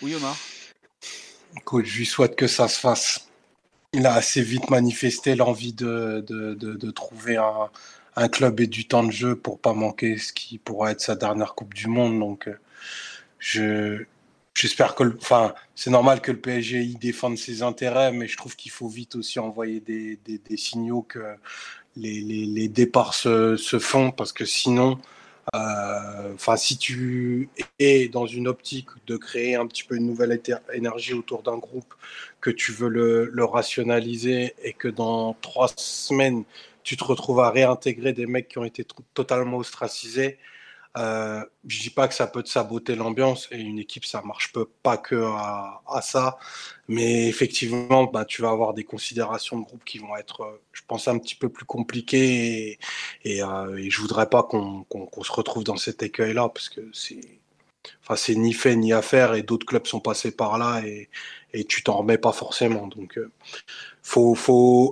Oui Omar Écoute, je lui souhaite que ça se fasse. Il a assez vite manifesté l'envie de, de, de, trouver un, un, club et du temps de jeu pour pas manquer ce qui pourra être sa dernière Coupe du Monde. Donc, je, J'espère que, enfin, c'est normal que le PSG défende ses intérêts, mais je trouve qu'il faut vite aussi envoyer des, des, signaux que les, les, les départs se, se, font, parce que sinon, euh, enfin, si tu es dans une optique de créer un petit peu une nouvelle énergie autour d'un groupe, que tu veux le, le, rationaliser et que dans trois semaines, tu te retrouves à réintégrer des mecs qui ont été totalement ostracisés, euh, je dis pas que ça peut te saboter l'ambiance et une équipe ça marche pas que à, ça, mais effectivement bah, tu vas avoir des considérations de groupe qui vont être, je pense, un petit peu plus compliquées et, et, euh, je voudrais pas qu'on se retrouve dans cet écueil là parce que c'est enfin ni fait ni à faire et d'autres clubs sont passés par là et, tu t'en remets pas forcément donc euh,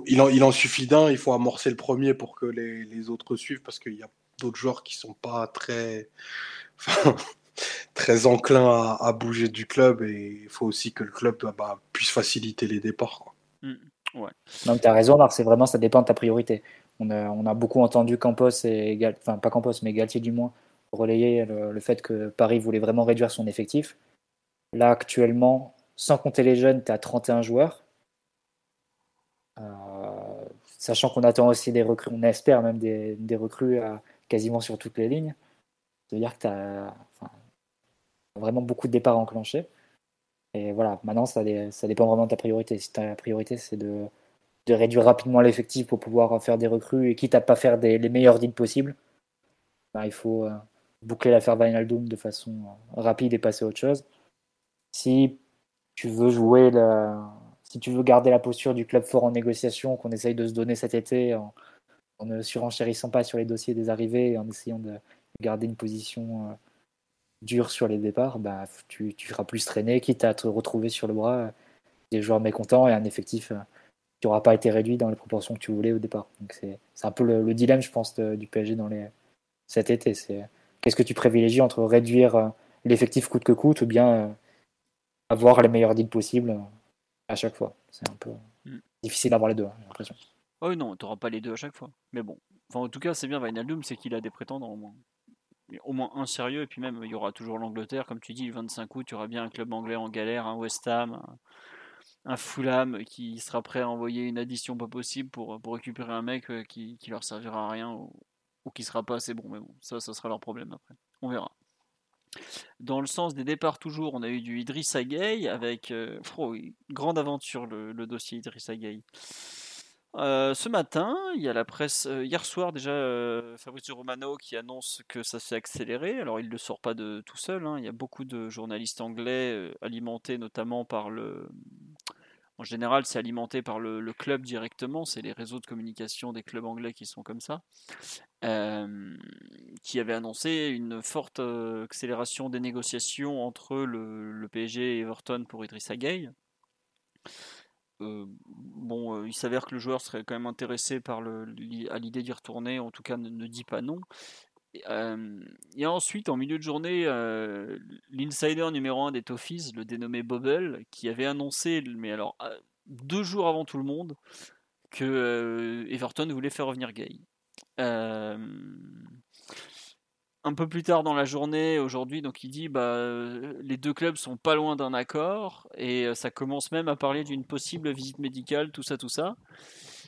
il en suffit d'un, il faut amorcer le premier pour que les, les autres suivent parce qu'il y a d'autres joueurs qui sont pas très, très enclins à, bouger du club et il faut aussi que le club bah, puisse faciliter les départs. Mmh, ouais. Donc tu as raison, c'est vraiment ça dépend de ta priorité. On a, on a beaucoup entendu Campos et enfin pas Campos mais Galtier du moins relayer le, fait que Paris voulait vraiment réduire son effectif. Là actuellement, sans compter les jeunes, tu as 31 joueurs. Euh, sachant qu'on attend aussi des recrues, on espère même des, des recrues à, quasiment sur toutes les lignes. C'est-à-dire que tu as vraiment beaucoup de départs enclenchés. Et voilà, maintenant, ça, dépend vraiment de ta priorité. Si ta priorité, c'est de, de, réduire rapidement l'effectif pour pouvoir faire des recrues et quitte à pas faire les meilleurs deals possibles, bah, il faut euh, boucler l'affaire Doom de façon euh, rapide et passer à autre chose. Si tu veux jouer si tu veux garder la posture du club fort en négociation qu'on essaye de se donner cet été en ne surenchérissant pas sur les dossiers des arrivées et en essayant de garder une position euh, dure sur les départs, bah, tu, tu feras plus traîner, quitte à te retrouver sur le bras euh, des joueurs mécontents et un effectif euh, qui n'aura pas été réduit dans les proportions que tu voulais au départ. Donc c'est un peu le, dilemme, je pense, du PSG dans les, cet été. C'est qu'est-ce que tu privilégies entre réduire l'effectif coûte que coûte ou bien avoir les meilleurs deals possibles à chaque fois? C'est un peu mm. difficile d'avoir les deux, hein, j'ai l'impression. Oh non, tu n'auras pas les deux à chaque fois. Mais bon, enfin, en tout cas, c'est bien Vinaldum, c'est qu'il a des prétendants au moins. Au moins un sérieux, et puis même, il y aura toujours l'Angleterre, comme tu dis, le 25 août, il y aura bien un club anglais en galère, un West Ham, un, Fulham qui sera prêt à envoyer une addition pas possible pour, récupérer un mec euh, qui, qui leur servira à rien ou, ou qui sera pas assez bon. Mais bon, ça, ça sera leur problème après. On verra. Dans le sens des départs toujours, on a eu du Idriss Gueye avec euh, grande aventure le, le dossier Idriss Gueye. Euh, ce matin, il y a la presse, euh, hier soir déjà, euh, Fabrizio Romano qui annonce que ça s'est accéléré. Alors il ne le sort pas de tout seul, hein. il y a beaucoup de journalistes anglais alimentés notamment par le... En général, c'est alimenté par le, club directement, c'est les réseaux de communication des clubs anglais qui sont comme ça, qui avaient annoncé une forte accélération des négociations entre le, PSG et Everton pour Idrissa Gueye. Euh, bon, euh, il s'avère que le joueur serait quand même intéressé par le, à l'idée d'y retourner, en tout cas ne, dit pas non. Et, euh, ensuite, en milieu de journée, l'insider numéro 1 des Toffees, le dénommé Bobble, qui avait annoncé, mais alors deux jours avant tout le monde, que Everton voulait faire revenir Gay un peu plus tard dans la journée, aujourd'hui, donc il dit bah euh, les deux clubs sont pas loin d'un accord et euh, ça commence même à parler d'une possible visite médicale, tout ça, tout ça.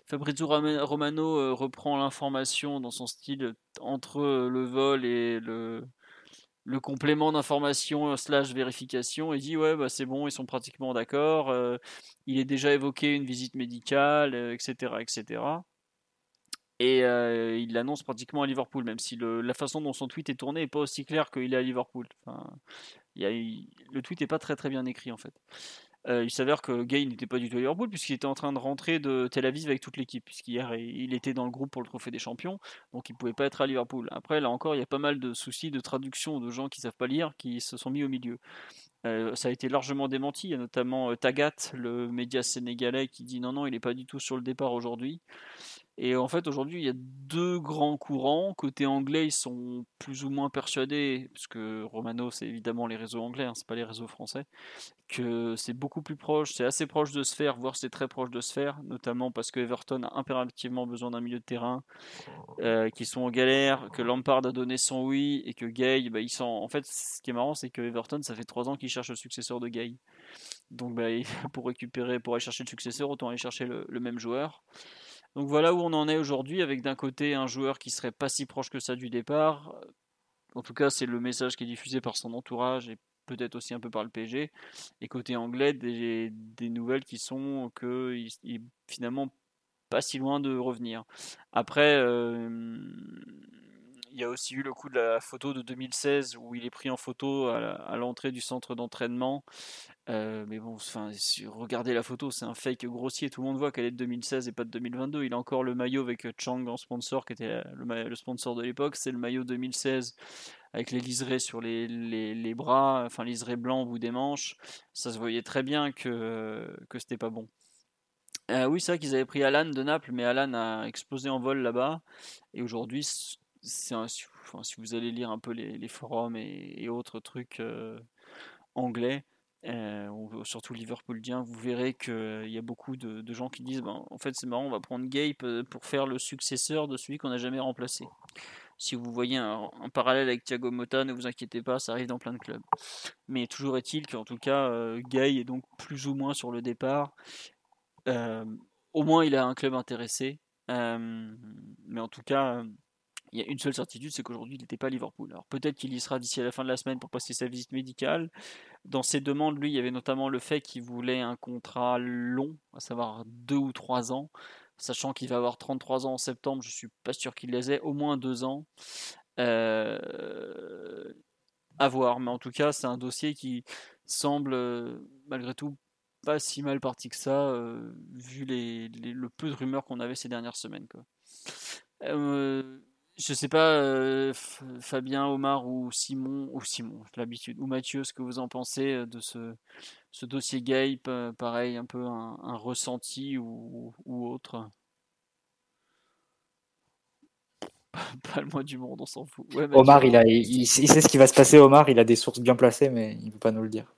Fabrizio Romano euh, reprend l'information dans son style entre le vol et le le complément d'information slash vérification et dit ouais bah c'est bon ils sont pratiquement d'accord il est déjà évoqué une visite médicale etc etc et il l'annonce pratiquement à Liverpool même si la façon dont son tweet est tourné n'est pas aussi clair qu'il est à Liverpool le tweet n'est pas très très bien écrit en fait euh, il s'avère que Gay n'était pas du tout à Liverpool puisqu'il était en train de rentrer de Tel Aviv avec toute l'équipe puisqu'hier il était dans le groupe pour le trophée des champions donc il pouvait pas être à Liverpool. Après là encore il y a pas mal de soucis de traduction de gens qui savent pas lire qui se sont mis au milieu. Euh, ça a été largement démenti. Il y a notamment euh, Tagat, le média sénégalais, qui dit non, non, il n'est pas du tout sur le départ aujourd'hui. Et en fait, aujourd'hui, il y a deux grands courants. Côté anglais, ils sont plus ou moins persuadés, parce que Romano, c'est évidemment les réseaux anglais, hein, c'est pas les réseaux français, que c'est beaucoup plus proche, c'est assez proche de Sphère, voire c'est très proche de Sphère, notamment parce que Everton a impérativement besoin d'un milieu de terrain, euh, qui sont en galère, que Lampard a donné son oui, et que Gay, bah, ils sont... en fait, ce qui est marrant, c'est que Everton, ça fait trois ans qu'il cherche le successeur de Gay. Donc, bah, pour récupérer, pour aller chercher le successeur, autant aller chercher le même joueur. Donc voilà où on en est aujourd'hui, avec d'un côté un joueur qui serait pas si proche que ça du départ. En tout cas, c'est le message qui est diffusé par son entourage et peut-être aussi un peu par le PSG. Et côté anglais, des, nouvelles qui sont qu'il est finalement pas si loin de revenir. Après, euh, y a aussi eu le coup de la photo de 2016 où il est pris en photo à l'entrée du centre d'entraînement. Euh, mais bon, enfin, regardez la photo, c'est un fake grossier. Tout le monde voit qu'elle est de 2016 et pas de 2022. Il a encore le maillot avec Chang en sponsor, qui était le, sponsor de l'époque. C'est le maillot 2016 avec les liserés sur les, les, bras, enfin liserés blancs au bout des manches. Ça se voyait très bien que, que c'était pas bon. Euh, oui, c'est vrai qu'ils avaient pris Alan de Naples, mais Alan a explosé en vol là-bas. Et aujourd'hui, si, vous allez lire un peu les, forums et, autres trucs euh, anglais, euh, surtout liverpoolien, vous verrez qu'il y a beaucoup de, gens qui disent ben, en fait c'est marrant, on va prendre Gape euh, pour faire le successeur de celui qu'on n'a jamais remplacé. Si vous voyez un, parallèle avec Thiago Motta, ne vous inquiétez pas, ça arrive dans plein de clubs. Mais toujours est-il qu'en tout cas, Gay est donc plus ou moins sur le départ. au moins, il a un club intéressé. mais en tout cas, il y a une seule certitude, c'est qu'aujourd'hui, il n'était pas à Liverpool. Alors peut-être qu'il y sera d'ici à la fin de la semaine pour passer sa visite médicale. Dans ses demandes, lui, il y avait notamment le fait qu'il voulait un contrat long, à savoir deux ou trois ans. Sachant qu'il va avoir 33 ans en septembre, je suis pas sûr qu'il les ait, au moins deux ans. Euh, à voir, mais en tout cas, c'est un dossier qui semble, malgré tout, pas si mal parti que ça, euh, vu les, le peu de rumeurs qu'on avait ces dernières semaines. Euh, je sais pas, euh, Fabien, Omar ou Simon, ou Simon, l'habitude, ou Mathieu, ce que vous en pensez euh, de ce, ce dossier Gape, euh, pareil, un peu un, ressenti ou, autre? Pas le moins du monde, on s'en fout. Omar, il, a, il, sait ce qui va se passer, Omar, il a des sources bien placées, mais il ne veut pas nous le dire.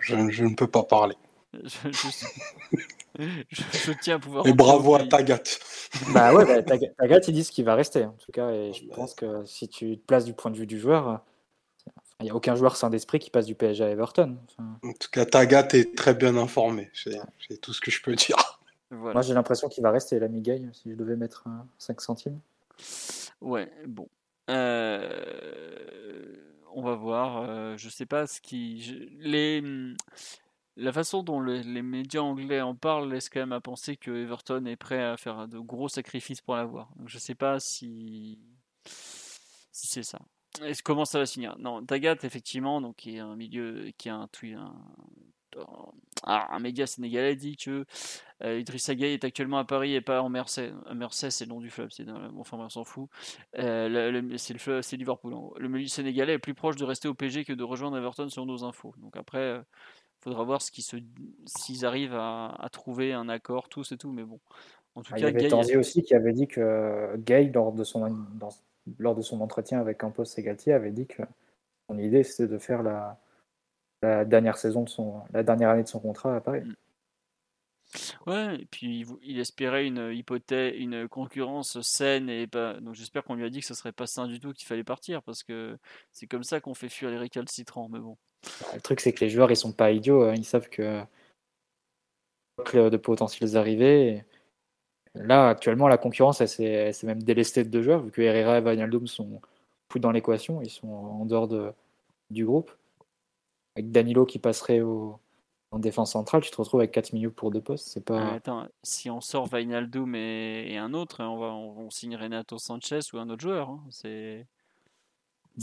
je, je ne peux pas parler. Je, tiens à pouvoir. Et bravo à Tagat. Bah ouais, bah, Tagat, ils disent qu'il va rester, en tout cas. Et je pense que si tu te places du point de vue du joueur, il n'y a aucun joueur sans d'esprit qui passe du PSG à Everton. En tout cas, Tagat est très bien informé. C'est tout ce que je peux dire. Moi, j'ai l'impression qu'il va rester, l'ami Gay, si je devais mettre 5 centimes. Ouais, bon. Euh, on va voir. Euh, je sais pas ce qui. Les la façon dont les médias anglais en parlent laisse quand même à penser que Everton est prêt à faire de gros sacrifices pour l'avoir. Je sais pas si c'est ça. Comment ça va finir? Non, Tagat effectivement, donc qui est un milieu, qui a un, ah, un média sénégalais dit que euh, Idrissa Gueye est actuellement à Paris et pas en Merseys. Merseys, c'est le nom du club, c'est enfin on s'en fout. Euh, c'est le c'est Liverpool. Le milieu sénégalais est plus proche de rester au PG que de rejoindre Everton selon nos infos. Donc après, euh, faudra voir ce qui se, s'ils arrivent à, trouver un accord, tous et tout. Mais bon, en tout ah, cas, il y avait Tanzi aussi qui avait dit que Gay, lors de son, lors de son entretien avec Campos et Galtier, avait dit que son idée c'était de faire la, la dernière saison de son, la dernière année de son contrat à Paris. Mm. Ouais, et puis il espérait une hypothèse, une concurrence saine et pas. Donc j'espère qu'on lui a dit que ce serait pas sain du tout qu'il fallait partir parce que c'est comme ça qu'on fait fuir les récalcitrants. Mais bon. Le truc, c'est que les joueurs, ils sont pas idiots. Hein. Ils savent que de potentiels arrivées. Là, actuellement, la concurrence, elle s'est même délestée de deux joueurs, vu que Herrera et Wijnaldum sont, plus dans l'équation. Ils sont en dehors de, du groupe. Avec Danilo qui passerait au, en défense centrale, tu te retrouves avec 4 milieux pour deux postes. C'est pas. attends, si on sort Vainaldoum et, et un autre, on, va, on, signe Renato Sanchez ou un autre joueur. Hein. C'est.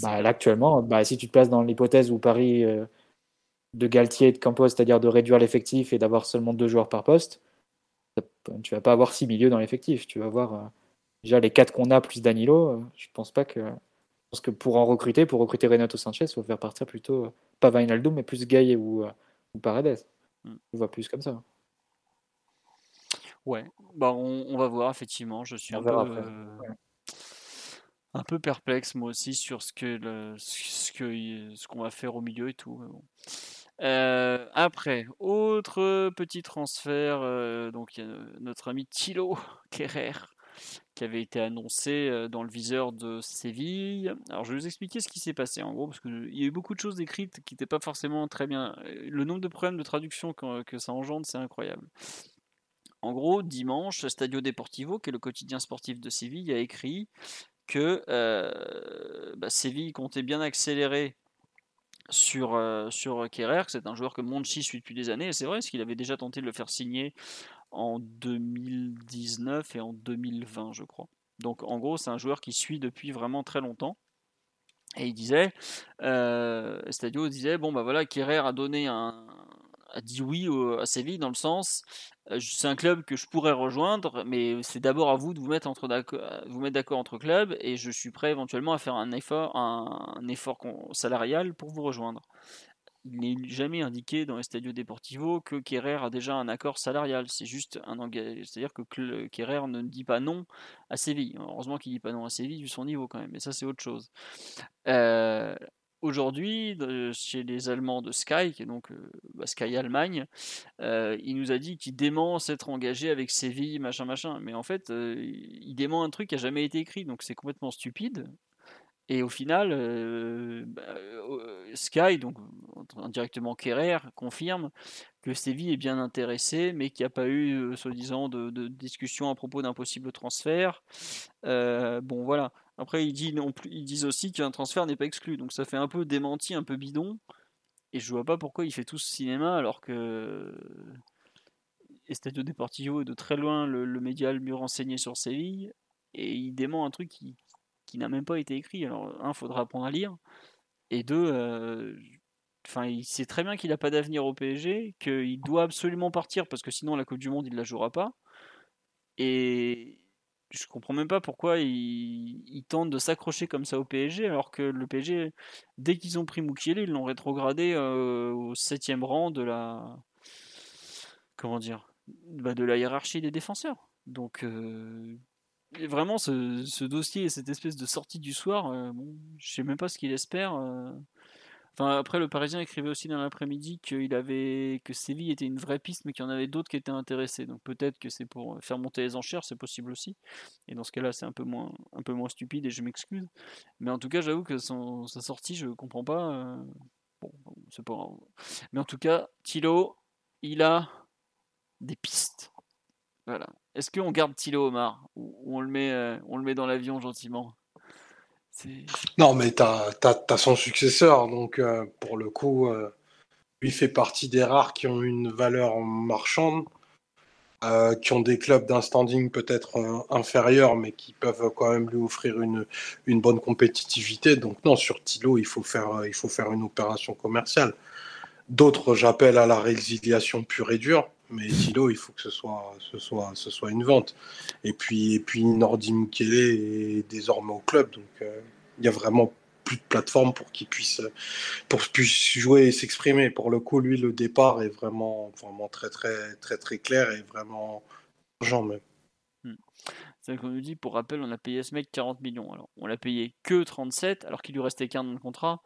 Bah, là, actuellement, bah, si tu te places dans l'hypothèse où Paris euh, de Galtier et de Campos, c'est-à-dire de réduire l'effectif et d'avoir seulement deux joueurs par poste, tu vas pas avoir six milieux dans l'effectif. Tu vas avoir euh, déjà les quatre qu'on a plus Danilo. Euh, je pense pas que. Je pense que pour en recruter, pour recruter Renato Sanchez, il faut faire partir plutôt pas Vainaldoum, mais plus Gaye ou ou Paredes. On voit plus comme ça. Ouais, bah on, va voir effectivement. Je suis un peu, euh, un peu perplexe moi aussi sur ce que le, ce que ce qu'on va faire au milieu et tout. Euh, après, autre petit transfert, euh, donc il y a notre ami Thilo Kerrer qui avait été annoncé euh, dans le viseur de Séville. Alors je vais vous expliquer ce qui s'est passé en gros, parce qu'il y a eu beaucoup de choses écrites qui n'étaient pas forcément très bien. Le nombre de problèmes de traduction que, ça engendre, c'est incroyable. En gros, dimanche, Stadio Deportivo, qui est le quotidien sportif de Séville, a écrit que euh, bah, Séville comptait bien accélérer sur, euh, sur Kerrer, c'est un joueur que Monchi suit depuis des années, et c'est vrai, parce qu'il avait déjà tenté de le faire signer en 2019 et en 2020, je crois. Donc en gros, c'est un joueur qui suit depuis vraiment très longtemps. Et il disait, euh, Stadio disait, bon bah voilà, Kerrer a donné un, a dit oui à Séville dans le sens, euh, c'est un club que je pourrais rejoindre, mais c'est d'abord à vous de vous mettre entre vous mettre d'accord entre clubs, et je suis prêt éventuellement à faire un effort, un effort salarial pour vous rejoindre il n'est jamais indiqué dans Estadio Deportivo que Kerrer a déjà un accord salarial. C'est juste un engagement. C'est-à-dire que Kerrer ne dit pas non à Séville. Heureusement qu'il ne dit pas non à Séville vu son niveau quand même. Mais ça, c'est autre chose. Euh, aujourd'hui, chez les Allemands de Sky, qui est donc euh, bah, Sky Allemagne, euh, il nous a dit qu'il dément s'être engagé avec Séville, machin, machin. Mais en fait, il dément un truc qui n'a jamais été écrit, donc c'est complètement stupide. Et au final, euh, bah, euh, Sky, donc indirectement Kerrer, confirme que Séville est bien intéressé, mais qu'il n'y a pas eu, euh, soi-disant, de, discussion à propos d'un possible transfert. bon, voilà. Après, ils disent, aussi qu'un transfert n'est pas exclu, donc ça fait un peu démenti, un peu bidon. Et je vois pas pourquoi il fait tout ce cinéma alors que Estadio Deportivo est de très loin le, le média le mieux renseigné sur Séville. Et il dément un truc qui, n'a même pas été écrit. Alors, un, faudra apprendre à lire. Et deux, euh, enfin, il sait très bien qu'il n'a pas d'avenir au PSG, qu'il doit absolument partir parce que sinon la Coupe du Monde il la jouera pas. Et je comprends même pas pourquoi il, il tente de s'accrocher comme ça au PSG alors que le PSG, dès qu'ils ont pris Moukielé, ils l'ont rétrogradé euh, au septième rang de la comment dire bah, de la hiérarchie des défenseurs. Donc euh, vraiment, ce, dossier et cette espèce de sortie du soir, euh, bon, je sais même pas ce qu'il espère. Euh. Enfin, après, le Parisien écrivait aussi dans l'après-midi qu'il avait que Séville était une vraie piste, mais qu'il y en avait d'autres qui étaient intéressés. Donc peut-être que c'est pour faire monter les enchères, c'est possible aussi. Et dans ce cas-là, c'est un peu moins, un peu moins stupide et je m'excuse. Mais en tout cas, j'avoue que sa sortie, je comprends pas. Euh. Bon, c'est pas. Mais en tout cas, Thilo, il a des pistes. Voilà. Est-ce qu'on garde Thilo Omar ou on le met, euh, on le met dans l'avion gentiment? Non, mais tu as, son successeur, donc euh, pour le coup, euh, lui fait partie des rares qui ont une valeur marchande, qui ont des clubs d'un standing peut-être inférieur, mais qui peuvent quand même lui offrir une, une bonne compétitivité. Donc non, sur Thilo, il faut faire, il faut faire une opération commerciale. D'autres, j'appelle à la résiliation pure et dure. Mais Tilo, il faut que ce soit, ce soit, ce soit une vente. Et puis, et puis Nordi Mukele est désormais au club, donc euh, il y a vraiment plus de plateforme pour qu'il puisse, pour puisse jouer et s'exprimer. Pour le coup, lui, le départ est vraiment, vraiment très, très, très, très clair et vraiment urgent même. Hmm. C'est qu'on nous dit, pour rappel, on a payé ce mec 40 millions. Alors, on l'a payé que 37, alors qu'il lui restait qu'un dans le contrat.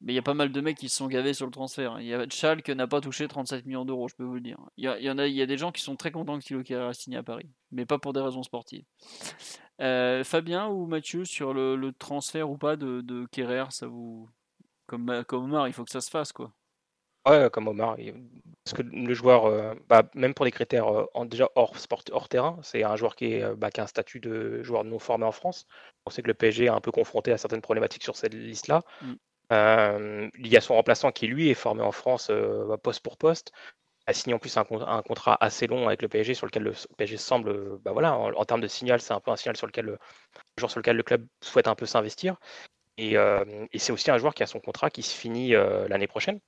Mais il y a pas mal de mecs qui se sont gavés sur le transfert. Il y a Schalke n'a pas touché 37 millions d'euros, je peux vous le dire. Il y, en a, il y a des gens qui sont très contents que Thilo a signé à Paris, mais pas pour des raisons sportives. Euh, Fabien ou Mathieu sur le, transfert ou pas de, de Kerrer, ça vous comme, comme Omar, il faut que ça se fasse quoi. Ouais, comme Omar, parce que le joueur, bah, même pour des critères en, déjà hors, sport, hors terrain, c'est un joueur qui, est, bah, qui a un statut de joueur non formé en France. On sait que le PSG est un peu confronté à certaines problématiques sur cette liste-là. Mm. Il y a son remplaçant qui, lui, est formé en France bah, poste pour poste a signé en plus un, contrat assez long avec le PSG sur lequel le PSG semble, bah voilà, en, termes de signal, c'est un peu un signal sur lequel le, joueur sur lequel le club souhaite un peu s'investir. Et, euh, c'est aussi un joueur qui a son contrat qui se finit euh, l'année prochaine.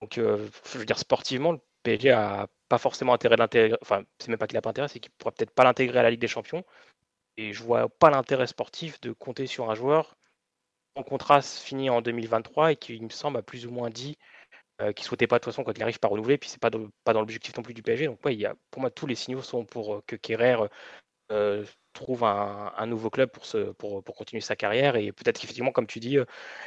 Donc, euh, je veux dire, sportivement, le PSG a pas forcément intérêt de l'intégrer. Enfin, c'est même pas qu'il a pas intérêt, c'est qu'il pourrait peut-être pas l'intégrer à la Ligue des Champions. Et je vois pas l'intérêt sportif de compter sur un joueur son contrat finit en 2023 et qui, il me semble, a plus ou moins dit euh, qui ne souhaitait pas de toute façon quand il arrive pas renouveler, puis c'est pas, pas dans l'objectif non plus du PSG. Donc ouais, il y a, pour moi tous les signaux sont pour euh, que Kerrer euh, trouve un, nouveau club pour, pour, continuer sa carrière et peut-être qu'effectivement, comme tu dis,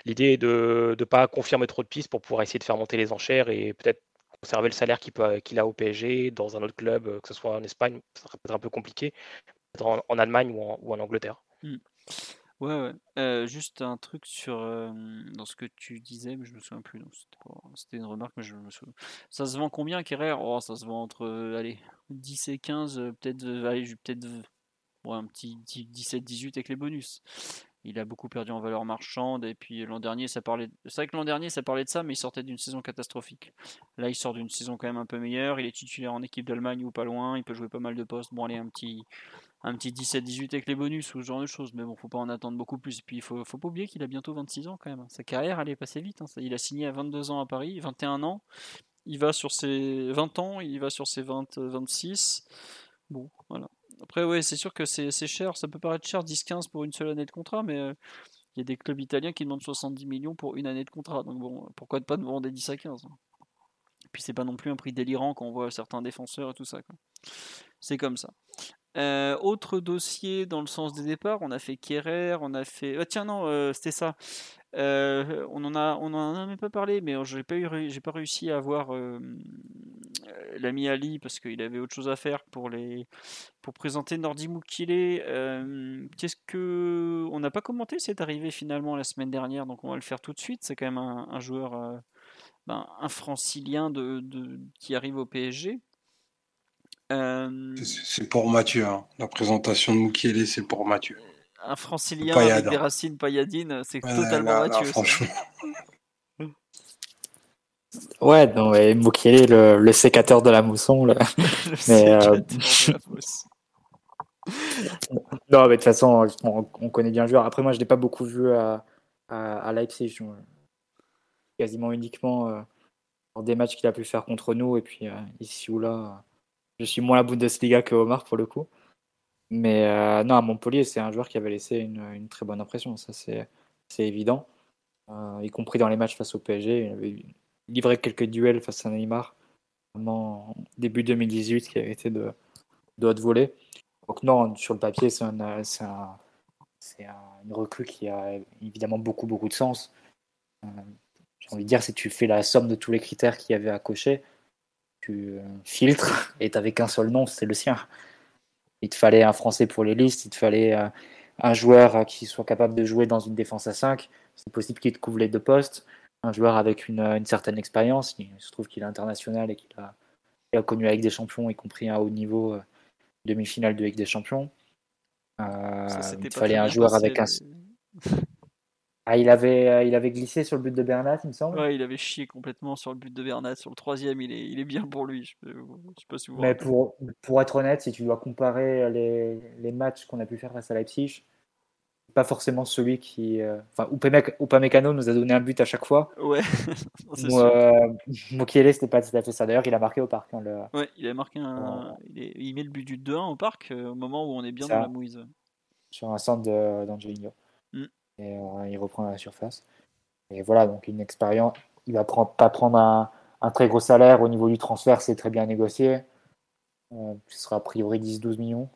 l'idée est de ne pas confirmer trop de pistes pour pouvoir essayer de faire monter les enchères et peut-être conserver le salaire qu'il, qu'il a au PSG dans un autre club, que ce soit en Espagne, ça serait peut-être un peu compliqué, en, Allemagne ou en, Angleterre. Mmh. Ouais, ouais. juste un truc sur dans ce que tu disais, mais je me souviens plus. C'était une remarque, mais je me souviens. Ça se vend combien, Kerrer Oh, ça se vend entre allez, 10 et 15, peut-être allez, peut-être un petit 17-18 avec les bonus. Il a beaucoup perdu en valeur marchande et puis l'an dernier ça parlait. C'est vrai que l'an dernier ça parlait de ça, mais il sortait d'une saison catastrophique. Là il sort d'une saison quand même un peu meilleure. Il est titulaire en équipe d'Allemagne ou pas loin. Il peut jouer pas mal de postes. Bon allez un petit un petit 17-18 avec les bonus ou ce genre de choses. Mais bon, faut pas en attendre beaucoup plus. Et puis, il faut, faut pas oublier qu'il a bientôt 26 ans quand même. Sa carrière, elle est passée vite. Hein. Il a signé à 22 ans à Paris, 21 ans. Il va sur ses 20 ans, il va sur ses 20, 26. Bon, voilà. Après, ouais, c'est sûr que c'est cher. Ça peut paraître cher, 10-15 pour une seule année de contrat, mais euh, il y a des clubs italiens qui demandent 70 millions pour une année de contrat. Donc bon, pourquoi pas de vendre des 10 à 15 hein. Et puis c'est pas non plus un prix délirant quand on voit certains défenseurs et tout ça. C'est comme ça. Euh, autre dossier dans le sens des départs, on a fait Kerrer, on a fait. Ah, tiens, non, euh, c'était ça. On en a, on en a même pas parlé, mais j'ai pas eu, pas réussi à avoir l'ami Ali parce qu'il avait autre chose à faire pour les, pour présenter Nordi Mukile. Qu'est-ce que, on n'a pas commenté cette arrivée finalement la semaine dernière, donc on va le faire tout de suite. C'est quand même un, joueur, ben, un francilien de, qui arrive au PSG. Euh, c'est pour Mathieu. Hein. La présentation de Moukielé, c'est pour Mathieu. Un francilien avec des racines pailladines, c'est totalement Mathieu. franchement. ouais, non, mais le, le, sécateur de la mousson. le mais, euh... de la non, mais de toute façon, on, connaît bien le joueur. Après, moi, je ne l'ai pas beaucoup vu à, à, Leipzig. Quasiment uniquement euh, dans des matchs qu'il a pu faire contre nous. Et puis, euh, ici ou là, je suis moins la Bundesliga que Omar pour le coup. Mais euh, non, à Montpellier, c'est un joueur qui avait laissé une, très bonne impression, ça c'est évident. Euh, y compris dans les matchs face au PSG, il avait livré quelques duels face à Neymar, en début 2018, qui avait été de, de haute volée. Donc non, sur le papier, c'est un, un, une recrue qui a évidemment beaucoup, beaucoup de sens. Euh, j'ai envie de dire, si tu fais la somme de tous les critères qu'il y avait à cocher, tu euh, filtres et t'avais qu'un seul nom, c'est le sien. Il te fallait un Français pour les listes, il te fallait euh, un joueur euh, qui soit capable de jouer dans une défense à 5. C'est possible qu'il te couvre les deux postes. Un joueur avec une, certaine expérience. Il se trouve qu'il est international et qu'il a, a, connu avec des champions, y compris un haut niveau demi-finale de Ligue des Champions. il te fallait un joueur avec un. Ah, il avait, euh, il avait glissé sur le but de Bernat, il me semble. Ouais, il avait chié complètement sur le but de Bernat. Sur le troisième, il est, il est bien pour lui. Je, sais pas si vous Mais pour, pour être honnête, si tu dois comparer les, les matchs qu'on a pu faire face à Leipzig, pas forcément celui qui. Euh, enfin, Upamecano nous a donné un but à chaque fois. Ouais. euh, Mokiele, c'était pas tout à fait ça. D'ailleurs, il a marqué au parc. Hein, le... Ouais, il a marqué un. Il, met le but du 2-1 au parc euh, au moment où on est bien dans la mouise. Sur un centre d'Angelino et euh, il reprend la surface. Et voilà, donc une expérience. Il va prendre, pas prendre un, un, très gros salaire au niveau du transfert, c'est très bien négocié. Euh, ce sera a priori 10-12 millions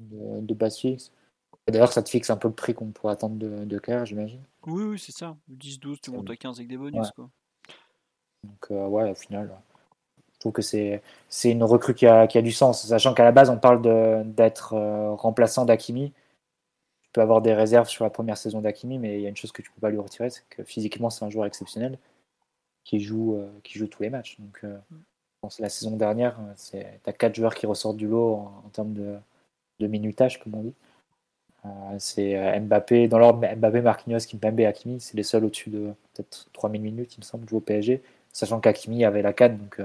de, de base fixe. D'ailleurs, ça te fixe un peu le prix qu'on pourrait attendre de, de j'imagine. Oui, oui, c'est ça. 10-12, tu montes à 15 avec des bonus. Quoi. Donc, euh, ouais, au final, je trouve que c'est une recrue qui a, qui a, du sens. Sachant qu'à la base, on parle d'être remplaçant d'Akimi peux avoir des réserves sur la première saison d'Akimi, mais il y a une chose que tu peux pas lui retirer, c'est que physiquement, c'est un joueur exceptionnel qui joue, euh, qui joue tous les matchs. Donc, euh, la saison dernière. Tu as quatre joueurs qui ressortent du lot en, termes de, de, minutage, comme on dit. c'est Mbappé, dans l'ordre Mbappé, Marquinhos, Kimpembe et Hakimi. C'est les seuls au-dessus de peut-être 3000 minutes, il me semble, jouer au PSG. Sachant qu'Hakimi avait la canne, donc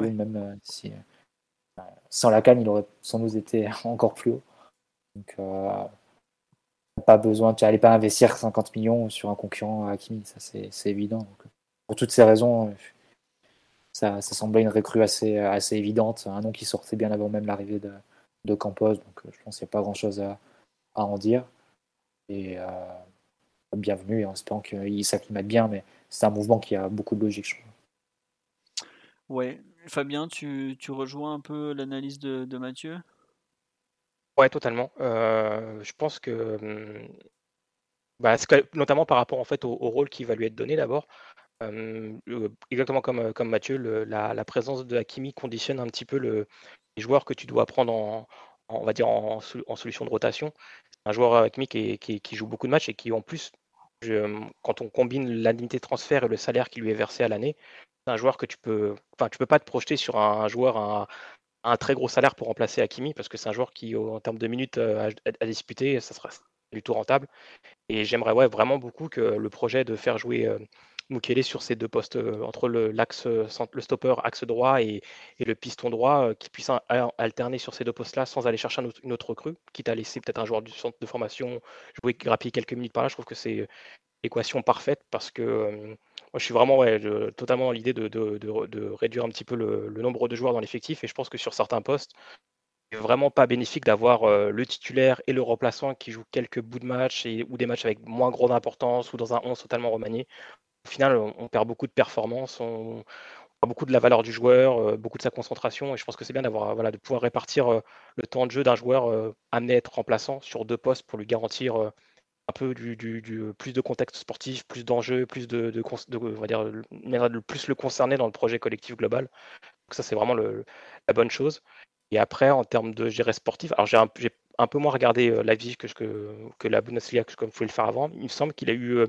même si, sans la canne, il aurait sans doute été encore plus haut. Donc, euh, pas besoin, tu n'allais pas investir 50 millions sur un concurrent à Hakimi, ça c'est évident. pour toutes ces raisons, ça, semblait une recrue assez, évidente, un nom qui sortait bien avant même l'arrivée de, Campos, donc je pense qu'il n'y a pas grand chose à, en dire. Et euh, bienvenue, et en espérant qu'il s'acclimate bien, mais c'est un mouvement qui a beaucoup de logique, je trouve. Ouais, Fabien, tu, rejoins un peu l'analyse de Mathieu? Ouais, totalement. Euh, je pense que, bah, notamment par rapport en fait au, rôle qui va lui être donné d'abord. exactement comme, comme Mathieu, la, présence de Hakimi conditionne un petit peu le, les joueurs que tu dois prendre en, on va dire en, solution de rotation. un joueur Hakimi qui, joue beaucoup de matchs et qui en plus, quand on combine l'indemnité de transfert et le salaire qui lui est versé à l'année, c'est un joueur que tu peux, enfin tu peux pas te projeter sur un, joueur à, un très gros salaire pour remplacer Hakimi parce que c'est un joueur qui, en termes de minutes euh, à, disputer, ça sera du tout rentable. Et j'aimerais vraiment beaucoup que le projet de faire jouer euh, Mukele sur ces deux postes, euh, entre le, l'axe, le stopper axe droit et, le piston droit, qui puisse alterner sur ces deux postes-là sans aller chercher une autre recrue, quitte à laisser peut-être un joueur du centre de formation jouer grappiller quelques minutes par là. Je trouve que c'est l'équation parfaite parce que moi, je suis vraiment totalement dans l'idée de, réduire un petit peu le, nombre de joueurs dans l'effectif. Et je pense que sur certains postes, c'est vraiment pas bénéfique d'avoir euh, le titulaire et le remplaçant qui jouent quelques bouts de match ou des matchs avec moins grande importance ou dans un 11 totalement remanié. Au final, on, perd beaucoup de performance, on, perd beaucoup de la valeur du joueur, euh, beaucoup de sa concentration. Et je pense que c'est bien d'avoir, voilà, de pouvoir répartir euh, le temps de jeu d'un joueur amené à être remplaçant sur deux postes pour lui garantir un peu du, du, plus de contexte sportif, plus d'enjeux, plus de, de, on va dire, de plus le concerner dans le projet collectif global. Donc ça, c'est vraiment le, la bonne chose. Et après, en termes de gérer sportif, alors j'ai un, un, peu moins regardé euh, la vie que, que, que la Bundesliga que comme je pouvais le faire avant. Il me semble qu'il a eu euh,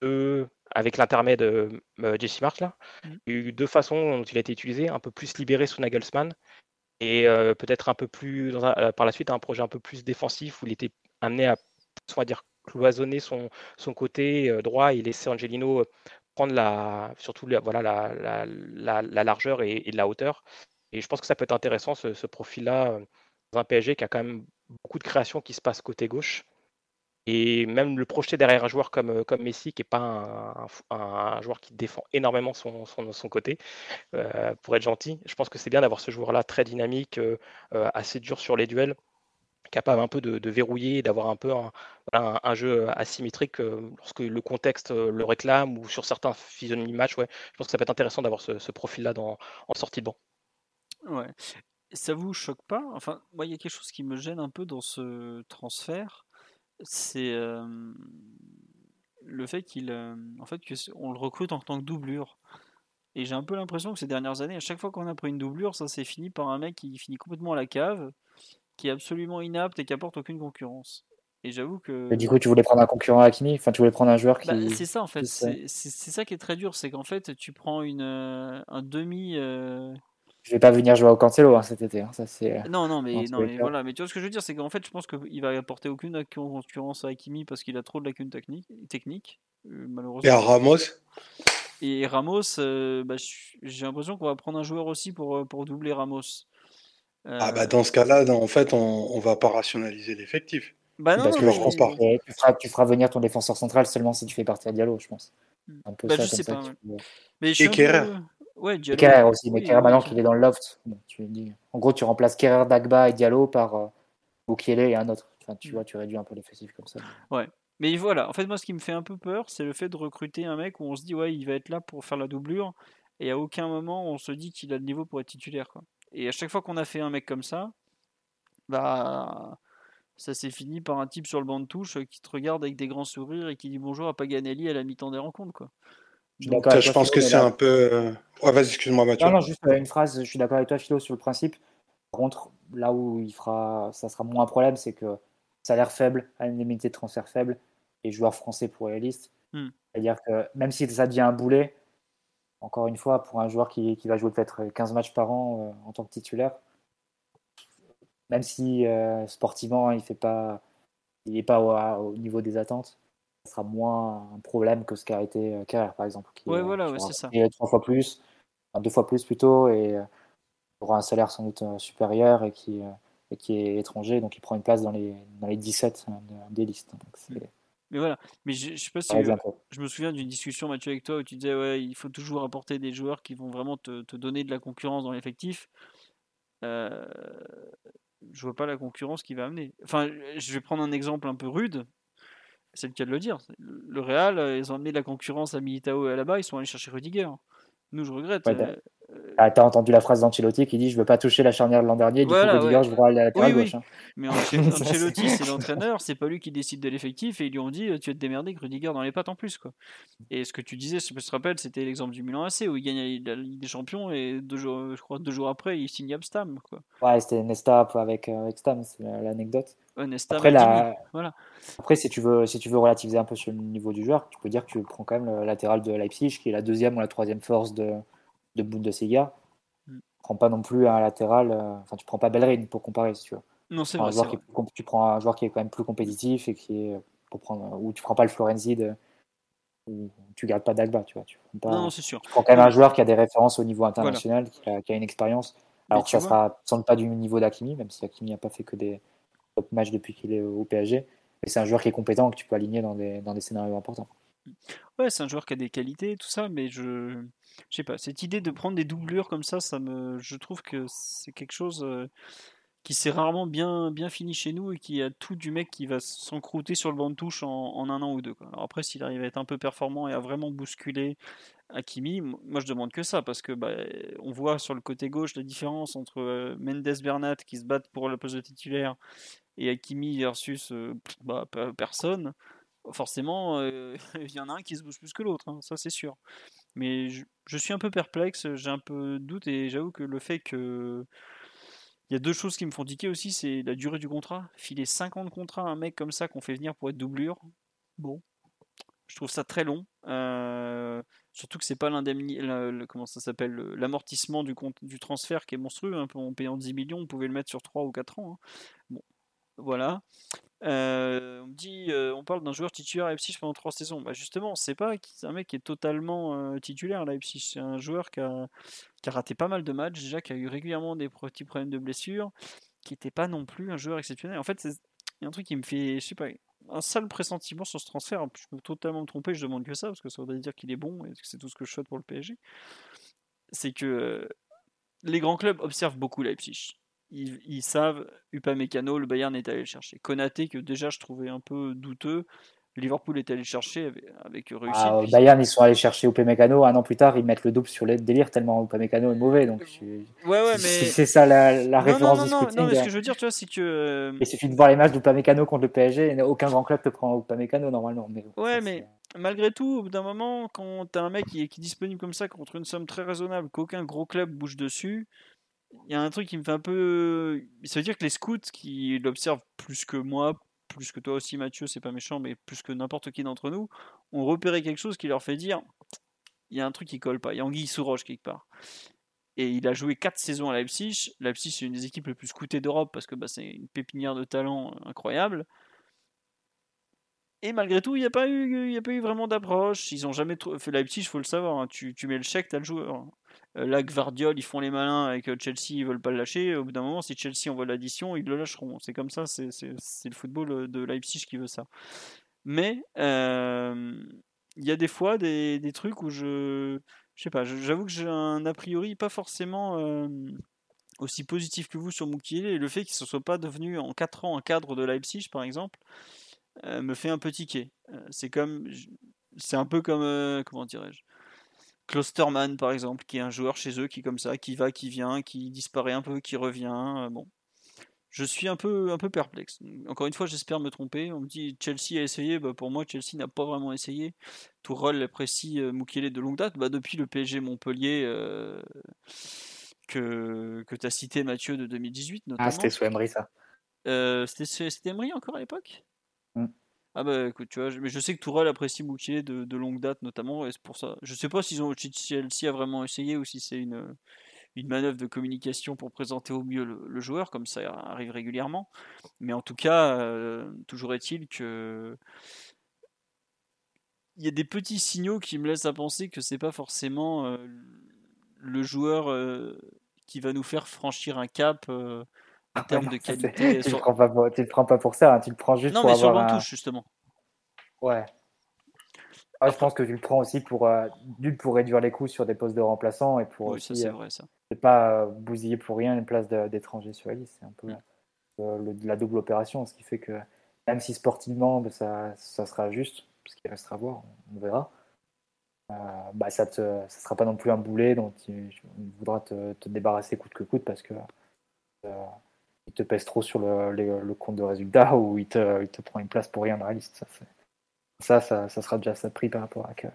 deux, avec l'intermède de euh, Jesse March là, mmh. il y a eu deux façons dont il a été utilisé, un peu plus libéré sous Nagelsmann et peut-être un peu plus dans par la suite un projet un peu plus défensif où il était amené à on va dire, cloisonner son, côté euh, droit et laisser Angelino euh, prendre la, surtout la, voilà, la, la, la largeur et, la hauteur. Et je pense que ça peut être intéressant, ce, profil-là, euh, dans un PSG qui a quand même beaucoup de créations qui se passent côté gauche. Et même le projeter derrière un joueur comme, Messi, qui n'est pas un, joueur qui défend énormément son côté, pour être gentil, je pense que c'est bien d'avoir ce joueur-là très dynamique, assez dur sur les duels, capable un peu de, verrouiller, d'avoir un peu un, jeu asymétrique euh, lorsque le contexte euh, le réclame ou sur certains physionomies match. Ouais, je pense que ça peut être intéressant d'avoir ce, profil-là en sortie de banc. Ouais. Ça vous choque pas? Enfin, moi, il y a quelque chose qui me gêne un peu dans ce transfert, c'est le fait qu'il, en fait, le recrute en tant que doublure. Et j'ai un peu l'impression que ces dernières années, à chaque fois qu'on a pris une doublure, ça s'est fini par un mec qui finit complètement à la cave, qui est absolument inapte et qui apporte aucune concurrence. Et j'avoue que. du coup, tu voulais prendre un concurrent à Kimi? Enfin, tu voulais prendre un joueur qui. Bah, c'est ça, en fait. C'est ça qui est très dur. C'est qu'en fait, tu prends une, euh, un demi. Euh... Je vais pas venir jouer au Cancelo hein, cet été. Hein. Ça, c'est. Euh, non, non, mais, non, mais voilà. Mais tu vois ce que je veux dire C'est qu'en fait, je pense qu'il va apporter aucune concurrence à Kimi parce qu'il a trop de lacunes techniques, techniques euh, malheureusement. Et à Ramos? Et Ramos, bah, j'ai l'impression qu'on va prendre un joueur aussi pour, pour doubler Ramos. Ah bah dans ce cas-là, en fait, on, ne va pas rationaliser l'effectif. Bah non, Parce que je pense pas. Tu feras, venir ton défenseur central seulement si tu fais partie à Diallo, je pense. Un peu bah, ça, je sais pas. Mais je Et Kerrer. Ouais, Diallo. Kerrer aussi, mais Kerrer maintenant qu'il est dans le loft. tu dis... En gros, tu remplaces Kerrer, Dagba et Diallo par euh, et un autre. Enfin, tu mm. vois, tu réduis un peu l'effectif comme ça. Ouais. Mais voilà, en fait, moi, ce qui me fait un peu peur, c'est le fait de recruter un mec où on se dit, ouais, il va être là pour faire la doublure, et à aucun moment on se dit qu'il a le niveau pour être titulaire. Quoi. Et à chaque fois qu'on a fait un mec comme ça, bah ça s'est fini par un type sur le banc de touche qui te regarde avec des grands sourires et qui dit bonjour à Paganelli à la mi-temps des rencontres. Quoi. Je, je pense que c'est un peu. Euh, ouais, vas-y, excuse-moi, Mathieu. Non, non, juste euh, une phrase. Je suis d'accord avec toi, Philo, sur le principe. Par contre, là où il fera, ça sera moins un problème, c'est que salaire faible, indemnité de transfert faible et joueur français pour les listes. Hmm. C'est-à-dire que même si ça devient un boulet, encore une fois, pour un joueur qui, qui va jouer peut-être 15 matchs par an en tant que titulaire, même si sportivement il fait pas, il n'est pas au, niveau des attentes, ce sera moins un problème que ce qu'a été Carrière par exemple. Qui, ouais, voilà, ouais, c'est ça. trois fois plus, deux fois plus plutôt, et aura un salaire sans doute supérieur et qui et qui est étranger, donc il prend une place dans les, dans les 17 des listes. Mais voilà, mais je, je sais pas si je me souviens d'une discussion Mathieu avec toi où tu disais ouais il faut toujours apporter des joueurs qui vont vraiment te, te donner de la concurrence dans l'effectif. Euh, je vois pas la concurrence qui va amener. Enfin, je vais prendre un exemple un peu rude. C'est le cas de le dire. Le Real, ils ont amené de la concurrence à Militao et à là-bas, ils sont allés chercher Rudiger. Nous, je regrette. Euh, ah, t'as entendu la phrase d'Ancelotti qui dit Je veux pas toucher la charnière de l'an dernier, du coup, je voudrais aller à la gauche. Hein. Mais Ancelotti, c'est l'entraîneur, c'est pas lui qui décide de l'effectif, et ils lui ont dit Tu vas te démerder que Rudiger dans les pattes en plus. Quoi. Et ce que tu disais, je me rappelle, c'était l'exemple du Milan AC où il gagne la Ligue des Champions, et deux jours, je crois deux jours après, il signe Abstam. Quoi. Ouais, c'était Nesta avec, euh, avec Stam, c'est l'anecdote. Après, la... voilà. après si, tu veux, si tu veux relativiser un peu sur le niveau du joueur, tu peux dire que tu prends quand même le latéral de Leipzig, qui est la deuxième ou la troisième force de de Bundesliga. Mm. prends pas non plus un latéral, euh, enfin, tu prends pas Bellerin pour comparer, si tu veux. Non, c'est vrai, tu prends un joueur qui est quand même plus compétitif et qui est pour prendre, ou tu prends pas le Florenzi de, ou tu gardes pas Dagba, tu vois. Tu prends pas, non, c'est sûr. Tu prends quand même un joueur qui a des références au niveau international, qui, a, une expérience. Alors ça sera sans doute pas du niveau d'Akimi, même si Akimi n'a pas fait que des top matchs depuis qu'il est au PSG. Mais c'est un joueur qui est compétent que tu peux aligner dans des, dans des scénarios importants. Ouais, c'est un joueur qui a des qualités, tout ça, mais je, je sais pas, cette idée de prendre des doublures comme ça, ça me, je trouve que c'est quelque chose euh, qui s'est rarement bien, bien fini chez nous et qui a tout du mec qui va s'encrouter sur le banc de touche en, un an ou deux. Alors après, s'il arrive à être un peu performant et à vraiment bousculer Hakimi, moi je demande que ça parce que bah, on voit sur le côté gauche la différence entre euh, Mendes Bernat qui se battent pour le poste de titulaire et Hakimi versus euh, bah, personne forcément, il y en a un qui se bouge plus que l'autre, hein, ça c'est sûr. Mais je, suis un peu perplexe, j'ai un peu de doute et j'avoue que le fait que. Il y a deux choses qui me font tiquer aussi, c'est la durée du contrat. Filer 50 contrats à un mec comme ça qu'on fait venir pour être doublure, bon, je trouve ça très long. surtout que c'est pas l'amortissement du, du transfert qui est monstrueux. Hein, en payant 10 millions, on pouvait le mettre sur 3 ou 4 ans. Hein. Bon, voilà. Euh, on dit, euh, on parle d'un joueur titulaire à Leipzig pendant trois saisons. Bah justement, c'est pas un mec qui est totalement euh, titulaire à Leipzig. C'est un joueur qui a, raté pas mal de matchs, déjà qui a eu régulièrement des petits problèmes de blessure, qui n'était pas non plus un joueur exceptionnel. En fait, il y a un truc qui me fait, je un sale pressentiment sur ce transfert. Je peux totalement me tromper, je demande que ça, parce que ça voudrait dire qu'il est bon et que c'est tout ce que je souhaite pour le PSG. C'est que les grands clubs observent beaucoup Leipzig ils, savent, Upamecano, le Bayern est allé le chercher. Konaté, que déjà je trouvais un peu douteux, Liverpool est allé le chercher avec, réussite. Ah, Bayern, ils sont allés chercher Upamecano, un an plus tard, ils mettent le double sur le délire tellement Upamecano est mauvais. Donc ouais, ouais, mais... C'est ça la, la référence non, non, non, mais ce que je veux dire, tu vois, c'est que... Euh, il suffit de voir les matchs d'Upamecano contre le PSG, et aucun grand club te prend Upamecano normalement. Mais ouais, mais malgré tout, au bout d'un moment, quand t'as un mec qui est, qui est disponible comme ça contre une somme très raisonnable, qu'aucun gros club bouge dessus, il y a un truc qui me fait un peu. Ça veut dire que les scouts qui l'observent plus que moi, plus que toi aussi Mathieu, c'est pas méchant, mais plus que n'importe qui d'entre nous, ont repéré quelque chose qui leur fait dire il y a un truc qui colle pas, il y a Anguille sous roche quelque part. Et il a joué 4 saisons à Leipzig. Leipzig, c'est une des équipes les plus scoutées d'Europe parce que bah, c'est une pépinière de talent incroyable. Et malgré tout, il n'y a, pas eu, y a pas eu vraiment d'approche. Ils ont jamais fait Leipzig, il faut le savoir. Hein. Tu, tu, mets le chèque, tu as le joueur. Euh, là, Gvardiol, ils font les malins avec euh, Chelsea, ils veulent pas le lâcher. Au bout d'un moment, si Chelsea envoie l'addition, ils le lâcheront. C'est comme ça, c'est le football euh, de Leipzig qui veut ça. Mais il y a des fois des, trucs où je. Je sais pas, j'avoue que j'ai un a priori pas forcément aussi positif que vous sur Mukiele. Et le fait qu'il ne soit pas devenu en 4 ans un cadre de Leipzig, par exemple, me fait un peu tiquer. c'est comme. C'est un peu comme. comment dirais-je? Klosterman par exemple, qui est un joueur chez eux qui comme ça, qui va, qui vient, qui disparaît un peu, qui revient. Euh, bon, je suis un peu, un peu perplexe. Encore une fois, j'espère me tromper. On me dit Chelsea a essayé. Bah, pour moi, Chelsea n'a pas vraiment essayé. Tourelle apprécie euh, Mukiele de longue date. Bah, depuis le PSG Montpellier euh, que, que tu as cité, Mathieu, de 2018. Notamment. Ah, c'était sous Emery, ça. c'était Emery encore à l'époque? Mmh. Ah bah écoute, tu vois, mais je sais que Tourelle apprécie Moutier de, de longue date notamment, et c'est pour ça. Je sais pas s'ils ont, si Chelsea a vraiment essayé ou si c'est une, une manœuvre de communication pour présenter au mieux le, joueur, comme ça arrive régulièrement. Mais en tout cas, euh, toujours est-il que il y a des petits signaux qui me laissent à penser que c'est pas forcément euh, le joueur euh, qui va nous faire franchir un cap en termes de Ça, c'est- qualité. tu, sur- le prends pas pour, tu le prends pas pour ça, hein, tu le prends juste Non, pour mais sur le avoir banc un- justement. Ouais. Ah, je pense que tu le prends aussi pour, euh, pour réduire les coûts sur des postes de remplaçants et pour Oui, ça aussi c'est euh, vrai ça. ne pas euh, bousiller pour rien une place de- d'étranger sur la liste. C'est un peu Mm. euh, le- la double opération, ce qui fait que même si sportivement ben, ça, ça sera juste, parce qu'il restera à voir, on verra, bah, ça ne ça sera pas non plus un boulet dont tu, tu voudras te, te débarrasser coûte que coûte parce que il te pèse trop sur le, compte de résultat ou il te, prend une place pour rien dans la liste. Ça, ça, ça, sera déjà ça de prix par rapport à que.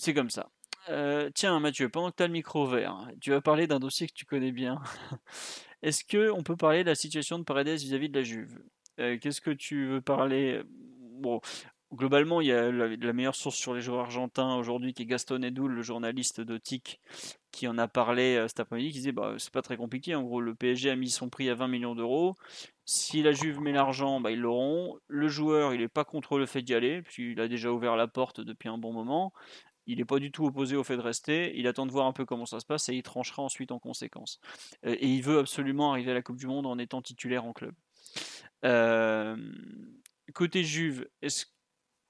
C'est comme ça. Euh, tiens, Mathieu, pendant que tu as le micro vert, tu vas parler d'un dossier que tu connais bien. Est-ce que on peut parler de la situation de Paredes vis-à-vis de la Juve? Euh, Qu'est-ce que tu veux parler? Bon, globalement, il y a la, la meilleure source sur les joueurs argentins aujourd'hui qui est Gaston Edoul, le journaliste de TIC, qui en a parlé euh, cet après-midi, qui disait bah, c'est pas très compliqué. En gros, le PSG a mis son prix à 20 millions d'euros. Si la Juve met l'argent, bah, ils l'auront. Le joueur, il n'est pas contre le fait d'y aller, puisqu'il a déjà ouvert la porte depuis un bon moment. Il n'est pas du tout opposé au fait de rester. Il attend de voir un peu comment ça se passe et il tranchera ensuite en conséquence. Euh, Et il veut absolument arriver à la Coupe du Monde en étant titulaire en club. Euh, côté Juve, est-ce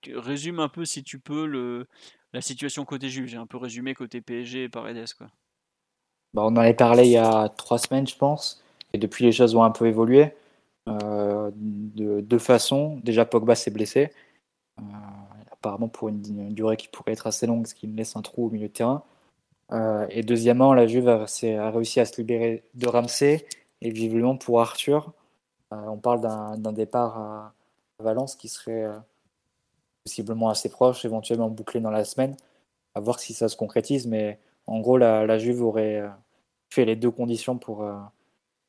résume un peu si tu peux le, la situation côté Juve. J'ai un peu résumé côté PSG et Paredes quoi. Bah, on en avait parlé il y a trois semaines, je pense, et depuis les choses ont un peu évolué euh, de deux façons. Déjà, Pogba s'est blessé, euh, apparemment pour une, durée qui pourrait être assez longue, ce qui laisse un trou au milieu de terrain. Euh, et deuxièmement, la Juve a, a réussi à se libérer de Ramsey et visiblement pour Arthur, on parle d'un départ à Valence qui serait possiblement assez proche, éventuellement bouclé dans la semaine. À voir si ça se concrétise, mais en gros, la, Juve aurait euh, fait les deux conditions pour, euh,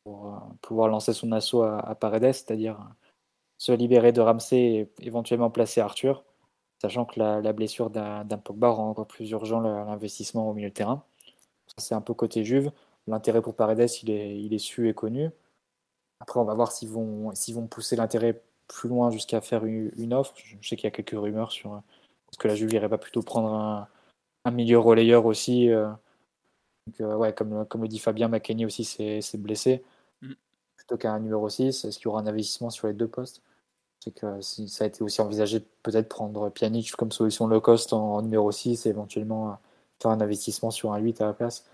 pour euh, pouvoir lancer son assaut à, à Paredes, c'est-à-dire se libérer de Ramsey et éventuellement placer Arthur, sachant que la, blessure d'un Pogba rend encore plus urgent l'investissement au milieu de terrain. C'est un peu côté Juve. L'intérêt pour Paredes, il est, il est su et connu. Après, on va voir s'ils vont, s'ils vont pousser l'intérêt plus loin jusqu'à faire une, une offre. Je sais qu'il y a quelques rumeurs sur euh, est-ce que la Juve irait pas plutôt prendre un, un milieu relayeur aussi. euh, donc, euh, ouais, comme, comme le dit Fabien, McKenny aussi s'est blessé. Mm. Plutôt qu'un numéro 6, est-ce qu'il y aura un investissement sur les deux postes? C'est que si, ça a été aussi envisagé peut-être prendre Pjanic comme solution low cost en, en numéro 6 et éventuellement euh, faire un investissement sur un 8 à la place.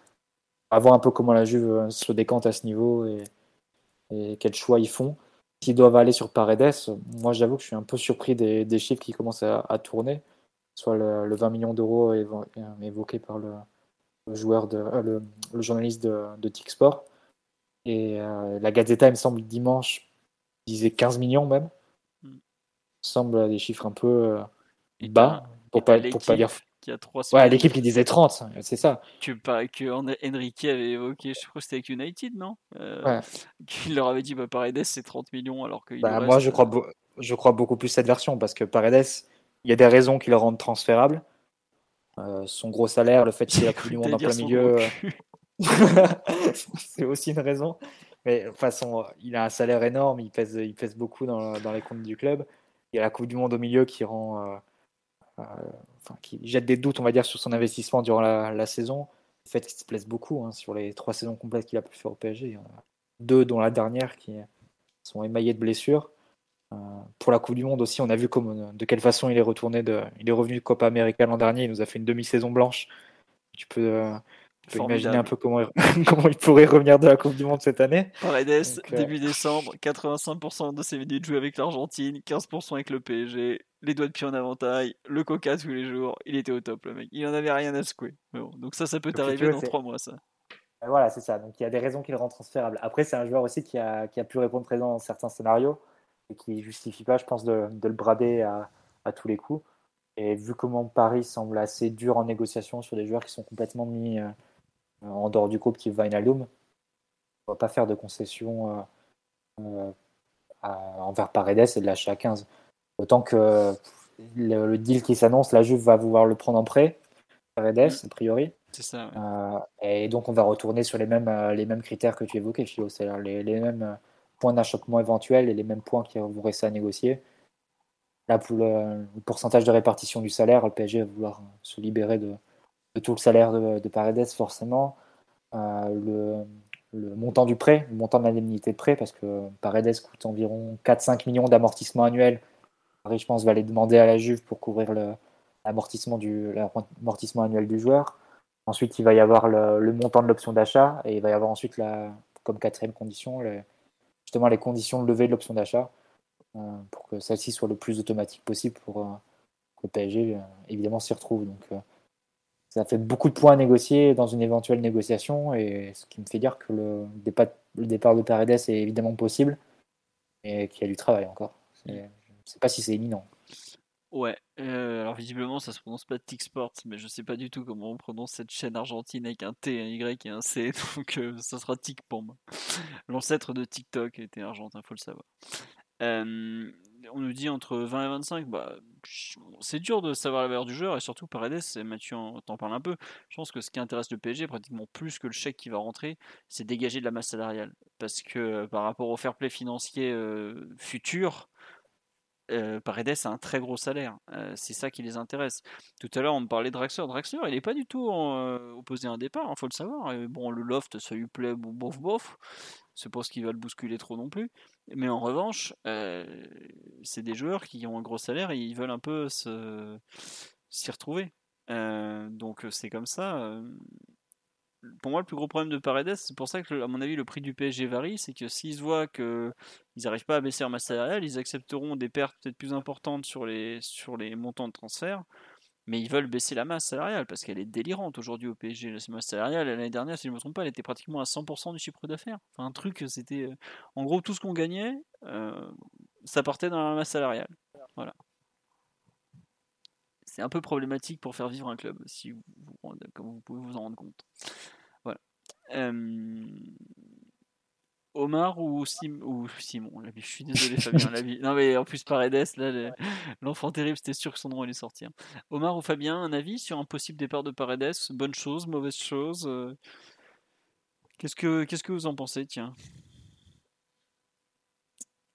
À voir un peu comment la Juve euh, se décante à ce niveau et, et quels choix ils font. S'ils doivent aller sur Paredes, moi j'avoue que je suis un peu surpris des, des chiffres qui commencent à, à tourner, soit le, le 20 millions d'euros évo- évoqué par le, le joueur de, euh, le, le journaliste de, de TIC Sport. Et euh, la Gazzetta, il me semble, dimanche, disait 15 millions même. Mm. Ça semble des chiffres un peu euh, bas, pour pas, pour pas dire. L'équipe qui a trois Ouais, semaines l'équipe qui disait 30, c'est ça. que, pas- que En- Enrique avait évoqué, je crois que c'était avec United, non? Euh, Ouais. Qu'il leur avait dit bah, Paredes c'est 30 millions alors qu'il Bah, moi, reste, je crois, beau- je crois beaucoup plus cette version parce que Paredes, il y a des raisons qui le rendent transférable. Euh, son gros salaire, le fait qu'il ait la Coupe du Monde en plein milieu, euh, c'est aussi une raison. Mais de toute façon, il a un salaire énorme, il pèse, il pèse beaucoup dans, dans les comptes du club. Il y a la Coupe du Monde au milieu qui rend, euh, euh, enfin, qui jette des doutes, on va dire, sur son investissement durant la, saison. Le fait qu'il se plaise beaucoup hein, sur les trois saisons complètes qu'il a pu faire au PSG. Il y en a deux, dont la dernière, qui sont émaillées de blessures. Euh, pour la Coupe du Monde aussi, on a vu comme, de quelle façon il est retourné il est revenu de Copa América l'an dernier. Il nous a fait une demi-saison blanche. Tu peux, euh, tu peux imaginer un peu comment il, comment il pourrait revenir de la Coupe du Monde cette année. Paredes, Donc, euh, début décembre, 85% de ses minutes jouées avec l'Argentine, 15% avec le PSG, les doigts de pied en avantage, le coca tous les jours, il était au top le mec, il en avait rien à secouer. Bon, donc ça, ça peut t'arriver dans 3 mois ça. Voilà, c'est ça. Donc il y a des raisons qui le rendent transférable. Après, c'est un joueur aussi qui a, qui a pu répondre présent dans certains scénarios et qui justifie pas, je pense, de, de le brader à, à tous les coups. Et vu comment Paris semble assez dur en négociation sur des joueurs qui sont complètement mis euh, en dehors du groupe, qui est Wijnaldum, on va pas faire de concessions euh, euh, envers Paredes et de lâcher à 15. Autant que le, deal qui s'annonce, la Juve va vouloir le prendre en prêt, Paredes, a priori. C'est ça. Euh, et donc, on va retourner sur les mêmes, euh, les mêmes critères que tu évoquais, Philo, c'est-à-dire les, les, mêmes euh, points d'achoppement éventuels et les mêmes points qui vous rester à négocier. Là, pour le, pourcentage de répartition du salaire, le PSG va vouloir se libérer de, tout le salaire de, de Paredes, forcément. le, le montant du prêt, le montant de l'indemnité de prêt, parce que Paredes coûte environ 4-5 millions d'amortissement annuel. Paris, je pense, va les demander à la Juve pour couvrir l'amortissement annuel du joueur. Ensuite, il va y avoir le, montant de l'option d'achat et il va y avoir ensuite, la, comme quatrième condition, justement les conditions de levée de l'option d'achat euh, pour que celle-ci soit le plus automatique possible pour euh, que le PSG, euh, évidemment, s'y retrouve. Donc, ça fait beaucoup de points à négocier dans une éventuelle négociation et ce qui me fait dire que le départ, le départ de Paredes est évidemment possible et qu'il y a du travail encore. Je ne sais pas si c'est imminent. Ouais, euh, alors visiblement ça se prononce pas Tick Sports, mais je sais pas du tout comment on prononce cette chaîne argentine avec un T, un Y et un C, donc euh, ça sera Tick pour moi. L'ancêtre de TikTok était argentin, faut le savoir. Euh, on nous dit entre 20 et 25, bah, c'est dur de savoir la valeur du joueur et surtout Paredes, Mathieu t'en parle un peu. Je pense que ce qui intéresse le PSG, pratiquement plus que le chèque qui va rentrer, c'est dégager de la masse salariale. Parce que par rapport au fair play financier futur, euh, Paredes a un très gros salaire. Euh, c'est ça qui les intéresse. Tout à l'heure, on me parlait de Draxler. Draxler, il n'est pas du tout euh, opposé à un départ, il hein, faut le savoir. bon, le loft, ça lui plaît, bof, bof. C'est pas ce qui va le bousculer trop non plus. Mais en revanche, c'est des joueurs qui ont un gros salaire et ils veulent un peu s'y retrouver. donc c'est comme ça pour moi, le plus gros problème de Paredes, c'est pour ça que, à mon avis, le prix du PSG varie, c'est que s'ils voient qu'ils n'arrivent pas à baisser leur masse salariale, ils accepteront des pertes peut-être plus importantes sur les, sur les montants de transfert, mais ils veulent baisser la masse salariale parce qu'elle est délirante aujourd'hui au PSG. La masse salariale, l'année dernière, si je ne me trompe pas, elle était pratiquement à 100% du chiffre d'affaires. Un truc, c'était. Euh, en gros, tout ce qu'on gagnait, euh, ça partait dans la masse salariale. Voilà c'est un peu problématique pour faire vivre un club, si vous, comme vous pouvez vous en rendre compte. Voilà. Omar ou, ou Simon? Je suis désolé Fabien. Non mais en plus Paredes, là, l'enfant terrible, c'était sûr que son nom allait sortir. Omar ou Fabien, un avis sur un possible départ de Paredes? Bonne chose, mauvaise chose euh? Qu'est-ce que qu'est-ce que vous en pensez Tiens?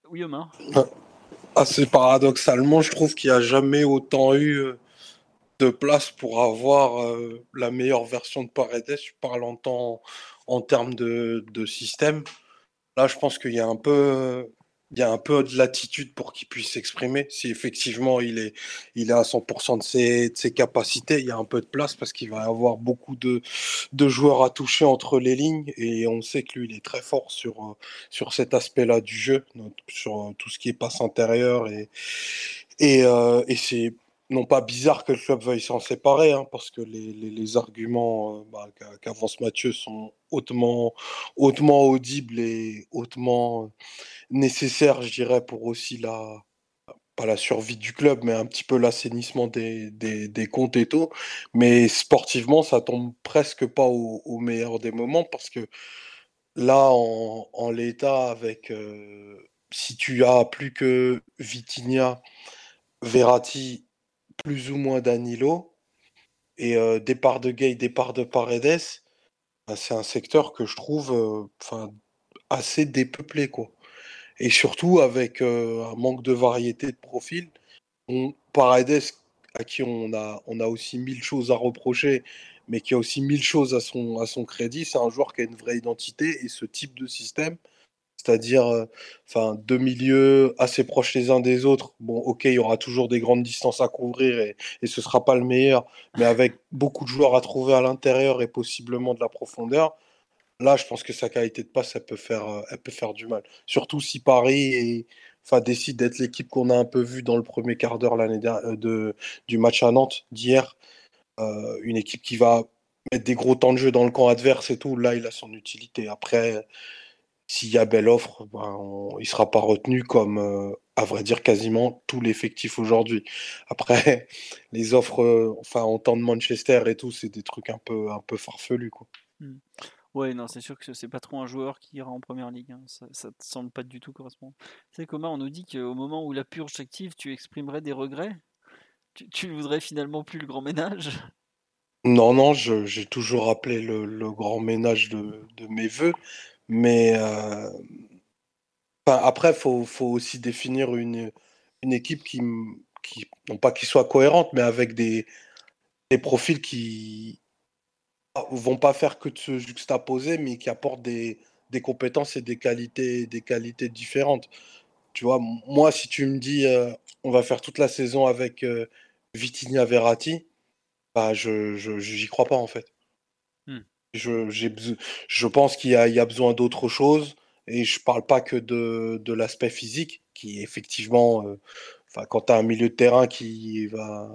Oui Omar. Assez paradoxalement, je trouve qu'il n'y a jamais autant eu euh, de place pour avoir euh, la meilleure version de Paredes. Je parle en, temps, en termes de, de, système. Là, je pense qu'il y a un peu, il y a un peu de latitude pour qu'il puisse s'exprimer. Si effectivement il est, il est à 100% de ses, de ses, capacités, il y a un peu de place parce qu'il va avoir beaucoup de, de, joueurs à toucher entre les lignes et on sait que lui, il est très fort sur, euh, sur cet aspect-là du jeu, sur tout ce qui est passe intérieure et, et, euh, et c'est non pas bizarre que le club veuille s'en séparer, hein, parce que les, les, arguments euh, bah, qu'avance Mathieu sont hautement, hautement audibles et hautement nécessaires, je dirais, pour aussi la, pas la survie du club, mais un petit peu l'assainissement des, des, des, comptes et tout. Mais sportivement, ça tombe presque pas au, meilleur des moments, parce que là, en, en l'état, avec euh, si tu as plus que Vitinha, Verratti plus ou moins Danilo. Et départ de Gay, départ de Paredes, bah, c'est un secteur que je trouve enfin assez dépeuplé. Quoi. Et surtout avec un manque de variété de profil. On, Paredes, à qui on a, on a aussi mille choses à reprocher, mais qui a aussi mille choses à son, à son crédit, c'est un joueur qui a une vraie identité et ce type de système, c'est-à-dire euh, enfin deux milieux assez proches les uns des autres. Bon, ok, il y aura toujours des grandes distances à couvrir et, et ce sera pas le meilleur, mais avec beaucoup de joueurs à trouver à l'intérieur et possiblement de la profondeur. Là, je pense que sa qualité de passe, elle peut faire, euh, elle peut faire du mal. Surtout si Paris enfin, décide d'être l'équipe qu'on a un peu vue dans le premier quart d'heure euh, de, du match à Nantes d'hier. une équipe qui va mettre des gros temps de jeu dans le camp adverse et tout. Là, il a son utilité. Après, s'il y a belle offre, ben, il ne sera pas retenu comme, euh, à vrai dire, quasiment tout l'effectif aujourd'hui. Après, les offres, euh, enfin, en temps de Manchester et tout, c'est des trucs un peu, un peu farfelus. Quoi. Hmm. Ouais, non, c'est sûr que c'est pas trop un joueur qui ira en première ligue. Hein. Ça, ça te semble pas du tout correspondre. C'est comment on nous dit qu'au moment où la purge s'active, tu exprimerais des regrets? Tu, ne voudrais finalement plus le grand ménage? Non, non, j'ai toujours rappelé le, grand ménage de, mes voeux, mais euh, après, il faut, aussi définir une, une équipe qui, qui, non pas qui soit cohérente, mais avec des, des profils qui vont pas faire que de se juxtaposer, mais qui apportent des, des compétences et des qualités, des qualités différentes. Tu vois, moi, si tu me dis, euh, on va faire toute la saison avec euh, Vitinha Verratti, bah, je j'y crois pas en fait. Je, pense qu'il y, a, besoin d'autre chose et je parle pas que de, l'aspect physique qui effectivement, euh, quand tu as un milieu de terrain qui va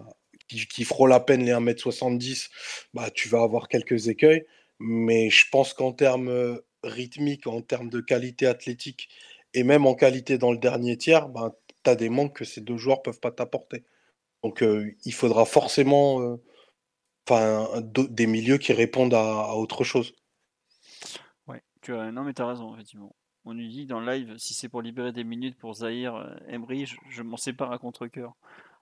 qui, frôle à peine les 1m70, bah, tu vas avoir quelques écueils. Mais je pense qu'en termes euh, rythmiques, en termes de qualité athlétique et même en qualité dans le dernier tiers, bah, tu as des manques que ces deux joueurs peuvent pas t'apporter. Donc euh, il faudra forcément enfin, des milieux qui répondent à, autre chose. Ouais, tu as... non mais tu as raison, effectivement. On nous dit dans le live, si c'est pour libérer des minutes pour Zahir Emery, je, m'en sépare à contre-coeur.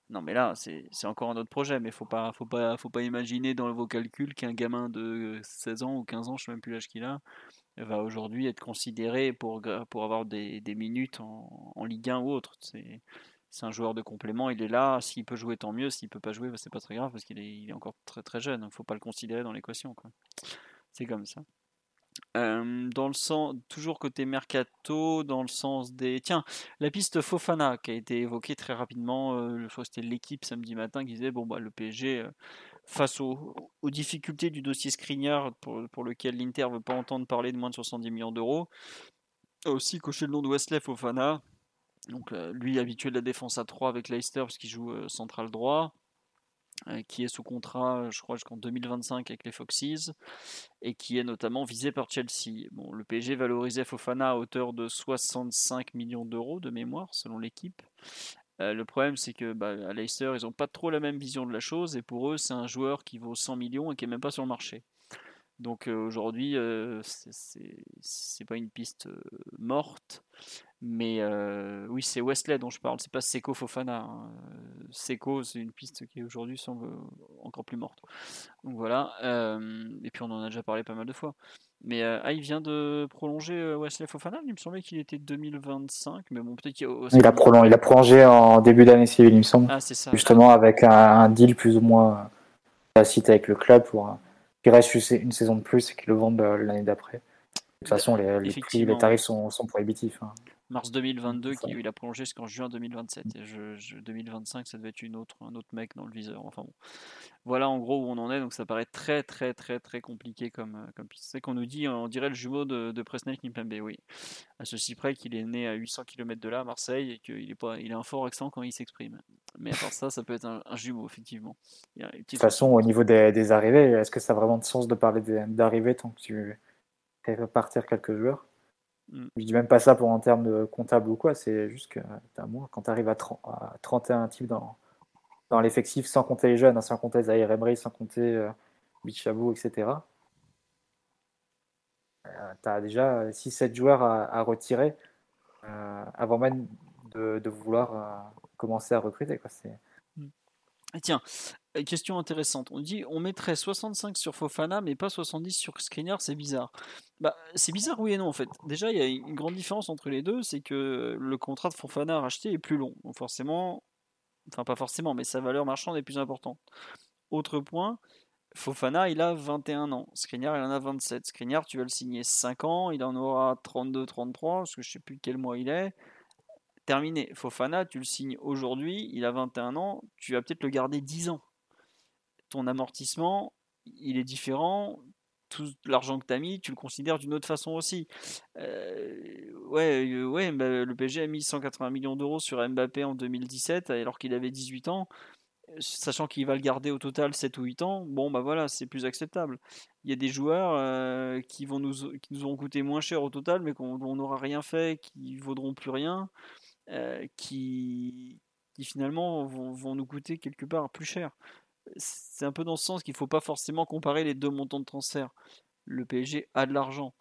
Non, mais là, c'est encore un autre projet, mais faut pas, faut pas, faut pas imaginer dans vos calculs qu'un gamin de 16 ans ou 15 ans, je sais même plus l'âge qu'il a, va aujourd'hui être considéré pour, pour avoir des, des minutes en, en, Ligue 1 ou autre. C'est un joueur de complément, il est là, s'il peut jouer tant mieux, s'il peut pas jouer, bah, c'est pas très grave parce qu'il est, encore très très jeune, il faut pas le considérer dans l'équation. C'est comme ça dans le sens, toujours côté mercato, dans le sens des. Tiens, la piste Fofana qui a été évoquée très rapidement, euh, c'était l'équipe samedi matin qui disait bon bah le PSG face aux, difficultés du dossier Skriniar pour, pour lequel l'Inter veut pas entendre parler de moins de 70 millions d'euros, a aussi coché le nom de Wesley Fofana. Donc lui habitué de la défense à 3 avec Leicester parce qu'il joue central droit. Euh, qui est sous contrat, je crois, jusqu'en 2025 avec les Foxes, et qui est notamment visé par Chelsea. Bon, le PSG valorisait Fofana à hauteur de 65 millions d'euros de mémoire, selon l'équipe. Euh, le problème, c'est que bah, à Leicester, ils n'ont pas trop la même vision de la chose, et pour eux, c'est un joueur qui vaut 100 millions et qui n'est même pas sur le marché. Donc euh, aujourd'hui, euh, c'est pas une piste morte, mais euh, oui, c'est Wesley dont je parle, c'est pas Seco Fofana. Hein. Seco, c'est une piste qui aujourd'hui semble encore plus morte. Donc voilà, et puis on en a déjà parlé pas mal de fois. Mais ah, il vient de prolonger Wesley Fofana, il me semblait qu'il était 2025, mais bon, peut-être qu'il il, a prolongé, il a prolongé en début d'année civile, il me semble. Ah, c'est ça. Justement, avec un, deal plus ou moins tacite avec le club pour qu'il reste une saison de plus et qu'ils le vendent euh, l'année d'après. De toute façon, les, les, tarifs sont, sont prohibitifs. Hein mars 2022 qui il a prolongé jusqu'en juin 2027 et je, 2025 ça devait être une autre un autre mec dans le viseur. Enfin bon. Voilà en gros où on en est donc ça paraît très très très très compliqué comme euh, comme c'est qu'on nous dit on dirait le jumeau de, de Presnel Kimpembe oui. À ceci près qu'il est né à 800 km de là à Marseille et qu'il est pas il est un fort accent quand il s'exprime. Mais à part ça ça peut être un, jumeau effectivement. De toute façon au niveau des, des arrivées est-ce que ça a vraiment de sens de parler d'arrivées tant que tu fais partir quelques joueurs? Mm. Je dis même pas ça pour en termes de comptable ou quoi, c'est juste que moi, quand tu arrives à, 31 types dans, dans l'effectif, sans compter les jeunes, hein, sans compter Zahir Emery, sans compter euh, Bichabou, etc., tu as déjà 6-7 joueurs à, retirer euh, avant même de, vouloir euh, commencer à recruter. Quoi. Tiens, euh, question intéressante. On dit on mettrait 65 sur Fofana, mais pas 70 sur Skriniar, c'est bizarre. Bah, c'est bizarre, oui et non en fait. Déjà, il y a une grande différence entre les deux, c'est que le contrat de Fofana racheté est plus long. Donc forcément, enfin pas forcément, mais sa valeur marchande est plus importante. Autre point, Fofana, il a 21 ans. Skriniar, il en a 27. Skriniar, tu vas le signer 5 ans, il en aura 32, 33, parce que je sais plus quel mois il est terminé. Fofana, tu le signes aujourd'hui, il a 21 ans, tu vas peut-être le garder 10 ans. Ton amortissement, il est différent. Tout l'argent que tu as mis, tu le considères d'une autre façon aussi. Euh, ouais, euh, ouais bah, le PSG a mis 180 millions d'euros sur Mbappé en 2017 alors qu'il avait 18 ans sachant qu'il va le garder au total 7 ou 8 ans, bon bah voilà, c'est plus acceptable. Il y a des joueurs euh, qui vont nous qui nous ont coûté moins cher au total, mais qu'on n'aura rien fait, qui vaudront plus rien. Euh, qui, finalement vont, nous coûter quelque part plus cher. C'est un peu dans ce sens qu'il ne faut pas forcément comparer les deux montants de transfert. le PSG a de l'argent.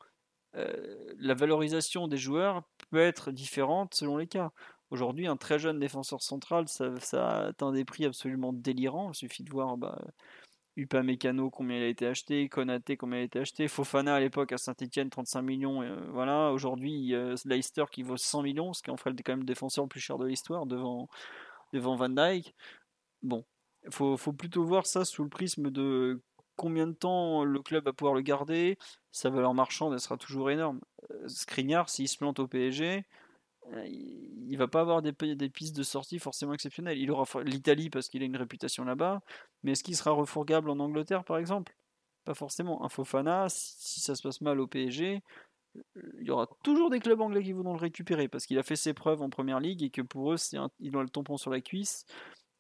la valorisation des joueurs peut être différente selon les cas. Aujourd'hui, un très jeune défenseur central, ça, ça, atteint des prix absolument délirants. Il suffit de voir bah, Upamecano, combien il a été acheté, Konaté, combien il a été acheté, Fofana à l'époque à Saint-Etienne, 35 millions. Euh, voilà, aujourd'hui, Leicester qui vaut 100 millions, ce qui en ferait quand même le défenseur le plus cher de l'histoire devant, devant Van Dyke. Bon, faut, faut, plutôt voir ça sous le prisme de combien de temps le club va pouvoir le garder. Sa valeur marchande, elle sera toujours énorme. Euh, Skriniar, s'il se plante au PSG, euh, il va pas avoir des, pistes de sortie forcément exceptionnelles. Il aura l'Italie parce qu'il a une réputation là-bas, mais est-ce qu'il sera refourgable en Angleterre par exemple? Pas forcément. Un Fofana, si, ça se passe mal au PSG, euh, il y aura toujours des clubs anglais qui voudront le récupérer parce qu'il a fait ses preuves en première ligue et que pour eux, c'est ils ont le tampon sur la cuisse.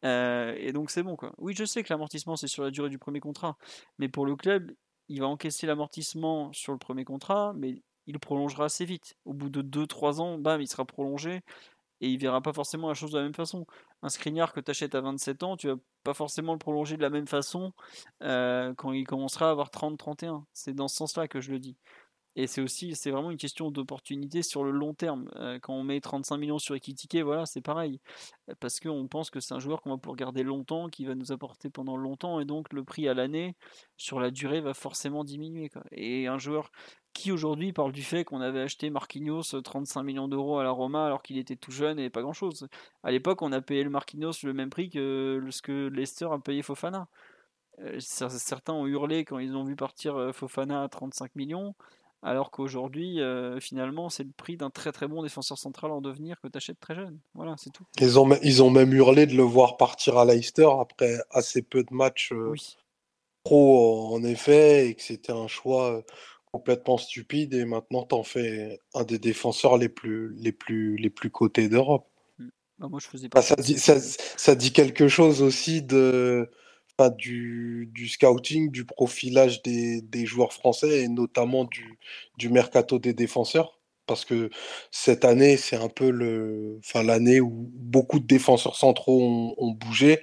Euh, et donc c'est bon. Oui, je sais que l'amortissement c'est sur la durée du premier contrat, mais pour le club, il va encaisser l'amortissement sur le premier contrat, mais il prolongera assez vite. Au bout de 2-3 ans, bam, il sera prolongé et il verra pas forcément la chose de la même façon. Un Skriniar que tu achètes à 27 ans, tu vas pas forcément le prolonger de la même façon euh, quand il commencera à avoir 30-31. C'est dans ce sens-là que je le dis. Et c'est aussi, c'est vraiment une question d'opportunité sur le long terme. Euh, quand on met 35 millions sur Ekitike, voilà, c'est pareil. Parce qu'on pense que c'est un joueur qu'on va pouvoir garder longtemps, qui va nous apporter pendant longtemps, et donc le prix à l'année, sur la durée, va forcément diminuer. Et un joueur qui aujourd'hui parle du fait qu'on avait acheté Marquinhos 35 millions d'euros à la Roma alors qu'il était tout jeune et pas grand chose. À l'époque, on a payé le Marquinhos le même prix que ce que Leicester a payé Fofana. Euh, certains ont hurlé quand ils ont vu partir euh, Fofana à 35 millions alors qu'aujourd'hui, euh, finalement, c'est le prix d'un très très bon défenseur central en devenir que tu achètes très jeune. Voilà, c'est tout. Ils ont, ils ont même hurlé de le voir partir à Leicester après assez peu de matchs euh, pro, en effet, et que c'était un choix euh, complètement stupide. Et maintenant, tu en fais un des défenseurs les plus, les plus, les plus cotés d'Europe. Mmh. Bah, moi, je faisais bah, pas ça, dit, ça, ça dit quelque chose aussi de du, du, scouting, du profilage des, des, joueurs français et notamment du, du mercato des défenseurs? Parce que cette année, c'est un peu l'année où beaucoup de défenseurs centraux ont, bougé,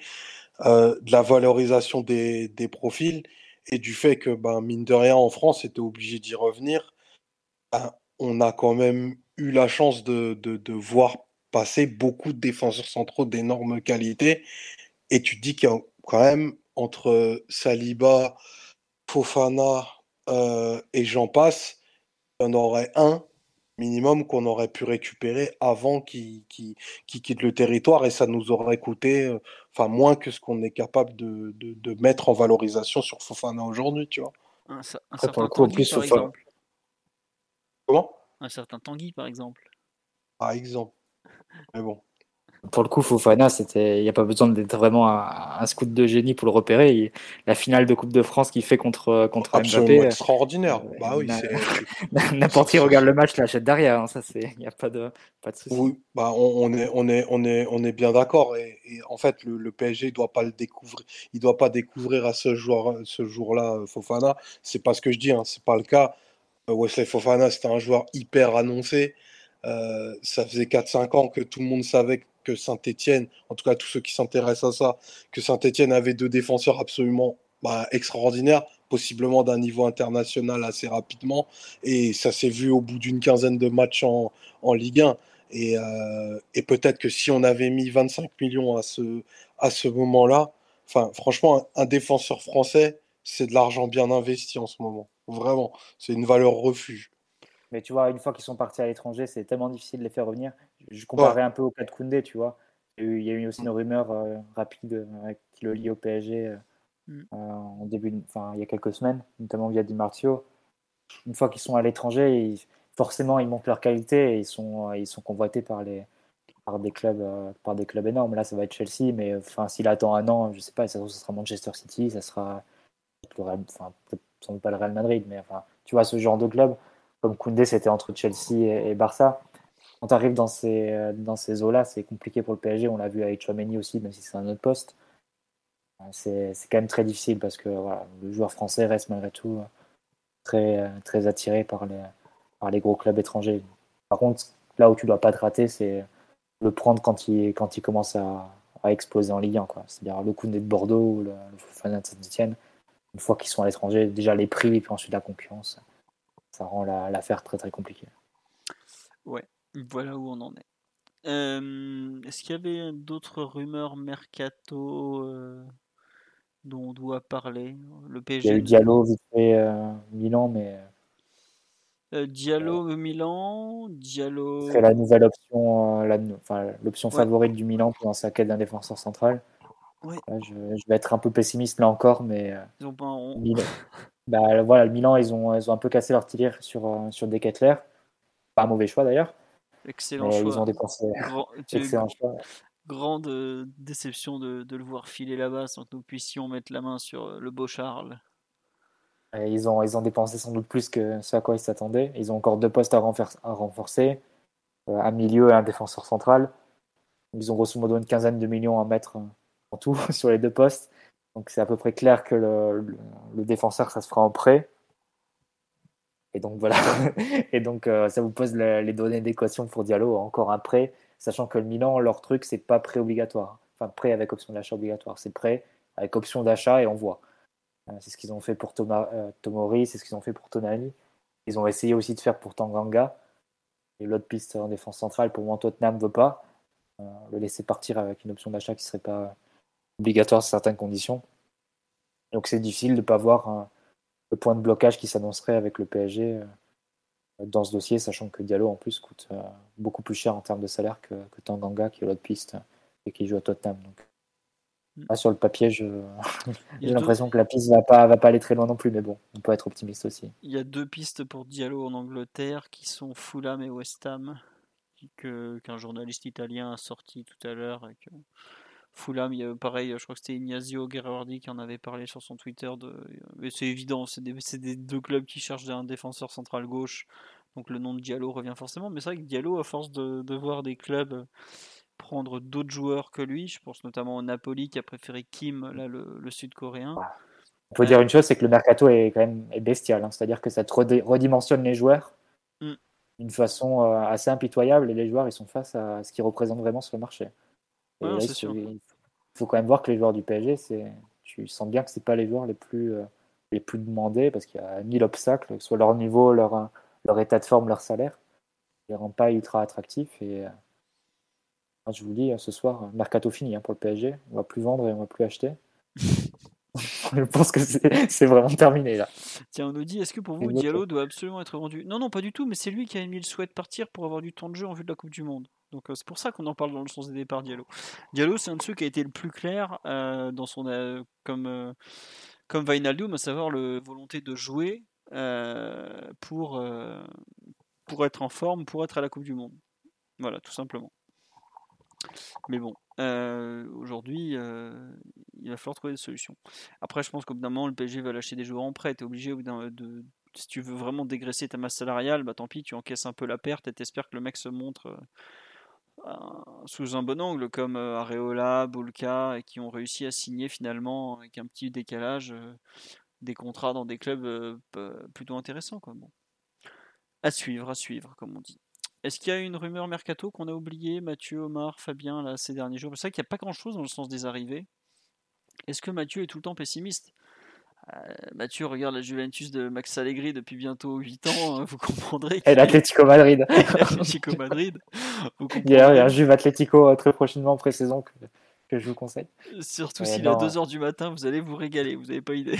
euh, de la valorisation des, des, profils et du fait que, ben, mine de rien, en France, était obligé d'y revenir. Ben, on a quand même eu la chance de, de, de voir passer beaucoup de défenseurs centraux d'énorme qualité. Et tu te dis qu'il y a quand même entre Saliba, Fofana euh, et j'en passe, il y en aurait un minimum qu'on aurait pu récupérer avant qu'il quitte le territoire et ça nous aurait coûté euh, enfin moins que ce qu'on est capable de, de, mettre en valorisation sur Fofana aujourd'hui, tu vois. Un, certain Tanguy, par exemple. Comment? Un certain Tanguy, par exemple. Par exemple. Mais bon pour le coup, Fofana, c'était, il n'y a pas besoin d'être vraiment un, scout de génie pour le repérer. la finale de Coupe de France qu'il fait contre contre Mbappé, extraordinaire. Euh, bah oui, n'importe qui regarde le match l'achète derrière. Hein, ça, c'est, il n'y a pas de pas de souci. Oui, bah on, est on est on est on est bien d'accord. Et, en fait, le, PSG ne doit pas le découvrir. Il doit pas découvrir à ce jour ce jour-là euh, Fofana. C'est pas ce que je dis. Hein, c'est pas le cas. Euh, Wesley Fofana, c'était un joueur hyper annoncé. ça faisait 4-5 ans que tout le monde savait que Saint-Etienne, en tout cas tous ceux qui s'intéressent à ça, que Saint-Etienne avait deux défenseurs absolument bah, extraordinaires, possiblement d'un niveau international assez rapidement. Et ça s'est vu au bout d'une quinzaine de matchs en, Ligue 1. Et, euh, et peut-être que si on avait mis 25 millions à ce, moment-là, enfin, franchement, un, défenseur français, c'est de l'argent bien investi en ce moment. Vraiment, c'est une valeur refuge. Mais tu vois, une fois qu'ils sont partis à l'étranger, c'est tellement difficile de les faire revenir. Je comparais un peu au cas de Koundé, tu vois. Il y a eu aussi une rumeur euh, rapide euh, qui le lie au PSG euh, mm. en début, enfin, il y a quelques semaines, notamment via Di Marzio. Une fois qu'ils sont à l'étranger, forcément, ils montent leur qualité et ils sont, ils sont convoités par, les, par, des clubs, par des clubs énormes. Là, ça va être Chelsea, mais enfin, s'il attend un an, je sais pas, ça, sera Manchester City, ça sera enfin, sans doute pas le Real Madrid, mais enfin, tu vois, ce genre de club comme Koundé, c'était entre Chelsea et, Barça. Quand tu arrives dans ces, euh, dans ces eaux-là, c'est compliqué pour le PSG. On l'a vu avec Chouameni aussi, même si c'est un autre poste. Euh, c'est quand même très difficile parce que voilà, le joueur français reste malgré tout très, euh, très attiré par les, par les gros clubs étrangers. Par contre, là où tu dois pas te rater, c'est le prendre quand il, quand il commence à, à exploser en Ligue 1. C'est-à-dire le Koundé de Bordeaux ou le, le de Saint-Etienne. une fois qu'ils sont à l'étranger, déjà les prix et puis ensuite la concurrence, ça rend l'affaire très très compliquée. Ouais, voilà où on en est. Est-ce qu'il y avait d'autres rumeurs mercato dont on doit parler? Le PSG. Il y a eu Diallo vite fait Milan, mais. Diallo Milan, Diallo. C'est la nouvelle option, l'option favorite du Milan pendant sa quête d'un défenseur central. je, vais être un peu pessimiste là encore, mais. Ils ont pas bah, voilà, le Milan, ils ont, ils ont un peu cassé leur tir sur, sur Decathlon. Pas un mauvais choix d'ailleurs. Excellent choix. Ils ont dépensé. Excellent choix. Grande euh, déception de, de le voir filer là-bas sans que nous puissions mettre la main sur euh, le beau Charles. ils, ont, ils ont dépensé sans doute plus que ce à quoi ils s'attendaient. Ils ont encore deux postes à, renforcer, euh, un milieu et un défenseur central. Ils ont grosso modo une quinzaine de millions à mettre en tout sur les deux postes. Donc c'est à peu près clair que le, le défenseur, ça se fera en prêt. Et donc voilà. et donc euh, ça vous pose les données d'équation pour Diallo encore un prêt, sachant que le Milan, leur truc, c'est pas prêt obligatoire. Enfin, prêt avec option d'achat obligatoire. C'est prêt avec option d'achat et on voit. Euh, c'est ce qu'ils ont fait pour euh, Tomori, c'est ce qu'ils ont fait pour Tonali. Ils ont essayé aussi de faire pour Tanganga. Et l'autre piste en défense centrale, pour moi, Tottenham ne veut pas. le laisser partir avec une option d'achat qui ne serait pas obligatoire sur certaines conditions. Donc c'est difficile de ne pas voir le point de blocage qui s'annoncerait avec le PSG euh, dans ce dossier, sachant que Diallo en plus coûte euh, beaucoup plus cher en termes de salaire que, que Tanganga qui est l'autre piste et qui joue à Tottenham. Donc, mm. sur le papier, j'ai l'impression que la piste va pas va pas aller très loin non plus, mais bon, on peut être optimiste aussi. Il y a deux pistes pour Diallo en Angleterre qui sont Fulham et West Ham, qu'un journaliste italien a sorti tout à l'heure. Fulham, il y a, pareil, je crois que c'était Ignazio Gherardi qui en avait parlé sur son Twitter. De, c'est évident, c'est des, deux clubs qui cherchent un défenseur central gauche. Donc le nom de Diallo revient forcément. Mais c'est vrai que Diallo, à force de, voir des clubs prendre d'autres joueurs que lui, je pense notamment au Napoli qui a préféré Kim, là, le, sud-coréen. Il faut dire une chose, c'est que le mercato est quand même bestial. Hein. C'est-à-dire que ça te redimensionne les joueurs mm. d'une façon euh, assez impitoyable et les joueurs ils sont face à ce qu'ils représentent vraiment sur le marché il faut quand même voir que les joueurs du PSG, c'est, tu sens bien que c'est pas les joueurs les plus, euh, les plus demandés parce qu'il y a mille obstacles, que ce soit leur niveau, leur, leur état de forme, leur salaire. Ils ne rendent pas ultra attractifs. Et euh, je vous dis, ce soir, mercato fini hein, pour le PSG. On va plus vendre et on va plus acheter. je pense que c'est vraiment terminé là. Tiens, on nous dit est-ce que pour vous Diallo doit absolument être vendu Non, non, pas du tout, mais c'est lui qui a mis le souhait de partir pour avoir du temps de jeu en vue de la Coupe du Monde. Donc euh, c'est pour ça qu'on en parle dans le sens des départs Diallo. Diallo, c'est un de ceux qui a été le plus clair euh, dans son euh, comme comme à savoir la volonté de jouer pour pour être en forme, pour être à la Coupe du Monde. Voilà, tout simplement. Mais bon, aujourd'hui, il va falloir trouver des solutions. Après, je pense qu'au bout d'un moment, le PSG va lâcher des joueurs en prêt. Tu es obligé de, si tu veux vraiment dégraisser ta masse salariale, bah tant pis, tu encaisses un peu la perte et t'espères que le mec se montre sous un bon angle, comme euh, Areola, Bulka, qui ont réussi à signer finalement avec un petit décalage euh, des contrats dans des clubs euh, plutôt intéressants. Quoi. Bon. À suivre, à suivre, comme on dit. Est-ce qu'il y a une rumeur mercato qu'on a oublié, Mathieu, Omar, Fabien, là, ces derniers jours? C'est vrai qu'il n'y a pas grand-chose dans le sens des arrivées. Est-ce que Mathieu est tout le temps pessimiste? Mathieu regarde la Juventus de Max Allegri depuis bientôt 8 ans, hein, vous comprendrez. Et l'Atlético Madrid. L'Atlético Madrid. Il y a un Juve Atlético euh, très prochainement en pré-saison que, que, je vous conseille. Surtout s'il est à 2h du matin, vous allez vous régaler, vous n'avez pas idée.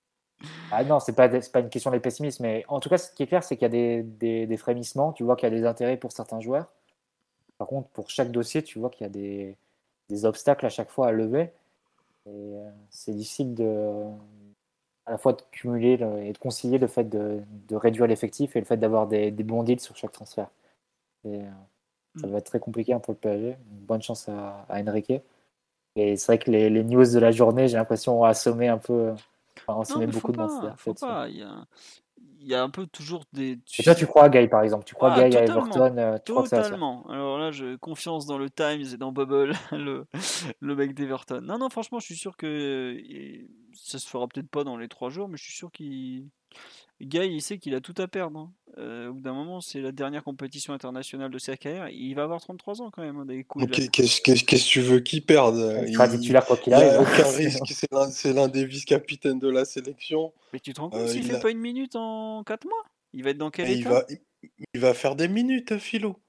ah non, c'est pas, pas une question de pessimisme, mais en tout cas, ce qui est clair, c'est qu'il y a des, des, des, frémissements, tu vois qu'il y a des intérêts pour certains joueurs. Par contre, pour chaque dossier, tu vois qu'il y a des, des obstacles à chaque fois à lever. Et euh, c'est difficile de, à la fois de cumuler et de concilier le fait de, réduire l'effectif et le fait d'avoir des, bons deals sur chaque transfert. Et, euh, ça mm. va être très compliqué hein, pour le PSG. Bonne chance à, à Enrique. Et c'est vrai que les, news de la journée, j'ai l'impression, ont assommé un peu. Enfin, assommé beaucoup de monde. Il y, a, il y a un peu toujours des. Et toi, tu crois à Guy, par exemple? Tu crois à Guy à Everton euh, tu Totalement. Crois Alors là, j'ai confiance dans le Times et dans Bubble, le, le mec d'Everton. Non, non, franchement, je suis sûr que ça se fera peut-être pas dans les trois jours, mais je suis sûr qu'il. Guy, il sait qu'il a tout à perdre. Hein. Euh, au bout d'un moment, c'est la dernière compétition internationale de sa carrière. Il va avoir 33 ans quand même. hein, Qu'est-ce que tu veux qu'il perde? Il sera titulaire quoi qu'il arrive. aucun risque. C'est l'un des vice-capitaines de la sélection. Mais tu te rends compte Euh, s'il il fait a- pas une minute en 4 mois? Il va être dans quel Et il état? va, il, il va faire des minutes, Philo.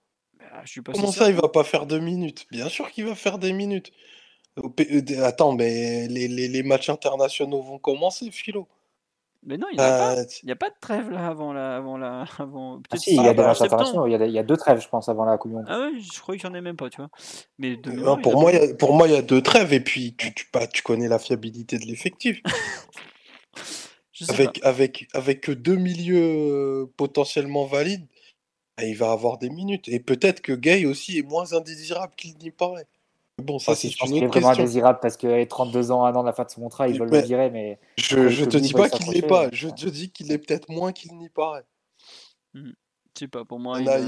Ah, Je suis pas Comment ça, il va pas faire de minutes? Bien sûr qu'il va faire des minutes. Euh, Attends, mais les, les- les matchs internationaux vont commencer, Philo. Mais non, il n'y a pas. Euh, a pas de trêve là avant la, avant la, avant Ah peut-être si, il y a des matchs internationaux, il y a, des- il y a deux trêves, je pense, avant la Coupe du Monde. Ah ouais, je croyais qu'il n'y en ait même pas, tu vois. Mais de euh, pour moi, pas- il y a, pour moi, il y a deux trêves. Et puis, tu, tu, bah, tu connais la fiabilité de l'effectif. Avec, avec, avec que deux milieux euh, potentiellement valides, bah, il va avoir des minutes. Et peut-être que Gay aussi est moins indésirable qu'il n'y paraît. Bon, ça, c'est je pense une qu'il est autre vraiment indésirable parce que les 32 ans, un an de la fin de son contrat, ils veulent Mais- le virer, mais Je, je te dis pas qu'il l'est pas. Je ouais. te dis qu'il est peut-être moins qu'il n'y paraît. pas. Je sais pas, pour moi, Il y en a- est est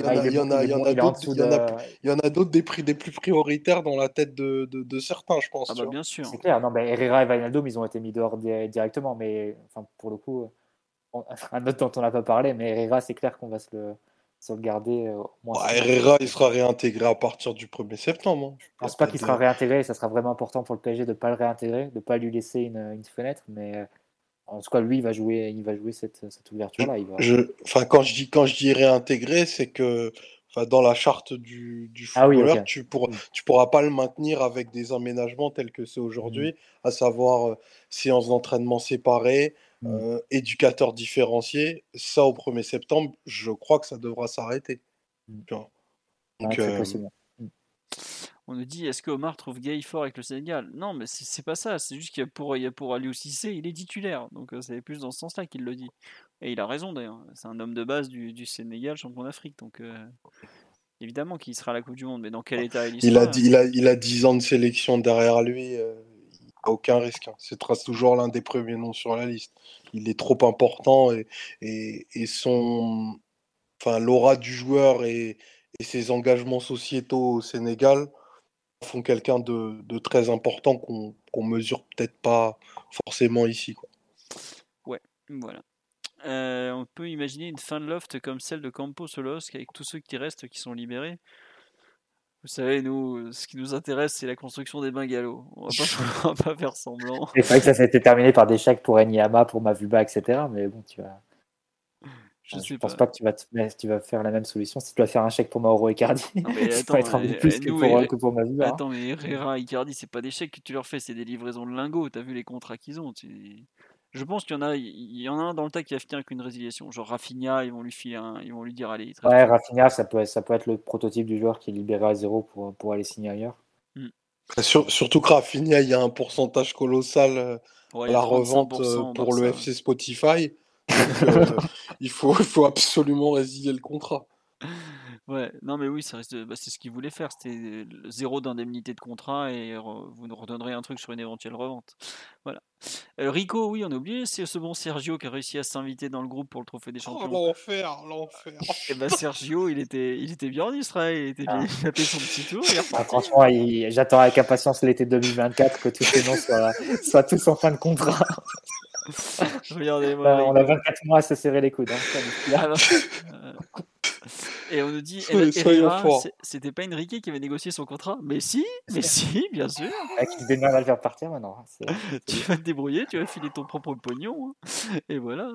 est d'autres- des prix des plus prioritaires dans la tête de, de, de certains, je pense. Ah bah bien sûr. C'est clair, non, mais Herrera et Wijnaldum, ils ont été mis dehors di- directement, mais enfin, pour le coup, on- un autre dont on n'a pas parlé, mais Herrera, c'est clair qu'on va se le, se le garder euh, au moins. Bah. Herrera, il sera réintégré à partir du 1er septembre. hein. Je pense pas qu'il sera réintégré, ça sera vraiment important pour le PSG de ne pas le réintégrer, de ne pas lui laisser une, une fenêtre, mais euh, en tout cas, lui, il va jouer, il va jouer cette, cette ouverture-là. Il va... Je, enfin, quand je dis quand je dis réintégré, c'est que, enfin, dans la charte du, du Ah oui, tu pourras, tu pourras pas le maintenir avec des aménagements tels que c'est aujourd'hui, à savoir euh, séances d'entraînement séparées, Mm. euh, éducateurs différenciés. Ça, au 1er septembre, je crois que ça devra s'arrêter. Mm. Ouais, Donc, très euh, possible. On nous dit est-ce que Omar trouve Gay fort avec le Sénégal? Non, mais c'est c'est pas ça. C'est juste qu'il y a pour, il y a pour Aliou Cissé, il est titulaire. Donc euh, c'est plus dans ce sens-là qu'il le dit. Et il a raison d'ailleurs. C'est un homme de base du, du Sénégal, champion d'Afrique. Donc euh, évidemment qu'il sera à la Coupe du Monde. Mais dans quel état il Il a, il, a, il a 10 ans de sélection derrière lui, euh, aucun risque. hein. C'est reste toujours l'un des premiers noms sur la liste. Il est trop important et, et, et son, enfin, l'aura du joueur et, ses engagements sociétaux au Sénégal font quelqu'un de, de très important qu'on qu'on mesure peut-être pas forcément ici. quoi. Voilà. Euh, on peut imaginer une fin de loft comme celle de Campos Solos, avec tous ceux qui restent qui sont libérés. Vous savez, nous, ce qui nous intéresse, c'est la construction des bungalows. On va pas, on va pas faire semblant. C'est vrai que ça s'était terminé par des chèques pour Enyama, pour Mavuba, etc. Mais bon, tu vas. Je je sais pense pas. que tu vas, te- tu vas faire la même solution si tu dois faire un chèque pour Mauro Icardi. Non, mais être un peu plus euh, que nous, pour, et- que pour Mavuba. hein. Attends, mais Herrera, Icardi, c'est pas des chèques que tu leur fais, c'est des livraisons de lingots. T'as vu les contrats qu'ils ont tu- Je pense qu'il y en a, il y en a un dans le tas qui va finir avec une résiliation. Genre Rafinha, ils vont lui filer un, ils vont lui dire allez. Ouais, Rafinha, ça peut, ça peut être le prototype du joueur qui est libéré à zéro pour, pour aller signer ailleurs. Sur- surtout que Rafinha, il y a un pourcentage colossal euh, Ouais, à la revente 35% euh, pour le. FC Spotify. Donc, euh, il, faut, il faut absolument résilier le contrat. Ouais, non mais oui, ça reste, bah, c'est ce qu'ils voulaient faire, c'était zéro d'indemnité de contrat et re- vous nous redonnerez un truc sur une éventuelle revente. Voilà. Euh, Rico, oui, on a oublié, c'est ce bon Sergio qui a réussi à s'inviter dans le groupe pour le trophée des Oh, champions. l'enfer, l'enfer. et bah Sergio, il était, il était bien en Israël, il était Ah. il a fait son petit tour, Ah, franchement, il- j'attends avec impatience l'été 2024 que tous ces noms soient, soient tous en fin de contrat. Regardez-moi. Euh, on a Rico. 24 mois à se serrer les coudes. hein, ça, Ah. Euh, Et on nous dit, forts. c'est- c'était pas Enrique qui avait négocié son contrat Mais si, mais si, bien sûr. Avec une démerde à le faire partir maintenant. hein, tu vas te débrouiller, tu vas filer ton propre pognon. hein. Et voilà.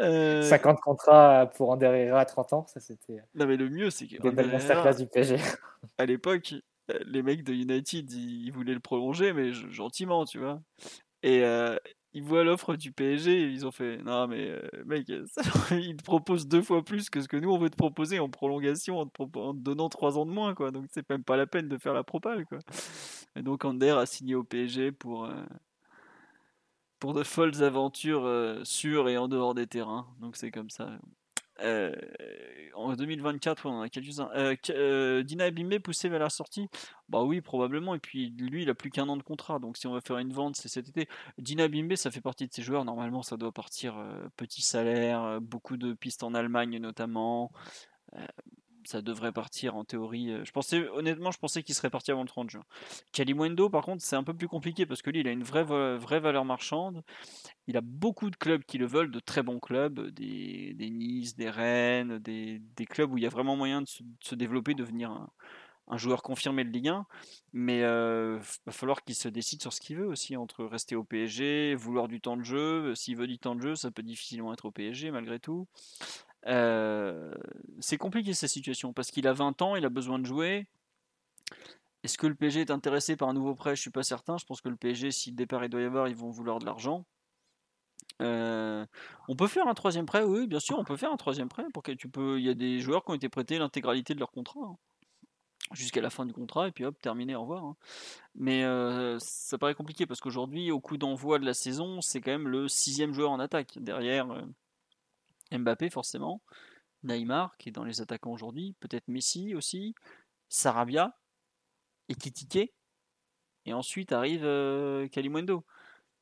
Euh, 50 contrats pour Ander Herrera à 30 ans, ça c'était Non, mais le mieux, c'est que Herrera, du PSG. à l'époque, euh, les mecs de United, ils, voulaient le prolonger, mais gentiment, tu vois. Et euh, ils voient l'offre du PSG, et ils ont fait Non, mais euh, mec, ça- ils te proposent deux fois plus que ce que nous on veut te proposer en prolongation, en te, donnant trois ans de moins, quoi. Donc c'est même pas la peine de faire la propale, quoi. Et donc Ander a signé au PSG pour. euh, pour de folles aventures euh, sur et en dehors des terrains. Donc c'est comme ça. Euh, en 2024, ouais, on a quelques-uns. Euh, euh, Dina Abimbe poussé vers la sortie? Bah oui, probablement. Et puis lui, il a plus qu'un an de contrat. Donc si on va faire une vente, c'est cet été. Dina Abimbe, ça fait partie de ces joueurs. Normalement, ça doit partir petit salaire, beaucoup de pistes en Allemagne notamment. Euh, ça devrait partir en théorie. Pensais, honnêtement, je pensais qu'il serait parti avant le 30 juin. Kalimwendo, par contre, c'est un peu plus compliqué parce que lui, il a une vraie, vraie valeur marchande. Il a beaucoup de clubs qui le veulent, de très bons clubs, des, Nice, des Rennes, des, clubs où il y a vraiment moyen de se, développer, de devenir un, joueur confirmé de Ligue 1. Mais il va falloir qu'il se décide sur ce qu'il veut aussi, entre rester au PSG, vouloir du temps de jeu. S'il veut du temps de jeu, ça peut difficilement être au PSG malgré tout. Euh, c'est compliqué cette situation parce qu'il a 20 ans, il a besoin de jouer. Est-ce que le PSG est intéressé par un nouveau prêt? Je suis pas certain. Je pense que le PSG, si le départ il doit y avoir, ils vont vouloir de l'argent. Euh, on peut faire un troisième prêt, oui, bien sûr, on peut faire un troisième prêt. Pour que tu peux, il y a des joueurs qui ont été prêtés l'intégralité de leur contrat hein, jusqu'à la fin du contrat et puis hop, terminé, au revoir. Hein. Mais euh, ça paraît compliqué parce qu'aujourd'hui, au coup d'envoi de la saison, c'est quand même le sixième joueur en attaque derrière. Mbappé forcément, Neymar qui est dans les attaquants aujourd'hui, peut-être Messi aussi, Sarabia et Kitike. Et ensuite arrive euh, Kalimundo.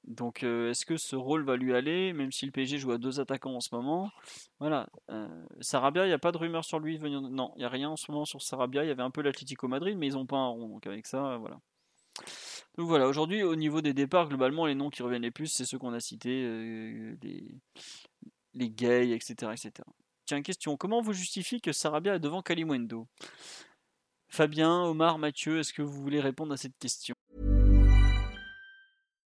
Donc euh, est-ce que ce rôle va lui aller, même si le PSG joue à deux attaquants en ce moment? Voilà. Euh, Sarabia, il n'y a pas de rumeur sur lui venir. Non, il n'y a rien en ce moment sur Sarabia. Il y avait un peu l'Atlético Madrid, mais ils n'ont pas un rond. Donc avec ça, voilà. Donc voilà, aujourd'hui, au niveau des départs, globalement, les noms qui reviennent les plus, c'est ceux qu'on a cités, les gays, etc., etc. Tiens, question, comment vous justifiez que Sarabia est devant Kalimundo Fabien, Omar, Mathieu, est-ce que vous voulez répondre à cette question?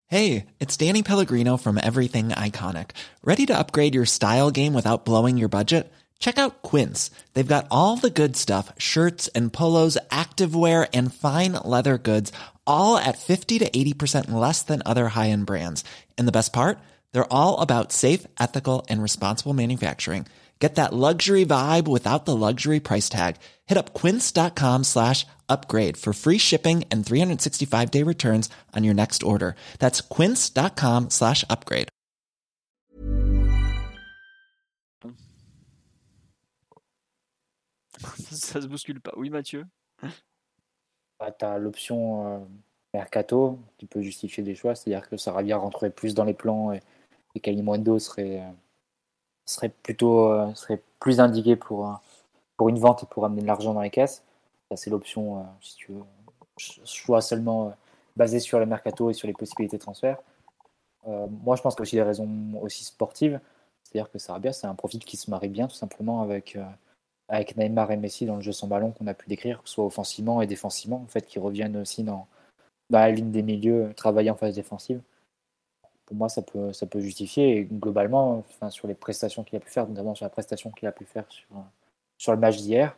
Hey, it's Danny Pellegrino from Everything Iconic. Ready to upgrade your style game without blowing your budget? Check out Quince. They've got all the good stuff, shirts and polos, activewear and fine leather goods, all at 50 to 80% less than other high-end brands. And the best part? They're all about safe, ethical, and responsible manufacturing. Get that luxury vibe without the luxury price tag. Hit up quince.com slash upgrade for free shipping and 365 day returns on your next order. That's quince.com slash upgrade. Ça se bouscule pas. Oui, Mathieu? Bah, tu as l'option euh, Mercato qui peut justifier des choix, c'est-à-dire que Sarabia rentrerait plus dans les plans et et Kalimundo serait, euh, serait plutôt euh, serait plus indiqué pour, euh, pour une vente et pour amener de l'argent dans les caisses. C'est l'option, si tu veux, choix seulement basé sur le mercato et sur les possibilités de transfert. moi, je pense qu'il y a aussi des raisons aussi sportives. C'est-à-dire que Sarabia, c'est un profil qui se marie bien tout simplement avec, avec Neymar et Messi dans le jeu sans ballon qu'on a pu décrire, soit offensivement et défensivement, en fait, qui reviennent aussi dans, dans la ligne des milieux, travailler en phase défensive pour moi, ça peut, ça peut justifier. Et globalement, enfin, sur les prestations qu'il a pu faire, notamment sur la prestation qu'il a pu faire sur, sur le match d'hier,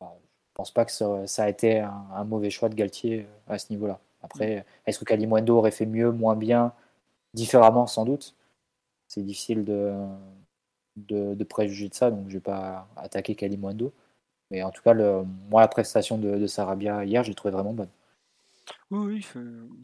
bah, je ne pense pas que ça, a été un, mauvais choix de Galtier euh, à ce niveau-là. Après, est-ce que Kalimundo aurait fait mieux, moins bien, différemment Sans doute. C'est difficile de, de, préjuger de ça, donc je ne vais pas attaquer Kalimundo. Mais en tout cas, moi, la prestation de, de Sarabia hier, je l'ai trouvé vraiment bonne. Oui,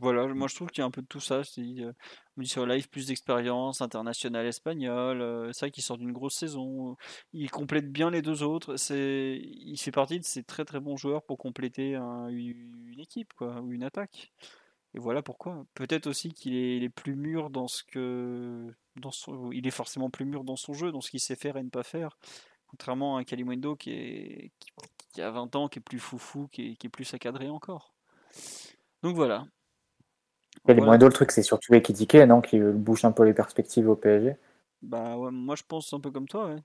voilà, moi je trouve qu'il y a un peu de tout ça. Euh, on dit sur Live plus d'expérience, international espagnol, vrai qu'il sort d'une grosse saison. Il complète bien les deux autres. Il fait partie de ces très très bons joueurs pour compléter une équipe, ou une attaque. Et voilà pourquoi. Peut-être aussi qu'il est, plus mûr dans ce que, dans son, il est forcément plus mûr dans son jeu, dans ce qu'il sait faire et ne pas faire. Contrairement à un Kalimundo qui est, qui, a 20 ans, qui est plus foufou, qui est, qui est plus accadré encore. Donc voilà. Et les le truc, c'est surtout Ekitike, non Qui bouge un peu les perspectives au PSG. Bah moi je pense un peu comme toi, ouais.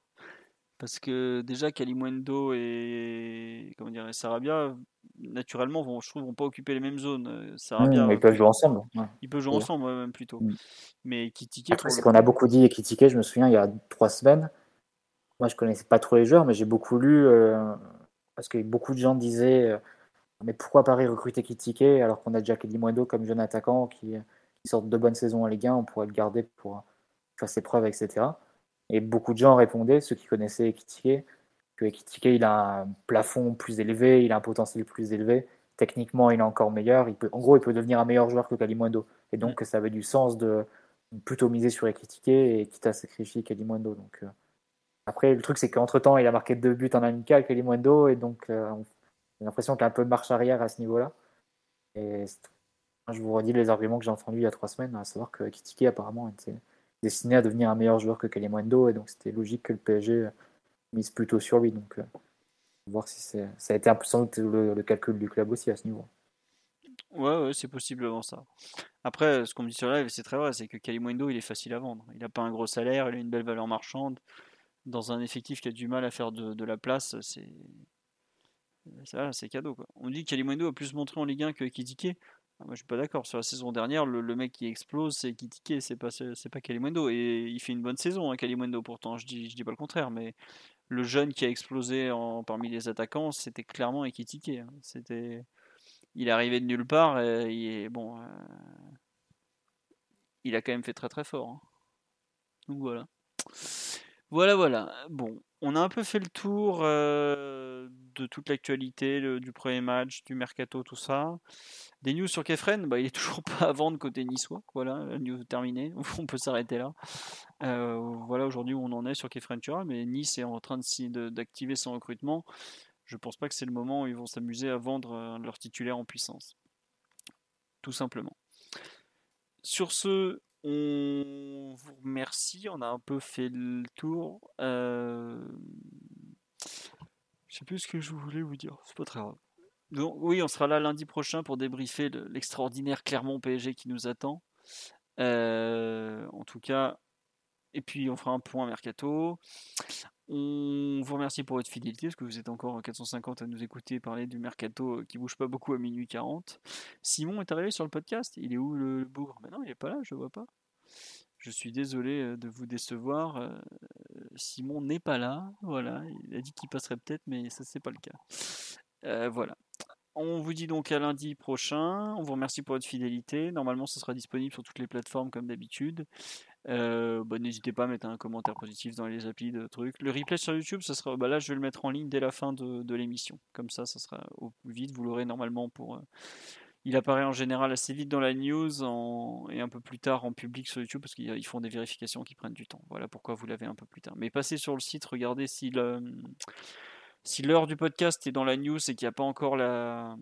Parce que déjà Kalimundo et comment dire, Sarabia, naturellement, vont, je trouve, vont pas occuper les mêmes zones. Euh, Sarabia, ils peuvent jouer ensemble. Ils peuvent jouer ensemble, même plutôt. Mm. Mais Ekitike. Après, c'est qu'on a beaucoup dit Ekitike, je me souviens, il y a trois semaines. Moi, je connaissais pas trop les joueurs, mais j'ai beaucoup lu euh, parce que beaucoup de gens disaient. Euh, mais pourquoi Paris recruter Kitike alors qu'on a déjà Kelly comme jeune attaquant qui, qui sort de bonnes saisons en Ligue 1, on pourrait le garder pour faire ses preuves, etc. Et beaucoup de gens répondaient, ceux qui connaissaient Kitike, que Kitike il a un plafond plus élevé, il a un potentiel plus élevé. Techniquement, il est encore meilleur. Il peut, en gros, il peut devenir un meilleur joueur que Kalimundo. Et donc, ça avait du sens de plutôt miser sur Ekitike et quitte à sacrifier Kalimundo. Donc, euh, après, le truc, c'est qu'entre temps, il a marqué deux buts en amical, Kalimundo, et donc, euh, j'ai l'impression qu'il y a un peu de marche arrière à ce niveau-là. Et je vous redis les arguments que j'ai entendus il y a trois semaines, à savoir que Kitike apparemment était destiné à devenir un meilleur joueur que Kalimundo, et donc c'était logique que le PSG mise plutôt sur lui. Donc, euh, voir si ça a été sans doute le, calcul du club aussi à ce niveau. Ouais, ouais c'est possiblement ça. Après, ce qu'on me dit sur live, c'est très vrai, c'est que Kalimundo, il est facile à vendre. Il n'a pas un gros salaire, il a une belle valeur marchande. Dans un effectif qui a du mal à faire de, la place, c'est c'est cadeau. Quoi. On dit que Kalimundo a plus montré en Ligue 1 que Kidike. Ah, moi, je suis pas d'accord. Sur la saison dernière, le, mec qui explose, c'est Kitike, c'est pas, c'est pas Kalimundo. Et il fait une bonne saison, hein, pourtant. Je dis, je dis pas le contraire. Mais le jeune qui a explosé parmi les attaquants, c'était clairement Ekitike. Hein. C'était, il est arrivé de nulle part et bon, euh, il a quand même fait très très fort. Hein. Donc voilà. Voilà, voilà. Bon, on a un peu fait le tour euh, de toute l'actualité, du premier match, du mercato, tout ça. Des news sur Kefren, bah, il est toujours pas à vendre côté niçois. Voilà, la news terminée. On peut s'arrêter là. Euh, voilà aujourd'hui où on en est sur Kefren mais Nice est en train d'activer son recrutement. Je pense pas que c'est le moment où ils vont s'amuser à vendre euh, leur titulaire en puissance. Tout simplement. Sur ce, on vous remercie. On a un peu fait le tour. Euh... Je sais plus ce que je voulais vous dire. C'est pas très grave. Donc, oui, on sera là lundi prochain pour débriefer l'extraordinaire Clermont PSG qui nous attend. Euh, en tout cas, et puis on fera un point mercato. On vous remercie pour votre fidélité, parce que vous êtes encore 450 à nous écouter parler du mercato qui bouge pas beaucoup à minuit 40. Simon est arrivé sur le podcast. Il est où le, bougre? Mais non, il est pas là, je vois pas. Je suis désolé euh, de vous décevoir. Euh, Simon n'est pas là. Voilà, il a dit qu'il passerait peut-être, mais ça c'est pas le cas. Euh, voilà. On vous dit donc à lundi prochain. On vous remercie pour votre fidélité. Normalement, ce sera disponible sur toutes les plateformes comme d'habitude. Euh, bah, n'hésitez pas à mettre un commentaire positif dans les applis de trucs. Le replay sur YouTube, ça sera, bah là je vais le mettre en ligne dès la fin de, l'émission. Comme ça, ça sera au plus vite. Vous l'aurez normalement pour. Euh, il apparaît en général assez vite dans la news et un peu plus tard en public sur YouTube parce qu'ils font des vérifications qui prennent du temps. Voilà pourquoi vous l'avez un peu plus tard. Mais passez sur le site, regardez si le, si l'heure du podcast est dans la news et qu'il n'y a pas encore la,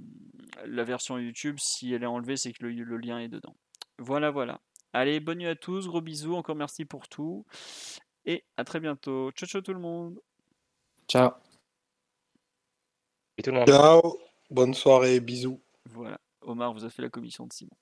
la version YouTube, si elle est enlevée, c'est que le lien est dedans. Voilà, voilà. Allez, bonne nuit à tous, gros bisous, encore merci pour tout. Et à très bientôt. Ciao, ciao tout le monde. Ciao. Et tout le monde. Ciao, bonne soirée, bisous. Voilà, Omar vous a fait la commission de Simon.